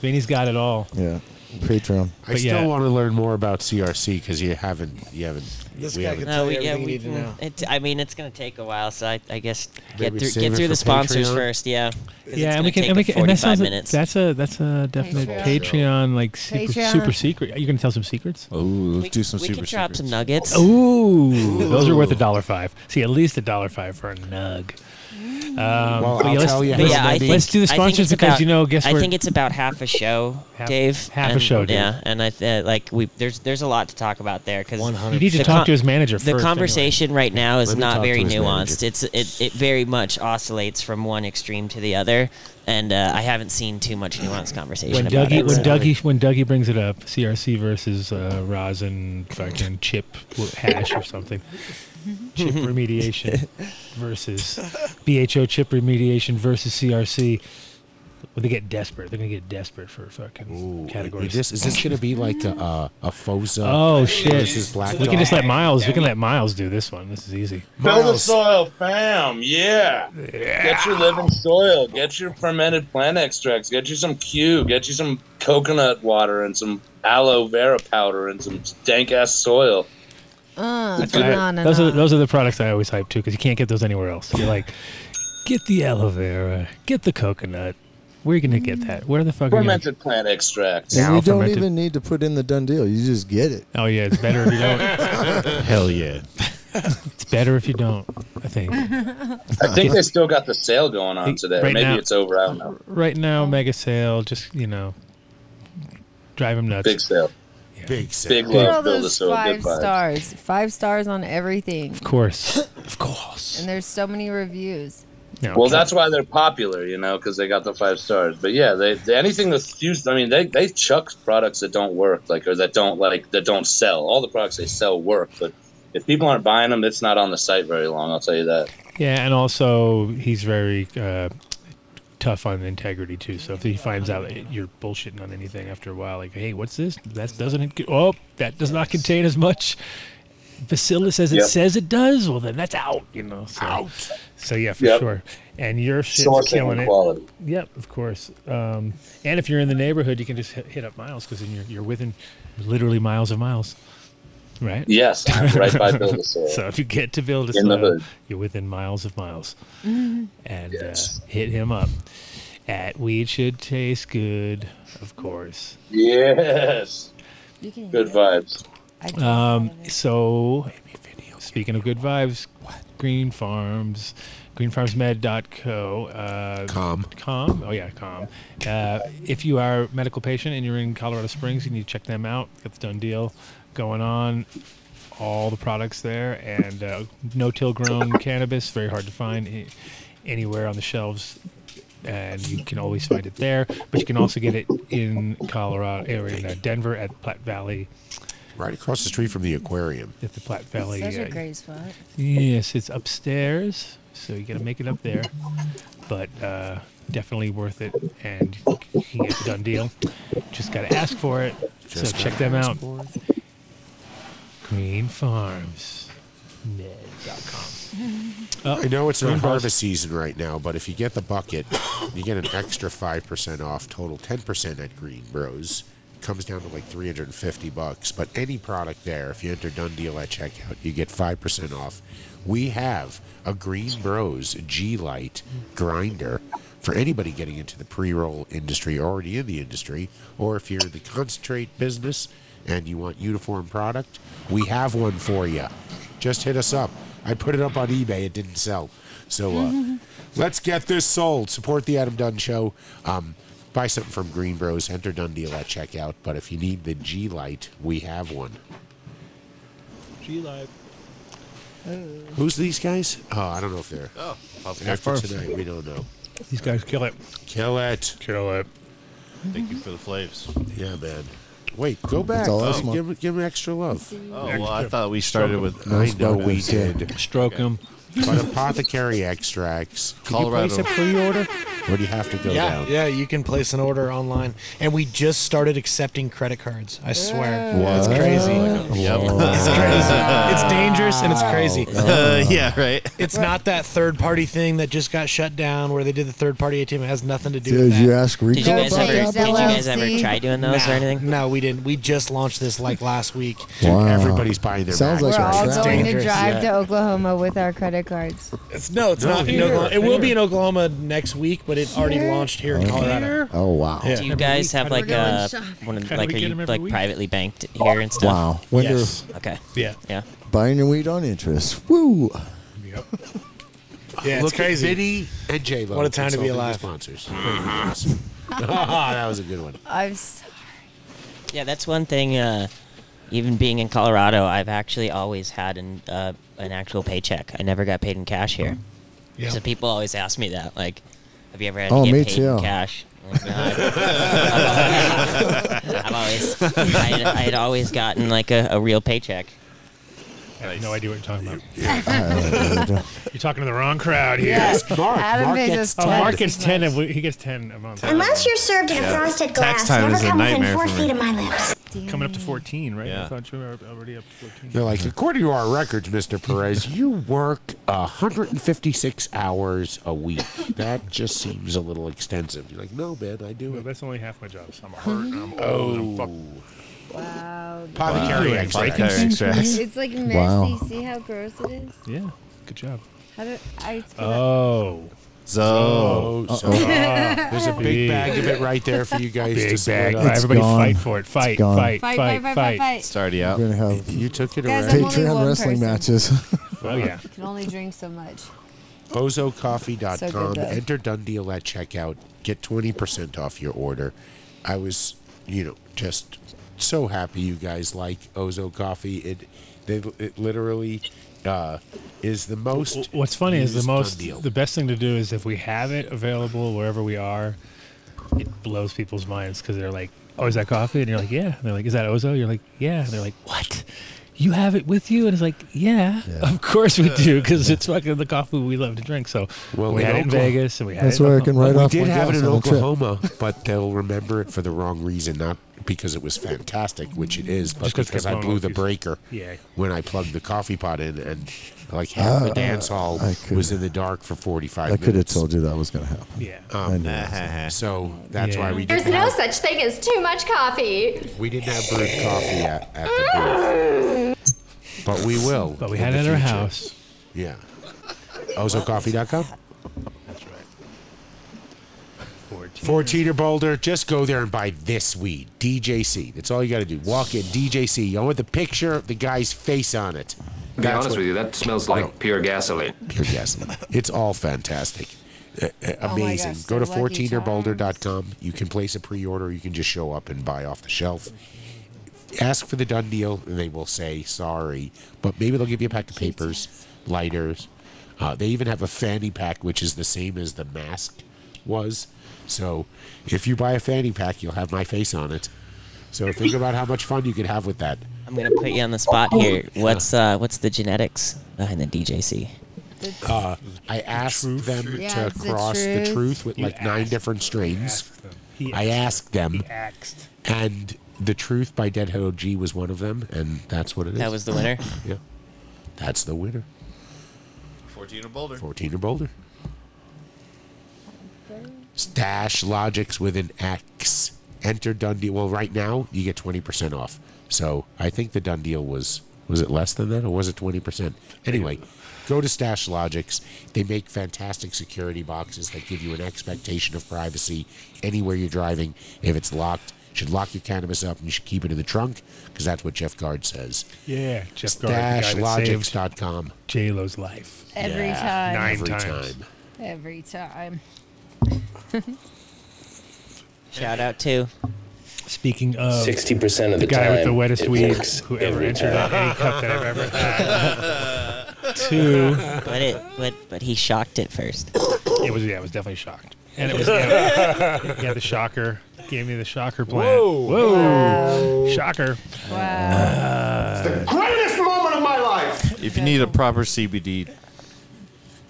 Vinny's got it all. Yeah. Patreon. I But still yeah. want to learn more about CRC because you haven't. You haven't. This we guy haven't can tell No, you we, yeah, everything we you need to can. know. It, I mean, it's gonna take a while, so I, I guess get Maybe through save get it through for the sponsors Patreon? first. Yeah. 'cause it's Yeah, and gonna we can, take and we a can, and that 45 sounds like, minutes. that's a that's a definite Patreon. Patreon, like super, Patreon. super secret. Are you gonna tell some secrets? Oh, let's do some we super can drop some secrets. nuggets. Ooh, those are worth a dollar five. See, at least a dollar five for a nug. Um, Well, but I'll let's, tell you let's, yeah, I think, let's do the sponsors because about- you know, guess I think it's about half a show, Half- Dave. half a show, Dave. Yeah, and I th- like we there's there's a lot to talk about there because You need to talk to his manager The first, conversation right now is Let not very his nuanced. It's it, it very much oscillates from one extreme to the other, and uh, I haven't seen too much nuanced conversation when about Dougie it. when so- Dougie when Dougie brings it up, CRC versus uh, rosin fucking chip hash or something. chip remediation versus BHO chip remediation versus CRC. Well, they get desperate. They're gonna get desperate for fucking categories. Is this, is this going to be like a, a, a FOSA? Oh shit! This is Black we can just let Miles. We can let Miles do this one. This is easy. Build the soil, fam. Yeah. Get your living soil. Get your fermented plant extracts. Get you some Q. Get you some coconut water and some aloe vera powder and some dank ass soil. Uh, That's what I- those are those are the products I always hype too because you can't get those anywhere else. You're like, get the aloe vera, get the coconut. Where are you gonna get that? Where the fuck are you? Fermented plant extracts. And Now you don't fermented- even need to put in the done deal. You just get it. Oh yeah, it's better if you don't. Hell yeah. It's better if you don't. I think. I think they still got the sale going on today. Right Maybe now- it's over. I don't know. Right now, mega sale. Just you know, drive him nuts. Big sale. Big sale. Big Look at all love. Build a those soil. five Good stars. Five stars on everything. Of course. Of course. And there's so many reviews. Well, that's why they're popular, you know, because they got the five stars. But yeah, they, they anything that's used. I mean, they they chuck products that don't work, like or that don't like that don't sell. All the products they sell work, but if people aren't buying them, it's not on the site very long. I'll tell you that. Yeah, and also he's very uh, tough on integrity too. So if he finds out you're bullshitting on anything after a while, like, hey, what's this? That doesn't. Oh, that does not contain as much bacillus says it Yep. says it does. Well, then that's out. You know. So, out. So yeah, for Yep. sure. And your shit's Sourcing killing and it. quality. Yep, of course. Um, and if you're in the neighborhood, you can just hit, hit up Miles because then you're you're within literally miles of miles. Right. Yes, I'm right by Build a Soil. so if you get to build a In the soil, hood. you're within miles of miles Mhm. and uh, hit him up at Weed Should Taste Good, of course. Yes. Good vibes. Um, so, speaking of good vibes, Green Farms, greenfarmsmed.co. Uh, com. Com. Oh, yeah, com. Uh, if you are a medical patient and you're in Colorado Springs, you need to check them out. Get the done deal going on. All the products there and uh, no-till grown cannabis, very hard to find anywhere on the shelves and you can always find it there. But you can also get it in Colorado, or in uh, Denver at Platte Valley. Right across the street from the aquarium. At the Platte Valley. Such a uh, great spot. Yes, it's upstairs, so you got to make it up there. But uh, definitely worth it, and you can get the done deal. Just got to ask for it. Just so check them out. for Green Farms. Ned.com. I know it's not Bros. harvest season right now, but if you get the bucket, you get an extra 5% off, total 10% at Green Bros. Comes down to like 350 bucks, but any product there, if you enter done deal at checkout, you get 5% off. We have a Green Bros G Light grinder for anybody getting into the pre-roll industry, already in the industry, or if you're in the concentrate business and you want uniform product, we have one for you. Just hit us up. I put it up on eBay. It didn't sell. So uh, let's get this sold. Support the Adam Dunn Show. Um, buy something from Green Bros. Enter Done Deal at checkout. But if you need the G Light, we have one. G Light. Who's these guys? Oh, I don't know if they're. Oh, after Farms. tonight, we don't know. These guys kill it. Kill it. Kill it. Thank you for the flaves. Yeah, man. Wait, go back. all I Oh, smoke. give, 'em- give 'em extra love. Oh well, I thought we started with I know we did. Stroke them. But apothecary extracts. Can Colorado. you place a pre-order? Or do you have to go yeah, down? yeah, you can place an order online, and we just started accepting credit cards. I swear, What? it's crazy. Yep. It's crazy. It's dangerous and it's crazy. Uh, yeah, right. It's not that third party thing that just got shut down where they did the third party ATM. It has nothing to do with Did that. you ask Did you Rico guys about ever? that? Did you guys ever LLC? try doing those or No, anything? No, we didn't. We just launched this like last week. Wow. Everybody's buying their Sounds Mac like We're a all trap. going to dangerous, drive yeah. to Oklahoma with our credit cards. It's no, it's No, not in here, Oklahoma. It will be in Oklahoma next week, but it already Here? launched here in Colorado. Oh wow! Yeah. Do you guys have like we go a and one of How do like we are get you 'em every like week? privately banked here and stuff? Wow! When Yes. Okay. Yeah. Yeah. buying your weed on interest. Woo! Yeah, it's Look crazy. at Vinny and J Lo. What a time to be alive. Sponsors. that was a good one. I'm sorry. Yeah, that's one thing. Uh, even being in Colorado, I've actually always had an uh, an actual paycheck. I never got paid in cash here. Yeah. So people always ask me that, like, have you ever had Oh, to get me paid too. in cash? I'm Like, no, I've, I've always, I'd, I'd always gotten like a, a real paycheck. I have no idea what you're talking about. You're talking to the wrong crowd here. Yeah. Mark. Adam Mark pays gets- us oh, 10. Mark gets ten. Of, he gets ten a month. Unless you're served in a frosted Tax glass, time never is a come within nightmare four for me. feet of my lips. Coming up to fourteen, right? I Yeah. thought you were already up to fourteen. They're like, according to our records, Mr. Perez, you work 156 hours a week. That just seems a little extensive. You're like, no, man, I do Well, it. that's only half my job. So I'm hurt. and I'm old. and I'm oh. fuck- Wow. Apothecary Wow. extract. Apothecary extract. It's like messy. Wow. See how gross it is? Yeah. Good job. How do I? It's Oh. So, so Uh-oh. there's a big bag of it right there for you guys to Big split bag. up. Right, everybody gone. fight for it. Fight, gone. fight, Fight, fight, fight, fight, fight, fight. It's already out. We're gonna have You took it Guys, already. I'm only Patreon one wrestling person. matches. Oh yeah. can only drink so much. ozocoffee.com. So good, though. Enter done deal at checkout. Get 20% off your order. I was, you know, just so happy you guys like Ozo Coffee. It, they, it literally uh, is the most. What's funny is the most, deal. the best thing to do is if we have it available wherever we are, it blows people's minds because they're like, "Oh, is that coffee?" And you're like, "Yeah." And they're like, "Is that Ozo?" You're like, "Yeah." And they're like, "What? You have it with you?" And it's like, "Yeah, of course we do because it's fucking the coffee we love to drink." So Well, we in had it in Vegas and we had That's it. in where I can Oklahoma. write we off did have it in on the trip. Oklahoma, but they'll remember it for the wrong reason, not because it was fantastic, which it is, but Just 'cause because I blew the breaker Yeah. when I plugged the coffee pot in, and like half the Uh, dance hall I could- was in the dark for 45 I minutes. could have told you that was gonna happen. Yeah. Um, I knew it. so that's Yeah. why we There's didn't no have, such thing as too much coffee. we didn't have brewed coffee at, at the booth, but we will. But we in had it the at our future. house. Yeah. Ozocoffee.com. That's right. 14. 14er Boulder, just go there and buy this weed. DJC. That's all you got to do. Walk in, DJC. You want the picture of the guy's face on it. To be honest with you, that smells like pure gasoline. Pure gasoline. It's all fantastic. Uh, uh, Oh amazing. gosh, go to so 14erboulder.com. You can place a pre order. You can just show up and buy off the shelf. Ask for the done deal, and they will say sorry. But maybe they'll give you a pack of papers, lighters. Uh, they even have a fanny pack, which is the same as the mask was. So if you buy a fanny pack, you'll have my face on it. So think about how much fun you could have with that. I'm gonna put you on the spot here. What's uh, what's the genetics behind the DJC? Uh, I asked them Yeah, to it's the cross the truth. truth with You like nine asked. different strains. He I asked them, He axed. and the truth by Deadhead OG was one of them, and that's what it is. That was the winner. Yeah, that's the winner. 14er Boulder. 14 or bolder. Stash Logics with an X. Enter Dundee. Well, right now you get 20% off. So I think the done deal was was it less than that or was it 20%? Anyway, go to Stash Logics. They make fantastic security boxes that give you an expectation of privacy anywhere you're driving. If it's locked, you should lock your cannabis up and you should keep it in the trunk because that's what Jeff Gard says. Yeah, Jeff Gard, the guy that StashLogics.com. J Lo's life. Every Yeah, time. Nine every times. time. Every time. Shout out to Speaking of 60% of the the guy with the wettest it weed who ever entered time. any cup that I've ever had. Two. but it but but he shocked it first. It was yeah, it was definitely shocked. And it was yeah, yeah the shocker gave me the shocker plant. Whoa. Whoa, shocker. Wow. Uh, it's the greatest moment of my life. If you need a proper CBD,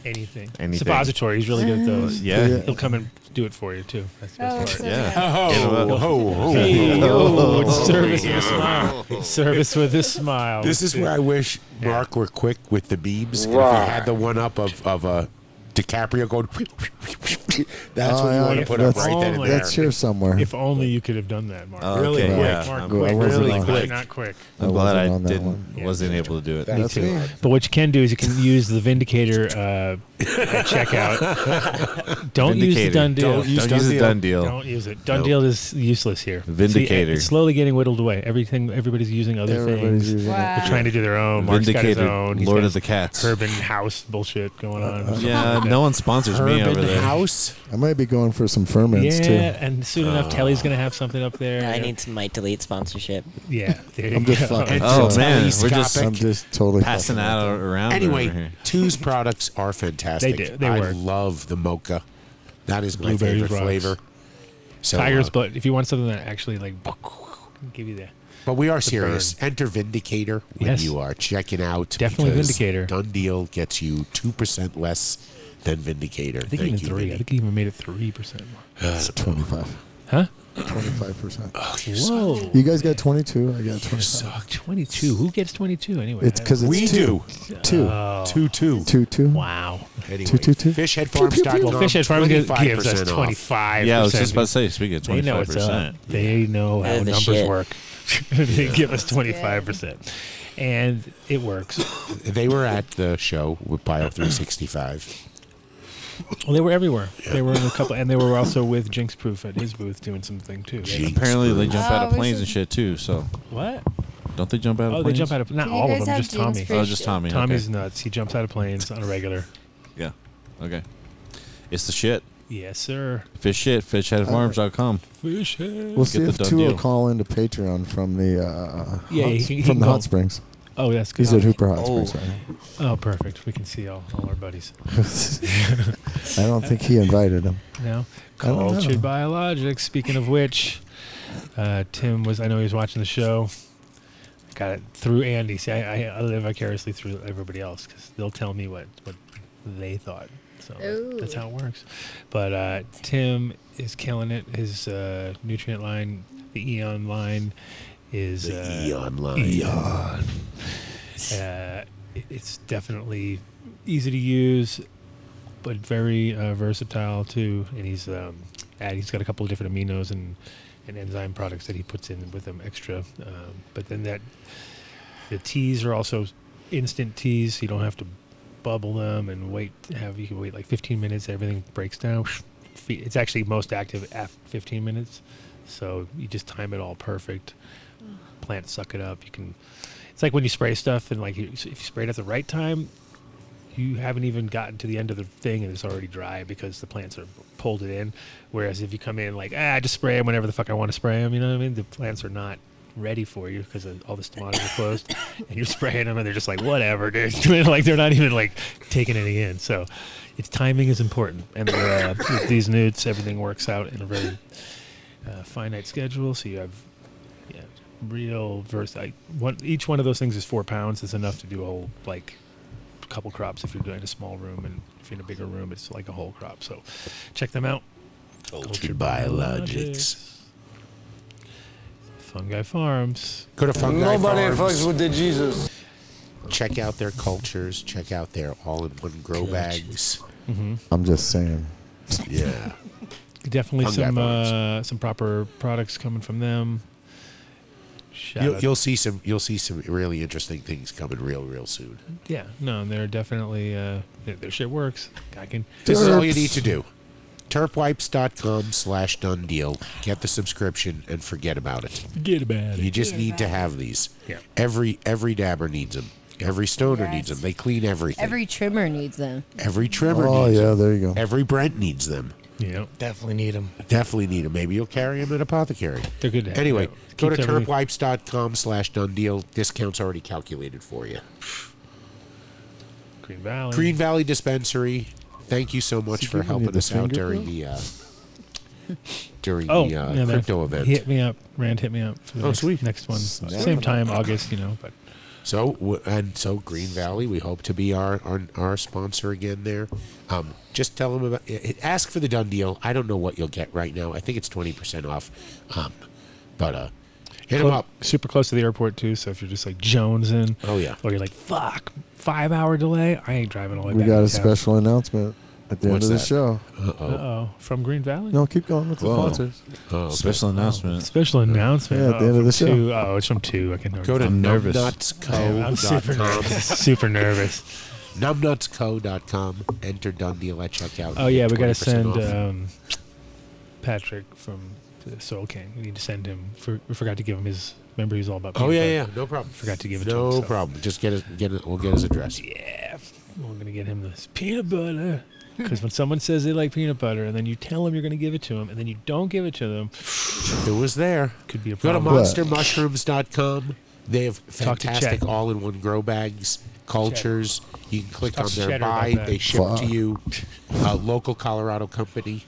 Anything. Anything. Suppository. He's really good at those. Yeah. He'll come and do it for you too. That's the Oh, best so part. yeah. Oh, Get 'em up. ho, ho, Hey, ho. yo, service with a smile. Service with a smile. This is where I wish Mark were quick with the beams. And if he had the one up of of uh, DiCaprio going, that's Oh, what you yeah, want to if put up that's right then and only- there. That's here somewhere. If only you could have done that, Mark. Okay, really quick, yeah. Mark. I'm- quick, I wasn't really on quick, not quick. I I'm glad I wasn't on that didn't one. wasn't able to do it. Me That's too. me. But what you can do is you can use the Vindicator uh, at checkout. Don't use the Vindicator. done deal. Don't use Don't use the deal. done deal. Don't use it. Done Nope. deal is useless here. Vindicator. See, it's slowly getting whittled away. Everything. Everybody's using other Everybody's things. using it. They're trying to do their own. Mark's got his Vindicator, own. He's Lord got of the Cats. Urban House bullshit going on. Uh, yeah, no one sponsors me over there. House. I might be going for some ferments too. Yeah, too. and soon enough, uh, Telly's gonna have something up there. I need some Might Delete sponsorship. Yeah, there you I'm just go. fucking. Oh man, we're just Telescopic. I'm just totally passing fucking out around. over Anyway, here. Two's products are fantastic. They do. They I work. love the mocha. That is my favorite rocks. flavor. So, Tiger's uh. If you want something that actually like give you the But we are serious. burn. Enter Vindicator when Yes. you are checking out. Definitely Vindicator. Done deal gets you two percent less than Vindicator. I think Thank even you, three. I Vindy. think he even made it three percent more. It's 25. Huh? 25 percent. Oh, Whoa. You guys got 22. I got 25. Twenty-two. Who gets twenty-two anyway? It's because it's We two. do. Two. Oh. Two two. Two two. Wow. Anyway, Two, two, two. Fishheadfarms.com. Well, Fishhead Farms gives gives us 25% off. twenty-five. Yeah, I was just about to say, speaking of they know what's up. 25%. They know how They're the numbers shit. work. they give us twenty-five percent, and it works. They were at the show with Bio 365. Well, they were everywhere. They were in a couple, and they were also with Jinx Proof at his booth doing something too. Jinx Apparently, they jump out Oh, of we planes should- and shit too. So What? don't they jump out of Oh, they planes? jump out of not Do you all of guys them, have just Jinx Tommy. Proof? Oh, just Tommy. Tommy's okay. nuts. He jumps out of planes on a regular. Yeah. Okay. It's the shit. Yes, sir. Fish shit. Fishheadfarms.com. Fish head. We'll Get see the if done two will call into Patreon from the uh, Yeah, hot, he he from can the go. hot springs. Oh, that's good. He's at Hooper Hot Oh. Springs. Oh, perfect. We can see all, all our buddies. I don't think he invited him. No. I don't know. Cultured Biologics. Speaking of which, uh, Tim was, I know he was watching the show. Got it through Andy. See, I, I, I live vicariously through everybody else because they'll tell me what, what they thought. So Ooh. that's how it works. But uh, Tim is killing it. His uh, nutrient line, the Eon line, is The uh, Eon line. Eon. Uh, it's definitely easy to use, but very uh, versatile too. And he's um, add, he's got a couple of different aminos and, and enzyme products that he puts in with them extra. Um, but then that the teas are also instant teas. You don't have to bubble them and wait. Have you can wait like 15 minutes. Everything breaks down. It's actually most active after 15 minutes, so you just time it all perfect. Plants suck it up. You can. It's like when you spray stuff and like you, if you spray it at the right time, you haven't even gotten to the end of the thing and it's already dry because the plants are pulled it in. Whereas if you come in like ah, I just spray them whenever the fuck I want to spray them, you know what I mean? The plants are not ready for you because all the stomata are closed, and you're spraying them and they're just like whatever, dude. like they're not even like taking any in. So, its timing is important, and uh, with these newts, everything works out in a very uh, finite schedule. So you have real verse. I, one, each one of those things is four pounds. It's enough to do a whole like couple crops if you're doing a small room, and if you're in a bigger room, it's like a whole crop. So check them out. Cultured Biologics. Fungi Farms. Go to Fungi Nobody Farms. fucks with the Jesus. Check out their cultures. Check out their all-in-one grow bags. Mm-hmm. I'm just saying. Yeah. Definitely Fungi some uh, some proper products coming from them. Shout You'll, out- you'll see some. You'll see some really interesting things coming real, real soon. yeah, no, they're definitely uh, their, their shit works. I can. This is all you need to do. Turpwipes.com slash done deal. Get the subscription and forget about it. Forget about it. You it. just need to have these. Yeah. Every every dabber needs them. Every stoner needs them. They clean everything. Every trimmer needs them. Every trimmer Oh needs yeah, them. there you go. Every Brent needs them. Yeah, Definitely need them. Definitely need them. Maybe you'll carry them at apothecary. they're good. To have. Anyway, Yeah, go to keeps everything- turpwipes.com slash done deal. Discount's already calculated for you. Green Valley. Green Valley Dispensary. Thank you so much for helping us out during bro? the uh, during Oh, the uh, yeah, crypto event. He hit me up. Rand hit me up. For the Oh, next, sweet. Next one, Snap. same time, August. You know, but So and so Green Valley, we hope to be our our, our sponsor again there. Um, just tell them about. i- i- Ask for the done deal. I don't know what you'll get right now. I think it's twenty percent off. Um, but uh, hit them up. Super close to the airport too. So if you're just like jonesing, Oh yeah. or you're like fuck, five hour delay, I ain't driving all the way We back. got a town. special announcement at the What's end of the that? show. Uh oh. Uh-oh. From Green Valley? No, keep going with the Whoa. sponsors. Oh, okay. Special announcement. Special announcement. Yeah, at the Oh, end of the show. Two. Oh, it's from two. I can Go to I'm nervous. I'm super nutsco.com. nervous. super nervous. Numbnutsco.com. Enter done deal at checkout. Oh yeah, we got to 20% send off. um, Patrick from the Soul King. We need to send him. For, we forgot to give him his. Remember, he's all about. Oh peanut yeah, butter. yeah, no problem. Forgot to give it to him. No so problem. Just get it. Get it. We'll get his address. Yeah, we're gonna get him this peanut butter. Because when someone says they like peanut butter, and then you tell them you're gonna give it to them, and then you don't give it to them, It was there. could be a Go to problem. monstermushrooms.com. They have Talk to fantastic Chet. all-in-one grow bags, cultures. You can click Talk on to their Cheddar about buy. that. They ship Fuck. to you. A local Colorado company.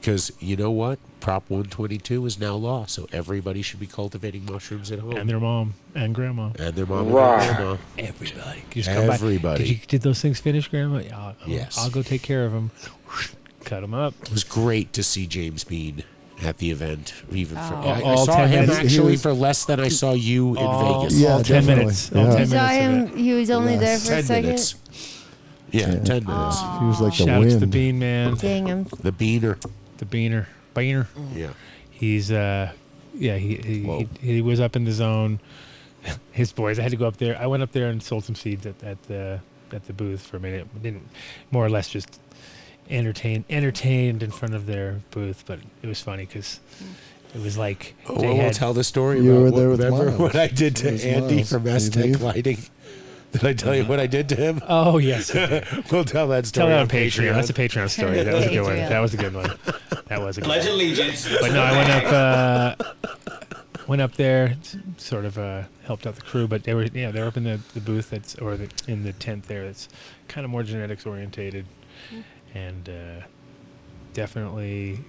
Because you know what? Prop 122 is now law, so everybody should be cultivating mushrooms at home. and their mom and grandma. And their mom Wow. and their grandma. Everybody. Just come by. Everybody. Did, you, did those things finish, Grandma? Yeah, I'll, I'll- Yes. I'll go take care of them. Cut them up. It was great to see James Bean at the event. Even for, Oh. I, I saw 10 him minutes. actually was- for less than I saw you in All- Vegas. Yeah, all 10 definitely. minutes. All Yeah. 10 You saw minutes him. He was only there for a 10 second. minutes. Yeah, 10 minutes. He was like the Shout out to the. Bean Man. Dang him. The Beaner. The Beaner. Beaner. Yeah. He's uh yeah, he he, he he was up in the zone. His boys. I had to go up there. I went up there and sold some seeds at, at the at the booth for a minute. Didn't more or less just entertain entertained in front of their booth, but it was funny because it was like Oh, they well, we'll had- tell the story You about were what, there with Miles. what I did to Andy Miles. from Aztec? Lighting. Did I tell you what I did to him? Oh yes, we'll tell that story Tell that on on Patreon. That's a Patreon story. That was a good one. That was a good one. That was a good Pledge one. allegiance. But no, I went up. Uh, went up there, sort of uh, helped out the crew. But they were, yeah, they're up in the, the booth that's or the, in the tent there. That's kind of more genetics orientated, and uh, definitely,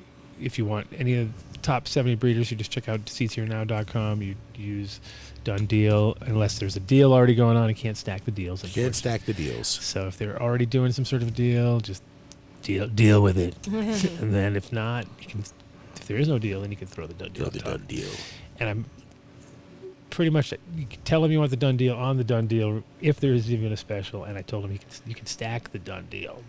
if you want any of the top seventy breeders, you just check out seedsherenow.com. You use done deal unless there's a deal already going on. You can't stack the deals. Can't unfortunately. stack the deals. So if they're already doing some sort of deal, just deal deal with it. and then if not, you can. If there is no deal, then you can throw the done deal. Throw the top. done deal. And I'm pretty much you can tell him you want the done deal on the done deal if there is even a special. And I told him he can you can stack the done deal.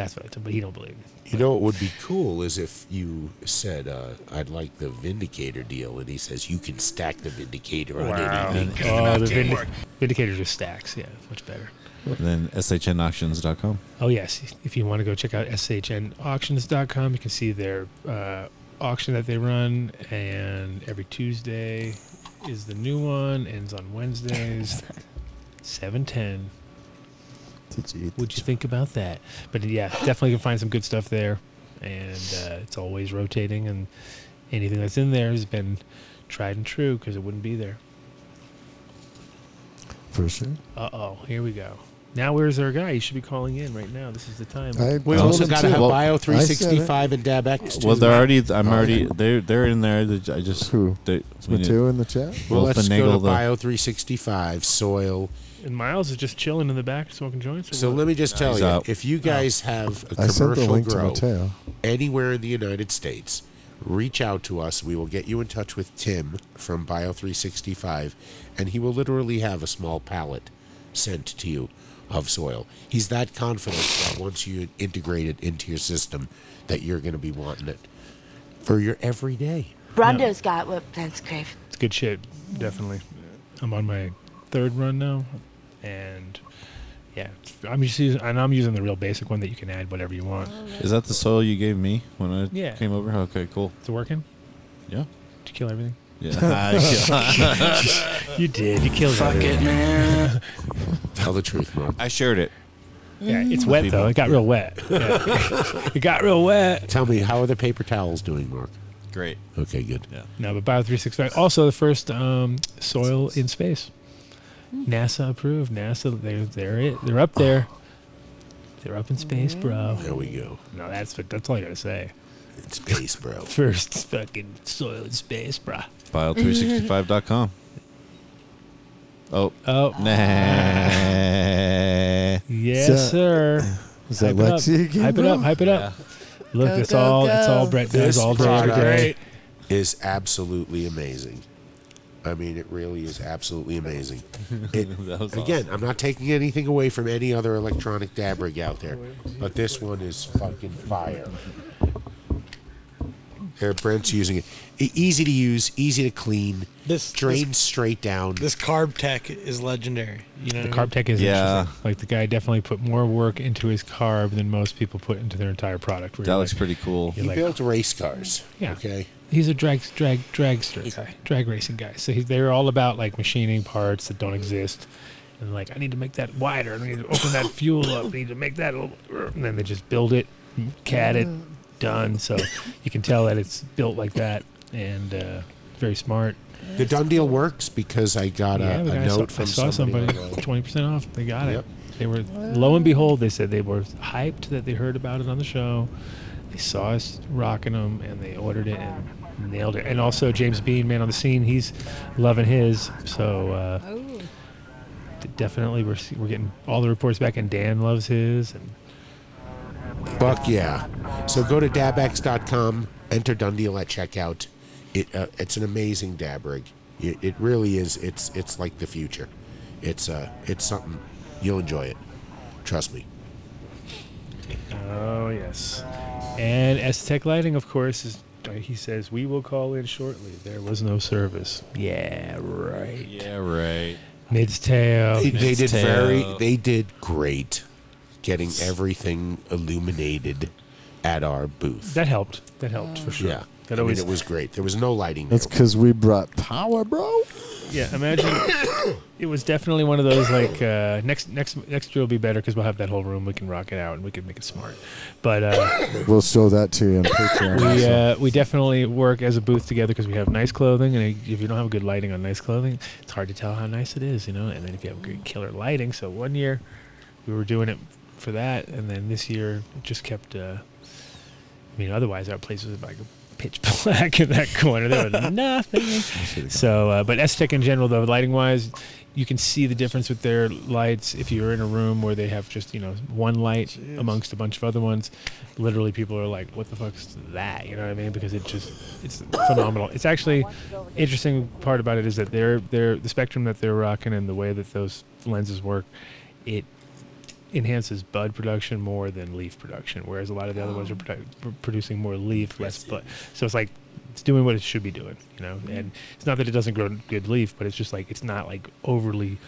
That's what I told, but he don't believe me. You know what would be cool is if you said, uh, "I'd like the Vindicator deal," and he says, "You can stack the Vindicator on Wow. anything." Oh, the Vindic- Vindicator just stacks. Yeah, much better. And then shnauctions.com. Oh yes, if you want to go check out shnauctions.com, you can see their uh, auction that they run, and every Tuesday is the new one. Ends on Wednesdays, seven ten. What'd you think about that? But yeah, definitely can find some good stuff there, and uh, it's always rotating, and anything that's in there has been tried and true because it wouldn't be there. For sure. Uh oh, here we go. Now where's our guy? He should be calling in right now. This is the time. I We told also got to to. have Well, Bio 365 and DabX. Well, they're already. I'm Oh, already. They're they're in there. I just Who? They, Mateo in the chat. Well, We'll let's go to the- Bio 365 soil. And Miles is just chilling in the back smoking joints. or So what? let me just tell he's you, out. if you guys have a I sent the commercial link to grow Mateo. anywhere in the United States, reach out to us. We will get you in touch with Tim from Bio 365, and he will literally have a small pallet sent to you of soil. He's that confident that once you integrate it into your system, that you're going to be wanting it for your everyday. Brawndo's got what that's crave. It's good shit, definitely. I'm on my third run now, and yeah, I'm just using, and I'm using the real basic one that you can add whatever you want. Is that the soil you gave me when I Yeah. came over? Okay, cool. It's working. Yeah. Did you kill everything? Yeah. you did. You killed Fuck everything. it, man. Tell the truth, Mark. I shared it. Yeah, it's wet though. It got real wet. Yeah. it got real wet. Tell me, how are the paper towels doing, Mark? Great. Okay, good. Yeah. No, but Bio 365. Also, the first um, soil in space. NASA approved. NASA, they're they're it. They're up there. They're up in space, bro. There we go. No, that's that's all I gotta say. It's space, bro. First fucking soil in space, bro. Bio365.com. Oh. Oh. Nah. Yes, that- sir. Is that Hype it up. Lexi again, Hype it bro? up. Hype it up. Look, Go, it's go, all it's all go. Brett does This all day every product day. is absolutely amazing. I mean, it really is absolutely amazing. It, That was again, I'm not taking anything away from any other electronic dab rig out there, but this one is fucking fire. Here, Brent's using it. Easy to use, easy to clean. This- drains this- straight down. This carb tech is legendary. You know, The what I carb mean? tech is Yeah. interesting. Like the guy definitely put more work into his carb than most people put into their entire product. That looks like- pretty cool. he like, built race cars. Yeah. Okay. He's a drag drag dragster guy, drag racing guy. So he, they're all about like machining parts that don't exist, and like I need to make that wider. I need to open that fuel up. I need to make that, a little, and then they just build it, CAD it, done. So you can tell that it's built like that, and uh, very smart. The done deal works because I got yeah, a, a note saw, from I saw somebody twenty percent off. They got Yep. it. They were lo and behold, they said they were hyped that they heard about it on the show. They saw us rocking them, and they ordered it and nailed it. And also James Bean, man on the scene, he's loving his. So uh, d- definitely, we're we're getting all the reports back, and Dan loves his. And Buck yeah. So go to dabx.com, enter done deal at checkout. It uh, it's an amazing dab rig. It, it really is. It's it's like the future. It's uh it's something you'll enjoy it. Trust me. oh yes, and S Tech Lighting, of course, is. uh, He says we will call in shortly. There was no service. Yeah, right. Yeah, right. Mids tail. They, they did tail. very they did great getting everything illuminated at our booth. That helped. That helped for sure. Yeah. That I mean, it was great. There was no lighting. That's because we brought power, bro. Yeah, imagine it was definitely one of those like uh, next next next year will be better because we'll have that whole room we can rock it out and we can make it smart. But uh, We'll show that to you on Patreon. we uh, we definitely work as a booth together because we have nice clothing and if you don't have good lighting on nice clothing, it's hard to tell how nice it is, you know. And then if you have great killer lighting, so one year we were doing it for that, and then this year it just kept. Uh, I mean, otherwise our place was like pitch black in that corner. There was nothing. So, uh, but Aztec in general, though, lighting wise, you can see the difference with their lights. If you're in a room where they have just you know one light amongst a bunch of other ones, literally people are like, "What the fuck's that?" You know what I mean? Because it just it's phenomenal. It's actually interesting part about it is that they're they're the spectrum that they're rocking and the way that those lenses work, it enhances bud production more than leaf production, whereas a lot of the other ones are produ- producing more leaf, less bud. So it's like it's doing what it should be doing, you know. And it's not that it doesn't grow good leaf, but it's just like it's not like overly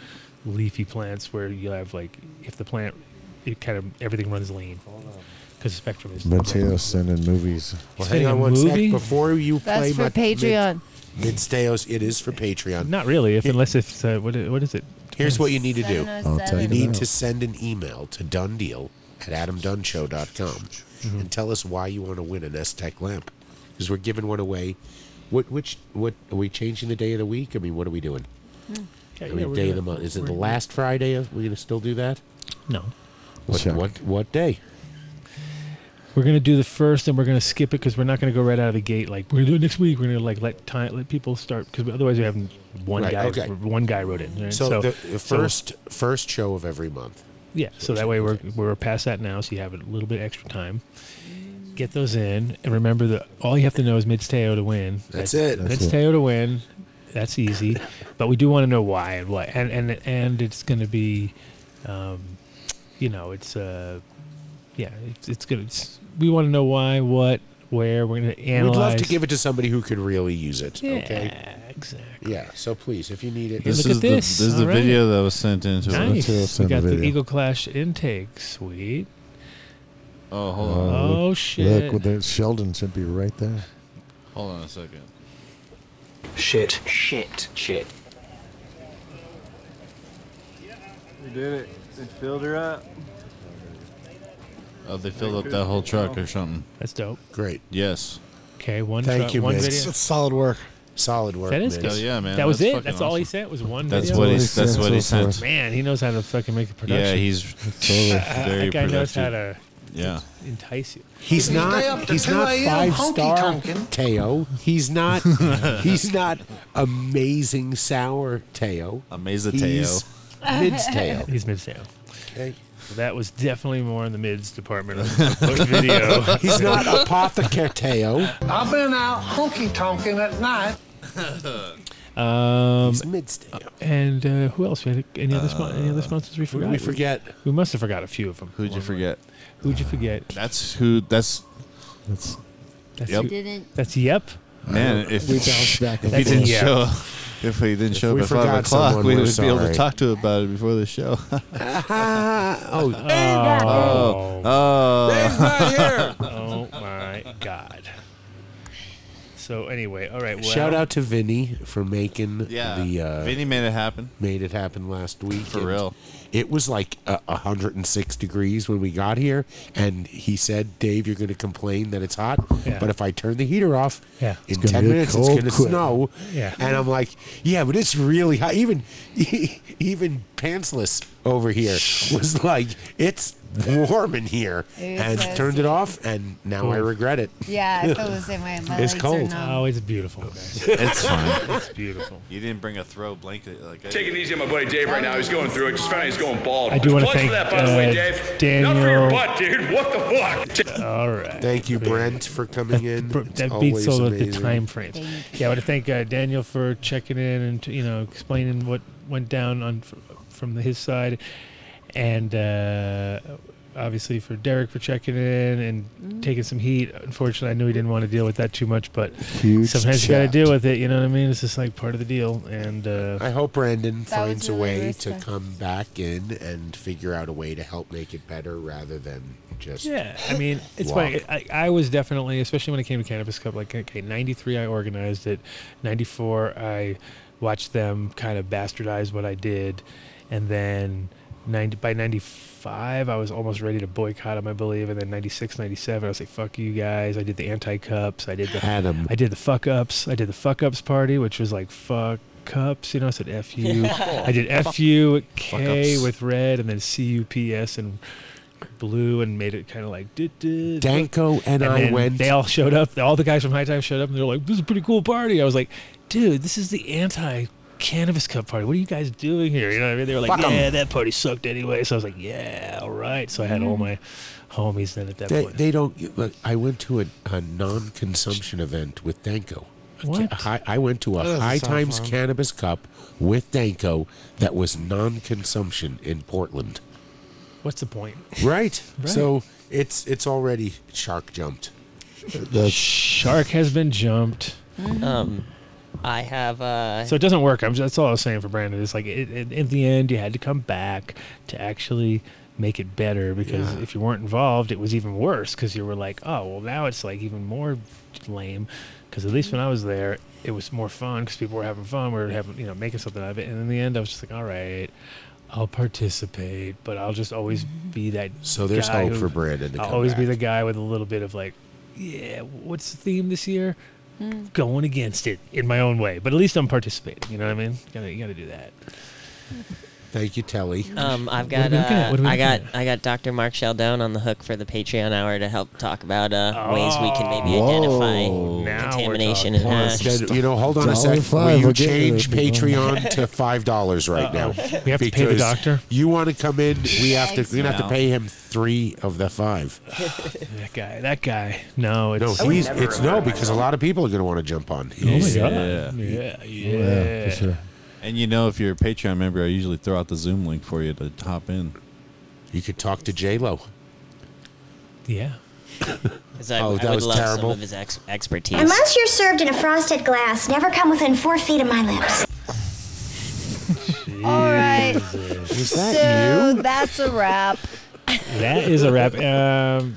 leafy plants where you have like if the plant it kind of everything runs lean because the spectrum is. Mateo sending movies. Well, hang on a one movie? sec before you That's play for my Patreon. Mid, Midsteos, it is for Patreon. Not really, if unless it's uh, what what is it? Here's what you need to do. I'll tell You you need to send an email to donedeal at adamdunnshow.com Mm-hmm. and tell us why you want to win an S-Tech lamp. Because we're giving one away. What, which, what, are we changing the day of the week? I mean, what are we doing? Yeah, I yeah, mean, we're day of gonna- the month. Is it the we're- last Friday? Of, we going to still do that? No. What, Check. what, what day? We're gonna do the first, and we're gonna skip it because we're not gonna go right out of the gate. Like we're gonna do it next week. We're gonna like let time let people start because otherwise we have one Right, guy. okay. One guy wrote it. Right? So, the, the so- first first show of every month. yeah. So that way we're we're past that now, so you have a little bit extra time. Get those in, and remember that all you have to know is Mids Teo to win. That's it. That's Mids it. Teo to win. That's easy, but we do want to know why and what, and and and it's going to be, um, you know, it's uh, yeah, it's it's good. It's, we want to know why, what, where. We're going to analyze. We'd love to give it to somebody who could really use it. Yeah, Okay. exactly. Yeah. So please, if you need it, This look is at the this. this is the All right. video that was sent in to us. Nice. We got the the. Ego Clash intake. Sweet. Oh, hold on. Uh, oh, look, shit. Look, well, there- Sheldon should be right there. Hold on a second. Shit. Shit. Shit. We did it. They filled her up. Oh, they filled up that whole truck or something. That's dope. great. Yes. Okay, one. Thank truck, you, one Mids. video. That's solid work. Solid work. That is Mids. good. Oh, yeah, man. That was That's it. fucking That's all he awesome. sent was one. That's video? what he. That's That's what he so far. sent. Man, he knows how to fucking make the production. Yeah, he's Totally. very that guy knows how to Yeah. entice you. He's not. He's not five star Teo. He's not. he's not amazing sour Teo. Amazing He's mids Teo. He's mid sale. Okay. So that was definitely more in the mids department of the video. He's not apothecary Teo. I've been out honky tonking at night. Um, He's mids Teo. and uh, who else? We had any other spon- any other sponsors we forgot? we forget? We must have forgot a few of them. Who'd you forget? Who'd you forget? That's who. That's That's That's Yep. you- Didn't- That's yep. Man, if We bounced back and if he didn't forth. Yeah. show, if he didn't If show we up at five o'clock, someone, we we're would be able to talk to him about it before the show. oh, oh, oh. oh Oh my god. So anyway, all right. Well, Shout out to Vinny for making Yeah, the. Uh, Vinny made it happen. Made it happen last week. For and real. It was like uh, 106 degrees when we got here, and he said, "Dave, you're going to complain that it's hot, Yeah. but if I turn the heater off, Yeah. in 10 get minutes it's going to snow." Yeah. And I'm like, "Yeah, but it's really hot. Even even pantsless over here was like, it's warm in here, It and says- turned it off, and now I regret it. Yeah, I feel the same way. My It's legs cold. Are numb. Oh, it's beautiful. Guys. It's fine. It's beautiful. You didn't bring a throw blanket. Like I Take it easy on my buddy Dave right now. He's going through it. Just found out he's going bald. I do wanna Plugs thank, for that, by the way, uh, Dave. Not for Daniel- your butt, dude. What the fuck? All right. Thank you, Brent, for coming in. Br- It's that beats always all of the amazing. time frames. Yeah, I want to thank uh, Daniel for checking in and you know explaining what went down on f- from his side, and uh, obviously for Derek for checking in and taking some heat. Unfortunately, I knew he didn't want to deal with that too much, but Huge sometimes you got to deal with it. You know what I mean? It's just like part of the deal. And uh, I hope Brandon That was finds a really way to respect- come back in and figure out a way to help make it better rather than just Yeah, I mean, it's walk. funny. I, I was definitely, especially when it came to Cannabis Cup, like, okay, 93, I organized it. 94, I watched them kind of bastardize what I did. And then 90, by 95, I was almost ready to boycott them, I believe. And then 96, 97, I was like, fuck you guys. I did the anti cups. I did the, Had 'em. I did the fuck ups. I did the fuck ups party, which was like, fuck cups. You know, I said F you. I did F U K ups. with red and then C U P S and blue and made it kind of like did, did, Danko and I went- They all showed up. All the guys from High Time showed up, and they're like, "This is a pretty cool party." I was like, "Dude, this is the anti." Cannabis Cup party. What are you guys doing here? You know what I mean? They were like, Fuck 'em. "Yeah, that party sucked anyway." So I was like, "Yeah, all right." So I had all my homies then at that They, point. they don't. Look, I went to a, a non-consumption event with Danko. A ca- What? a high- I went to a That doesn't High sound Times fun. Cannabis Cup with Danko that was non-consumption in Portland. What's the point? Right. Right. So it's it's already shark jumped. The shark has been jumped. Um, I have. Uh, So it doesn't work. I'm just, that's all I was saying for Brandon. It's like it, it, in the end, you had to come back to actually make it better because Yeah. if you weren't involved, it was even worse because you were like, oh, well, now it's like even more lame. Because at least when I was there, it was more fun because people were having fun. We were having, you know, making something out of it. And in the end, I was just like, all right, I'll participate, but I'll just always be that. So there's guy hope who- for Brandon to I'll come always be the guy with a little bit of like, yeah, what's the theme this year? Going against it in my own way, but at least I'm participating. You know what I mean? You gotta, you gotta do that. Thank you, Telly. Um, I've got we uh, What are we I got looking I got Dr. Mark Sheldon on the hook for the Patreon hour to help talk about uh, ways we can maybe Whoa. identify Now contamination and talking. hash. You know, hold on a Dollar sec. Will you we'll change it. Patreon to five dollars right now? We have to pay the doctor? You want to come in? We have to. We're gonna have to pay him three of the five. That guy, that guy. No, No, it's. he's it's no because a lot of people are going to want to jump on. oh my He's- god. Yeah. Yeah, yeah. Yeah, for sure. And you know, if you're a Patreon member, I usually throw out the Zoom link for you to hop in. You could talk to J Lo. Yeah. 'Cause I, Oh, I that would was love some terrible. of his ex- expertise. Unless you're served in a frosted glass, never come within four feet of my lips. All right. Was that so you? that's a wrap. That is a wrap. Um,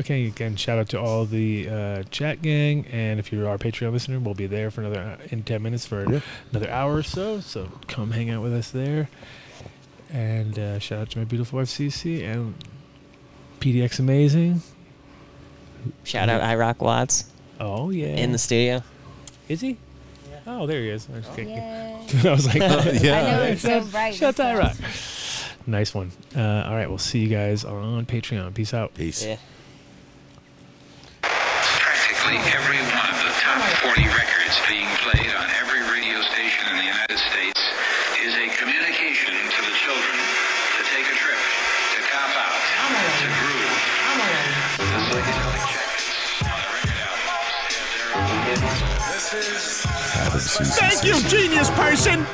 okay, again, shout out to all the uh, chat gang, and if you're our Patreon listener, we'll be there for another uh, in ten minutes for another hour or so. So come hang out with us there. And uh, shout out to my beautiful wife Cece and PDX Amazing. Shout out iRock Watts Oh yeah, in the studio. is he? Oh, there he is. I, was kidding. Yay. I was like, yeah. I know it's so bright. Shut this that house. rock. Nice one. Uh, all right, we'll see you guys on Patreon. Peace out. Peace. Yeah. Practically every one of the top 40 records being played on every radio station in the United States is a communication to the children to take a trip, to cop out, to groove. Adam Season Thank you, genius person.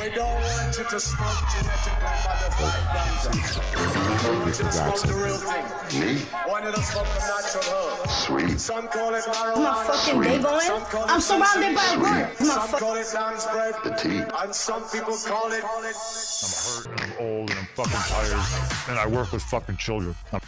We don't want wanted to smoke genetically modified ganja. Want you to smoke the real thing. Me? Wanted to smoke the natural herb. Sweet. Some call it marijuana. My fucking day going. Some call it I'm surrounded by Sweet. work. My Some fu- call it lamb's bread. The tea. And some people call it. I'm hurt and I'm old and I'm fucking tired and I work with fucking children. I'm